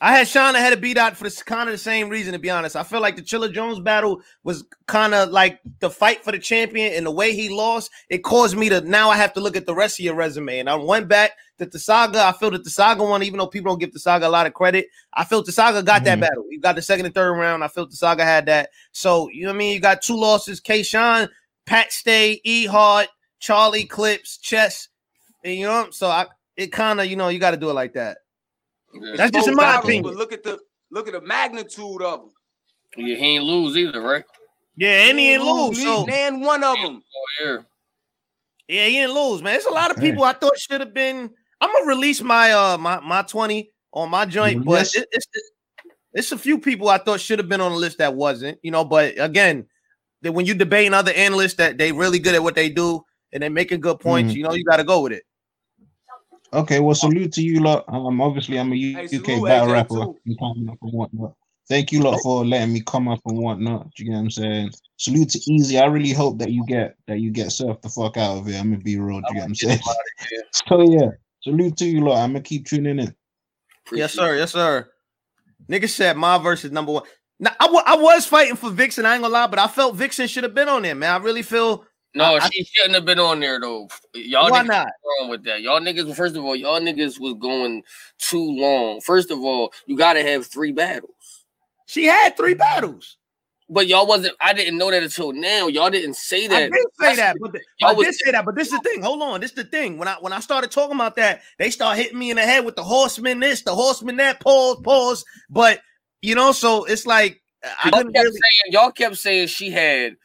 I had Sean ahead of B Dot for this kind of the same reason, to be honest. I feel like the Chilla Jones battle was kind of like the fight for the champion, and the way he lost, it caused me to now I have to look at the rest of your resume. And I went back to the saga. I feel that the saga one, even though people don't give the saga a lot of credit, I feel the saga got that Mhm. battle. You got the second and third round. I feel the saga had that. So you know what I mean? You got two losses: K Sean, Pat Stay, E Hart, Charlie Clips, Chess. And, you know, so I it kind of you know you got to do it like that. Yeah. That's just in my battles, opinion. But look at the look at the magnitude of them. Yeah, he ain't lose either, right? Yeah, and he didn't lose. So and one of them. Oh yeah. yeah, he didn't lose, man. It's a lot of people I thought should have been. I'm gonna release my uh my my 20 on my joint, but it, it's it's a few people I thought should have been on the list that wasn't, you know. But again, that when you debating other analysts that they really good at what they do and they making good points, Mhm. you know, you got to go with it. Okay, well, salute to you lot. Um, obviously, I'm a U- Hey, UK battle AJ rapper. and coming up and whatnot. Thank you lot for letting me come up and whatnot. Do you get what I'm saying? Salute to Easy. I really hope that you get that you get surfed the fuck out of here. I'm gonna be real. Do you get what I'm saying? So yeah, salute to you lot. I'm gonna keep tuning in. Yes, sir. Yes, sir. Nigga said my verse is number one. Now I I was fighting for Vixen. I ain't gonna lie, but I felt Vixen should have been on there, man. I really feel. No, I- she shouldn't have been on there though. Y'all Why not? wrong with that. Y'all niggas, first of all, y'all niggas was going too long. First of all, you gotta have three battles. She had three battles. But y'all wasn't. I didn't know that until now. Y'all didn't say that. I did say that, but the, Y'all I was- did say that, but this is the thing. Hold on, this is the thing. When I when I started talking about that, they start hitting me in the head with the horseman this, the horseman that, pause, pause. But you know, so it's like I Y'all kept really saying. Y'all kept saying she had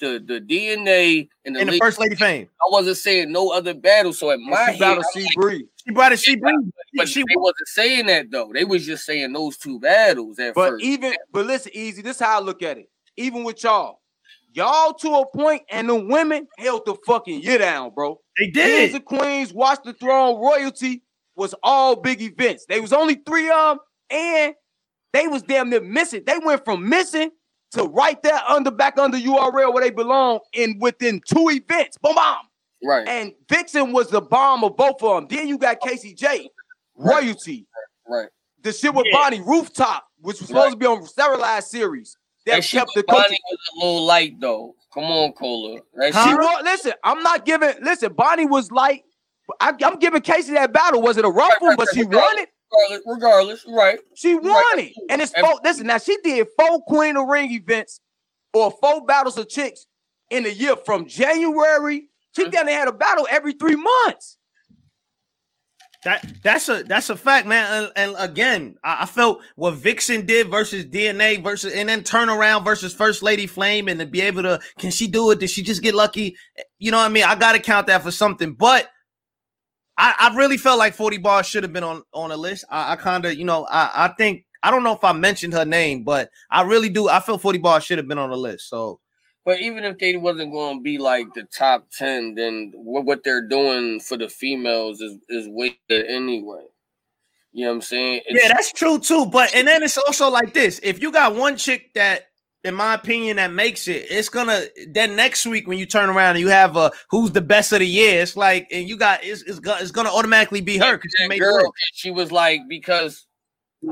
the the DNA and the. in the First Lady Flame. I wasn't saying no other battle. So at my And head, she battled I'm C like, Bree. She brought it. She Yeah, bring. but She they wasn't saying that though. They was just saying those two battles at But first. even but listen, easy. This is how I look at it. Even with y'all, y'all to a point, and the women held the fucking year down, bro. they Kings did. and Queens, Watch the Throne, Royalty was all big events. They was only three of them, and they was damn near missing. They went from missing to right there under back under URL where they belong in within two events. Boom, bomb. right, And Vixen was the bomb of both of them. Then you got Casey J, Royalty. right. The shit with Yeah. Bonnie, Rooftop, which was supposed to be on Sterilized series. That That shit kept with the country. Bonnie was a little light though. Come on, Cola. That She shit, was, listen, I'm not giving. Listen, Bonnie was like, I, am giving Casey that battle. Was it a rough one? But she won it. Regardless, regardless, right? She Right. won it. And it's And- four. Listen, now she did four Queen of Ring events or four battles of chicks in a year from January. She Mm-hmm. done had a battle every three months. That that's a that's a fact, man. And, and again, I, I felt what Vixen did versus DNA versus and then turn around versus First Lady Flame and to be able to can she do it? Did she just get lucky? You know what I mean? I gotta count that for something. But I, I really felt like 40 bars should have been on on the list. I, I kind of, you know, I, I think I don't know if I mentioned her name, but I really do. I feel 40 bars should have been on the list. So But even if they wasn't going to be like the top ten, then what, what they're doing for the females is is way anyway. You know what I'm saying? yeah, that's true too. But and then it's also like this: if you got one chick that, in my opinion, that makes it, it's gonna then next week when you turn around and you have a who's the best of the year, it's like and you got it's it's, it's gonna automatically be her because she girl, she was like, because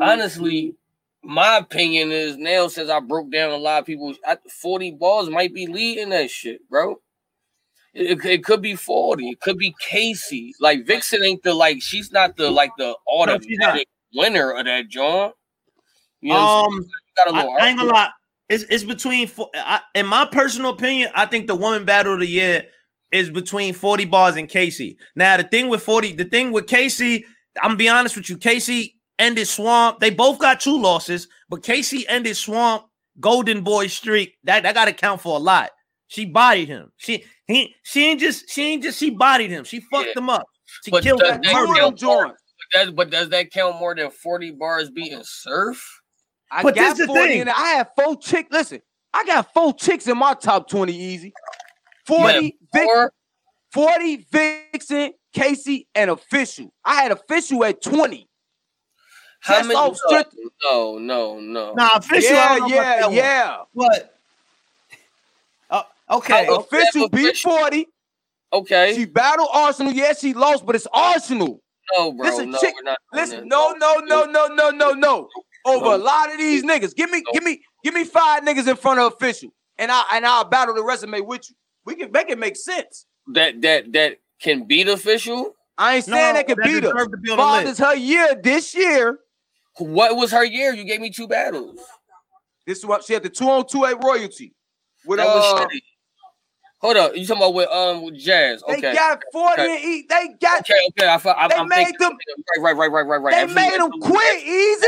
honestly, my opinion is now since I broke down a lot of people, I, 40 balls might be leading that shit, bro. It, it, could be 40, it could be Casey. Like Vixen ain't the like, she's not the like the No, automatic winner of that John. You know what I'm saying? Um, You got a I, I ain't gonna lie. It's it's between. I, in my personal opinion, I think the woman battle of the year is between 40 bars and Casey. Now the thing with 40, the thing with Casey, I'm gonna be honest with you. Casey ended Swamp. They both got two losses, but Casey ended Swamp Golden Boy streak. That that got to count for a lot. She bodied him. She he she ain't just she ain't just she bodied him. She fucked Yeah. him up. She But killed does him. that Two of count more- joints. Does, but does that count more than 40 bars beating Surf? I But got this the 40 thing. in it. I have four chicks. Listen, I got four chicks in my top 20 easy. 40, Victor, 40 Vixen, Casey, and official. I had official at 20. how Just many? off strength- No, no, no. Nah, official. I yeah, don't yeah, that yeah. But uh, okay, How- Official beat Official. 40. Okay. She battled Arsonal. Yes, she lost, but it's Arsonal. no, bro. listen, no, chick- we're not. Listen, no, no, no, no, no, no, no. Over No. a lot of these niggas. Give me, No. give me, give me five niggas in front of official. And I and I'll battle the resume with you. We can make it make sense. That that that can beat official. I ain't no, saying they could that beat her. deserve be on the list. Father's her year this year. What was her year? You gave me two battles. This is what she had the two on two at royalty. With That was uh. Hold up, you talking about with um with Jazz? they Okay, got 40 Okay. and eat. They got okay, okay. I, I, They I'm made thinking, them- right, right, right, right, right, right. they Absolutely, made them quit easy.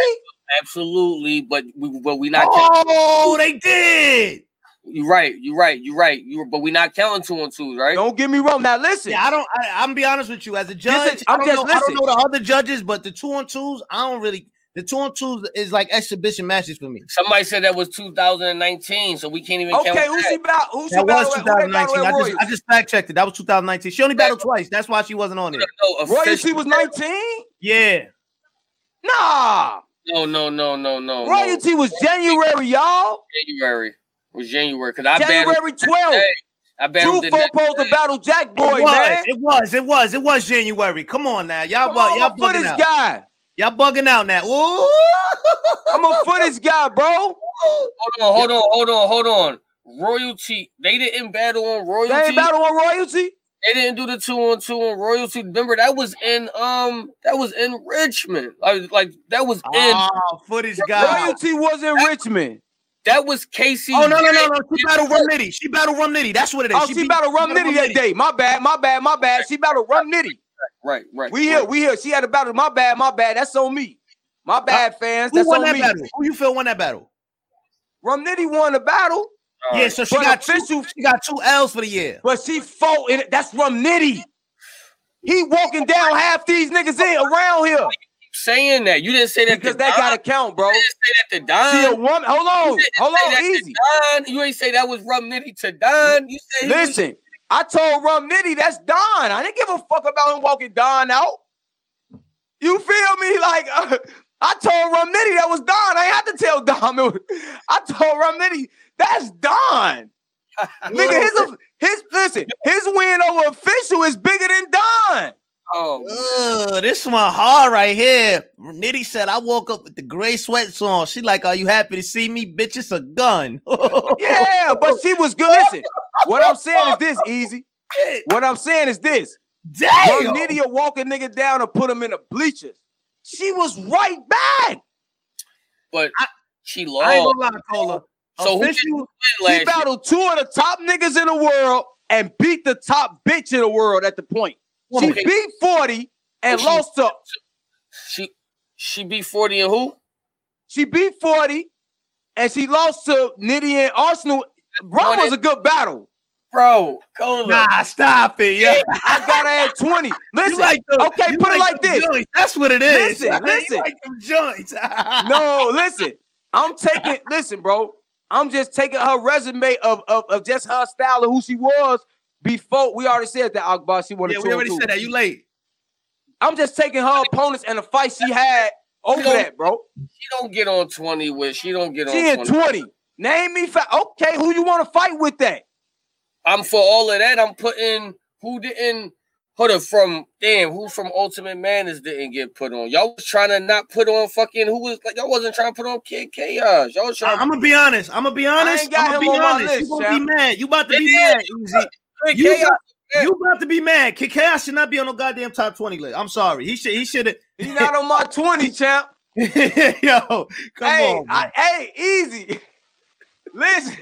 Absolutely, but we but we not. Oh, they did. You're right. You're right. You're right. You but we not counting two on twos, right? Don't get me wrong. Now listen. Yeah, I don't. I, I'm gonna be honest with you. As a judge, is- I, I'm don't just know, I don't know the other judges, but the two on twos, I don't really. The two on twos is like exhibition matches for me. Somebody said that was 2019, so we can't even count Okay, who that. she battle? Who she That was battle? at- who 2019. I just, Royals? I just fact checked it. That was 2019. She only battled twice. That's why she wasn't on it. No, Royalty official- was 19? Yeah. Nah. No, no, no, no, no. no. Royalty was January, y'all. January. It was January because I January battled. 12th. I battled Two the next supposed to battle Jack Boy, it was. man. It was. It was. It was January. Come on now, y'all. Come bu- on, y'all I'm for bugging this out. guy. Y'all bugging out now. Ooh. I'm a for this guy, bro. Hold on, hold on, hold on, hold on. Royalty. They didn't battle on royalty. They ain't battle on royalty. They didn't do the two on two on royalty. Remember that was in um that was in Richmond. Like, like that was in Oh, footage guy. Royalty was in Richmond. that was Casey. Oh no no no no! She battled Rum Nitty. She battled Rum Nitty. That's what it is. Oh, she, beat- battled Rum Nitty that day. My bad, my bad, my bad. She battled Rum Nitty. Right, right. We here, right. we here. She had a battle. My bad, my bad. That's on me. My bad, fans. Who That's won on that me. battle? Who you feel won that battle? Rum Nitty won the battle, All Yeah, right. so she but got two, she got two L's for the year. but she fought in it. That's from Nitty. He walking down half these niggas in around here saying that. You didn't say that because that gotta count, bro. You didn't say that to Don. See a woman. Hold on, hold on, easy. Don. You ain't say that was Rum Nitty to Don. You said he was- Listen, I told Rum Nitty that's Don. I didn't give a fuck about him walking Don out. You feel me? Like uh, I told Rum Nitty that was Don. I had to tell Don. was- I told Rum Nitty that's Don. Nigga, his his listen, his win over official is bigger than Don. oh, Ugh, this one hard right here. Nitty said, "I woke up with the gray sweats on." She like, "Are you happy to see me, bitch? It's a gun." Yeah, but she was good. Listen, what I'm saying is this, easy. What I'm saying is this. Damn. Rum Nitty will walk a nigga down and put him in the bleachers. She was right back. but she I ain't lost. gonna lie, Cola. So who did Official- win She last year? battled two of the top niggas in the world and beat the top bitch in the world at the point. She Okay. beat 40 and she- lost to She she beat 40 and who? she beat 40 and she lost to Nitty and Arsonal. Rum was a good battle. Bro, Cola. Nah, stop it, yeah. I gotta add 20. Listen, You like the- okay, you put it like this. joints. That's what it is. Listen, You listen. like them joints. No, listen. I'm taking listen, bro. I'm just taking her resume of, of, of just her style of who she was before we already said that Akbar she wanted Yeah, we already said that. You late. I'm just taking her opponents and the fight she had over You know- that, bro. She don't get on 20 with she don't get on She in 20. 20. Name me fa- okay, who you want to fight with that? I'm for all of that. I'm putting who didn't put it from damn who from Ultimate Madness didn't get put on. Y'all was trying to not put on fucking who was like y'all wasn't trying to put on Kid Chaos. Y'all was trying I'm gonna be honest. I'm gonna be honest. ain't got I'm gonna be honest. list, you gonna champ. be mad. You about to be mad, Easy. You, Chaos. got, you about to be mad. Kid Chaos should not be on no goddamn top 20 list. I'm sorry. He should. He should have. He not on my 20, champ. Yo, come hey, on. I, hey, easy. Listen,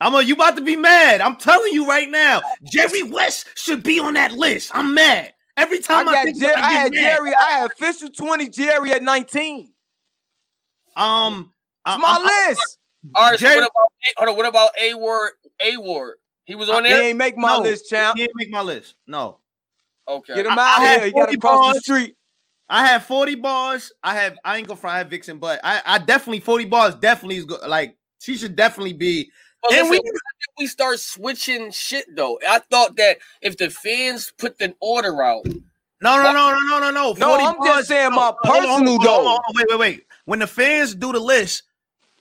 I'm a, you about to be mad. I'm telling you right now. Jerry West should be on that list. I'm mad. Every time I, got think Jer- about I had mad. Jerry, I had official 20 Jerry at 19. Um, It's I'm- my I'm- list. All right, so Jerry- what about hold on, what about A Ward? A Ward. He was on there. He there? ain't make my No, list, champ. He didn't make my list. No. Okay. Get him out I of had here. He got 40 to cross the bars. street. I have 40 bars. I have I ain't gonna front I have Vixen, but I, I definitely 40 bars definitely is good. Like she should definitely be. But And listen, we- we start switching shit though. I thought that if the fans put the order out, No, no, no, no, no, no, no. No, 40 I'm just saying no, my hold on, hold on, personal hold on, though. Wait, wait, wait. When the fans do the list,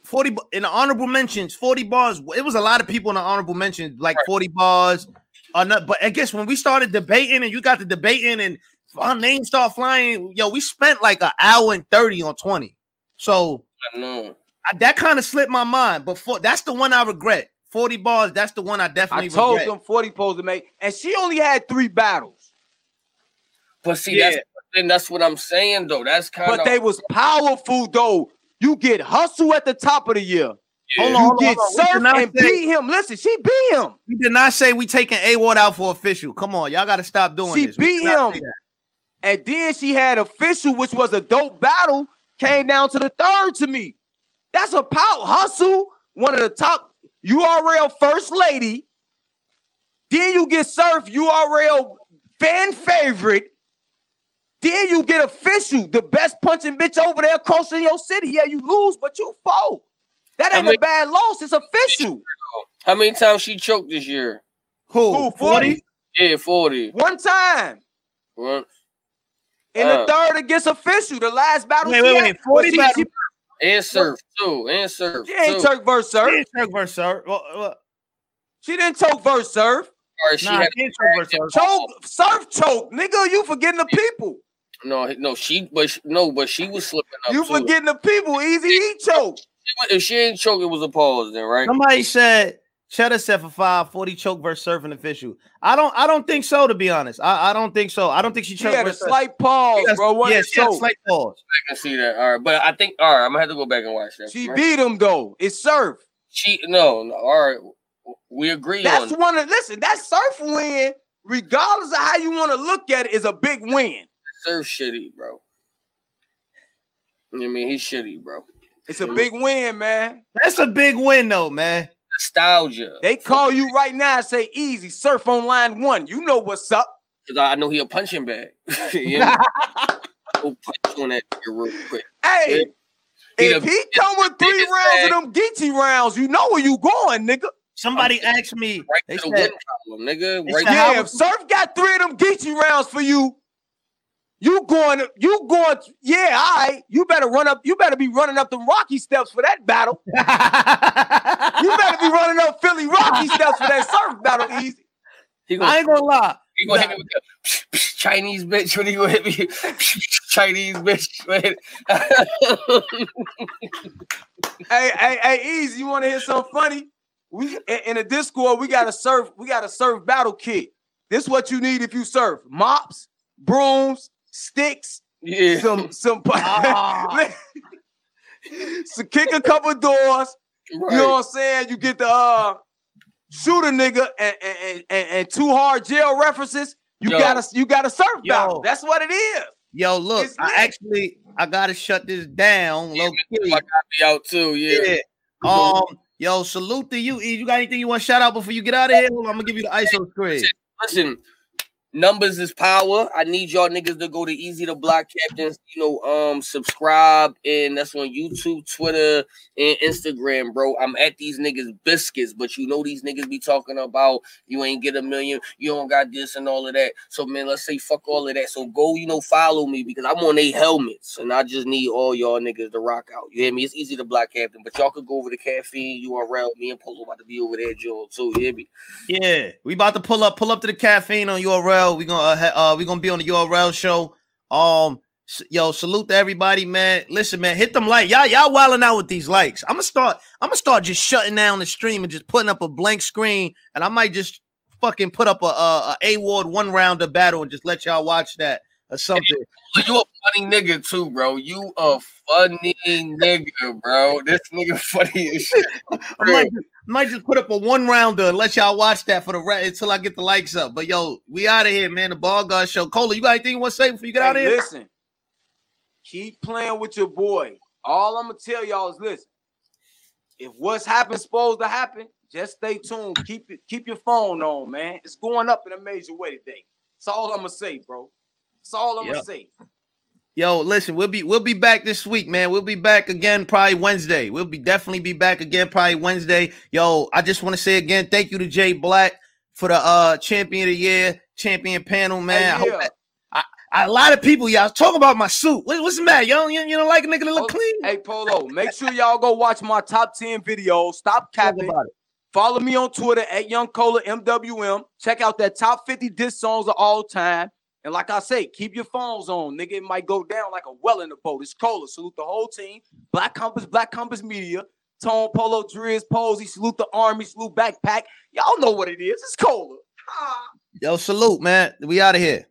40 in the honorable mentions, 40 bars. It was a lot of people in the honorable mentions, like 40 bars. Uh, or not, but I guess when we started debating and you got the debating and our names start flying, yo, we spent like an hour and 30 on 20. So I know. I, that kind of slipped my mind. But for, that's the one I regret. 40 bars, that's the one I definitely I definitely told regret. them 40 supposed to make, and she only had three battles, But see, Yeah. that's then that's what I'm saying though. That's kind but of they was powerful though. You get hustle at the top of the year. Hold You on, hold on, get hold on. Surf and say- beat him. Listen, she beat him. We did not say we taking A Ward out for official. Come on, y'all got to stop doing She this. We beat him. And then she had official, which was a dope battle. came down to the third to me. That's a power hustle. One of the top URL first lady. Then you get Surf URL fan favorite. Then you get official, the best punching bitch over there across in your city. Yeah, you lose, but you fall. That I ain't mean- a bad loss. It's official. How many times she choked this year? Who? Who, 40? Yeah, 40. One time. What? In Uh. the third against official, the last battle. Wait, wait, wait, 40 she, battle- she, And surf too. And surf. she ain't too. Turk versus Surf. He ain't Turk versus Surf. Well, well, She didn't choke versus Surf. Or she nah, had he ain't Turk versus Surf. Choke, Surf choke. Nigga, you forgetting the people. no, no. She, but she, no, but she was slipping up. You too. forgetting the people. Easy he choked. If she ain't choke, it was a pause then, right? Somebody said Cheddar said for five, 40 choke versus surfing official. I don't I don't think so, to be honest. I, I don't think so. I don't think she She choked had a slight pause, Yes, bro. What yeah, a she had a slight pause. I can see that. All right, but I think all right. I'm gonna have to go back and watch that. She right? beat him though. It's Surf. She no, no. All right, we agree That's on one of listen. That Surf win, regardless of how you want to look at it, is a big win. surf shitty, bro. I mean, he's shitty, bro. It's a big win, man. That's a big win, though, man. Nostalgia. They call you right now and say easy surf on line one. You know what's up. Cause I know he a punching bag. you know? Go punch on that real quick. Hey, He if the he come with three biggest rounds of them Geechi rounds, you know where you going, nigga. Somebody asked me, Right they to the said, win column, nigga. Right said, Yeah, if Surf got three of them Geechi rounds for you, you going, you going, yeah, all right. You better run up, you better be running up the Rocky steps for that battle. You better be running up Philly Rocky steps for that surf battle, easy. Gonna, I ain't gonna lie. he gonna hit me with the Chinese bitch. When he gonna hit me, Chinese bitch. Hey, hey, hey, easy. You want to hear something funny? We in, in the Discord, we got a surf, we got a surf battle kit. This is what you need if you surf: mops, brooms, sticks, yeah. some some. Ah. so kick a couple doors. Right. You know what I'm saying? You get the uh shoot a nigga and and, and, and, and two hard jail references. You Yo. got to you got to surf Yo. battle. That's what it is. Yo, look, It's I lit. actually I gotta shut this down. Yeah, Low key. I gotta be out too. Yeah. Yeah. Um, yo, salute to you. E. You got anything you want to shout out before you get out of here? Hold on, I'm gonna give you the ISO screen. Listen, numbers is power. I need y'all niggas to go to Easy to Block Captains, you know, um, subscribe, and that's on YouTube, Twitter, and Instagram, bro. I'm at these niggas biscuits, but you know these niggas be talking about you ain't get a million, you don't got this and all of that. So man, let's say fuck all of that. So go, you know, follow me because I'm on they helmets, and I just need all y'all niggas to rock out. You hear me? It's easy to block captain, but y'all could go over to caffeine URL. Me and Polo about to be over there, Joe. too. you hear me? Yeah, we about to pull up, pull up to the caffeine on URL. We gonna uh, uh we gonna be on the URL show. Um, yo, salute to everybody, man. Listen, man, hit them like y'all y'all wilding out with these likes. I'm gonna start. I'm gonna start just shutting down the stream and just putting up a blank screen, and I might just fucking put up a a, a Ward one rounder battle and just let y'all watch that or something. You a funny nigga too, bro. You a funny nigga, bro. This nigga funny as shit. I might, just, might just put up a one rounder and let y'all watch that for the rest until I get the likes up. But yo, we out of here, man. The ball guard show. Cola, you got anything you want to say before you get out of here? Listen, keep playing with your boy. All I'm gonna tell y'all is listen. If what's happened supposed to happen, just stay tuned. Keep it, keep your phone on, man. It's going up in a major way today. That's all I'm gonna say, bro. That's all I'm Yeah. gonna say. Yo, listen, we'll be we'll be back this week, man. We'll be back again probably Wednesday. We'll be definitely be back again probably Wednesday. Yo, I just want to say again, thank you to Jay Black for the uh champion of the year, champion panel, man. I Hey, hope yeah. that- I, I- a lot of people, y'all talk about my suit. What, what's the matter? You don't, you, you don't like a nigga that look Oh, clean? Hey, Polo, make sure y'all go watch my top 10 videos. Stop capping. about it. Follow me on Twitter at Young Cola MWM. Check out that top 50 diss songs of all time. And like I say, keep your phones on, nigga. It might go down like a well in the boat. It's Cola. Salute the whole team. Black Compass, Black Compass Media. Tone Polo, Driz, Posey. Salute the Army. Salute Backpack. Y'all know what it is. It's Cola. Yo, salute, man. We out of here.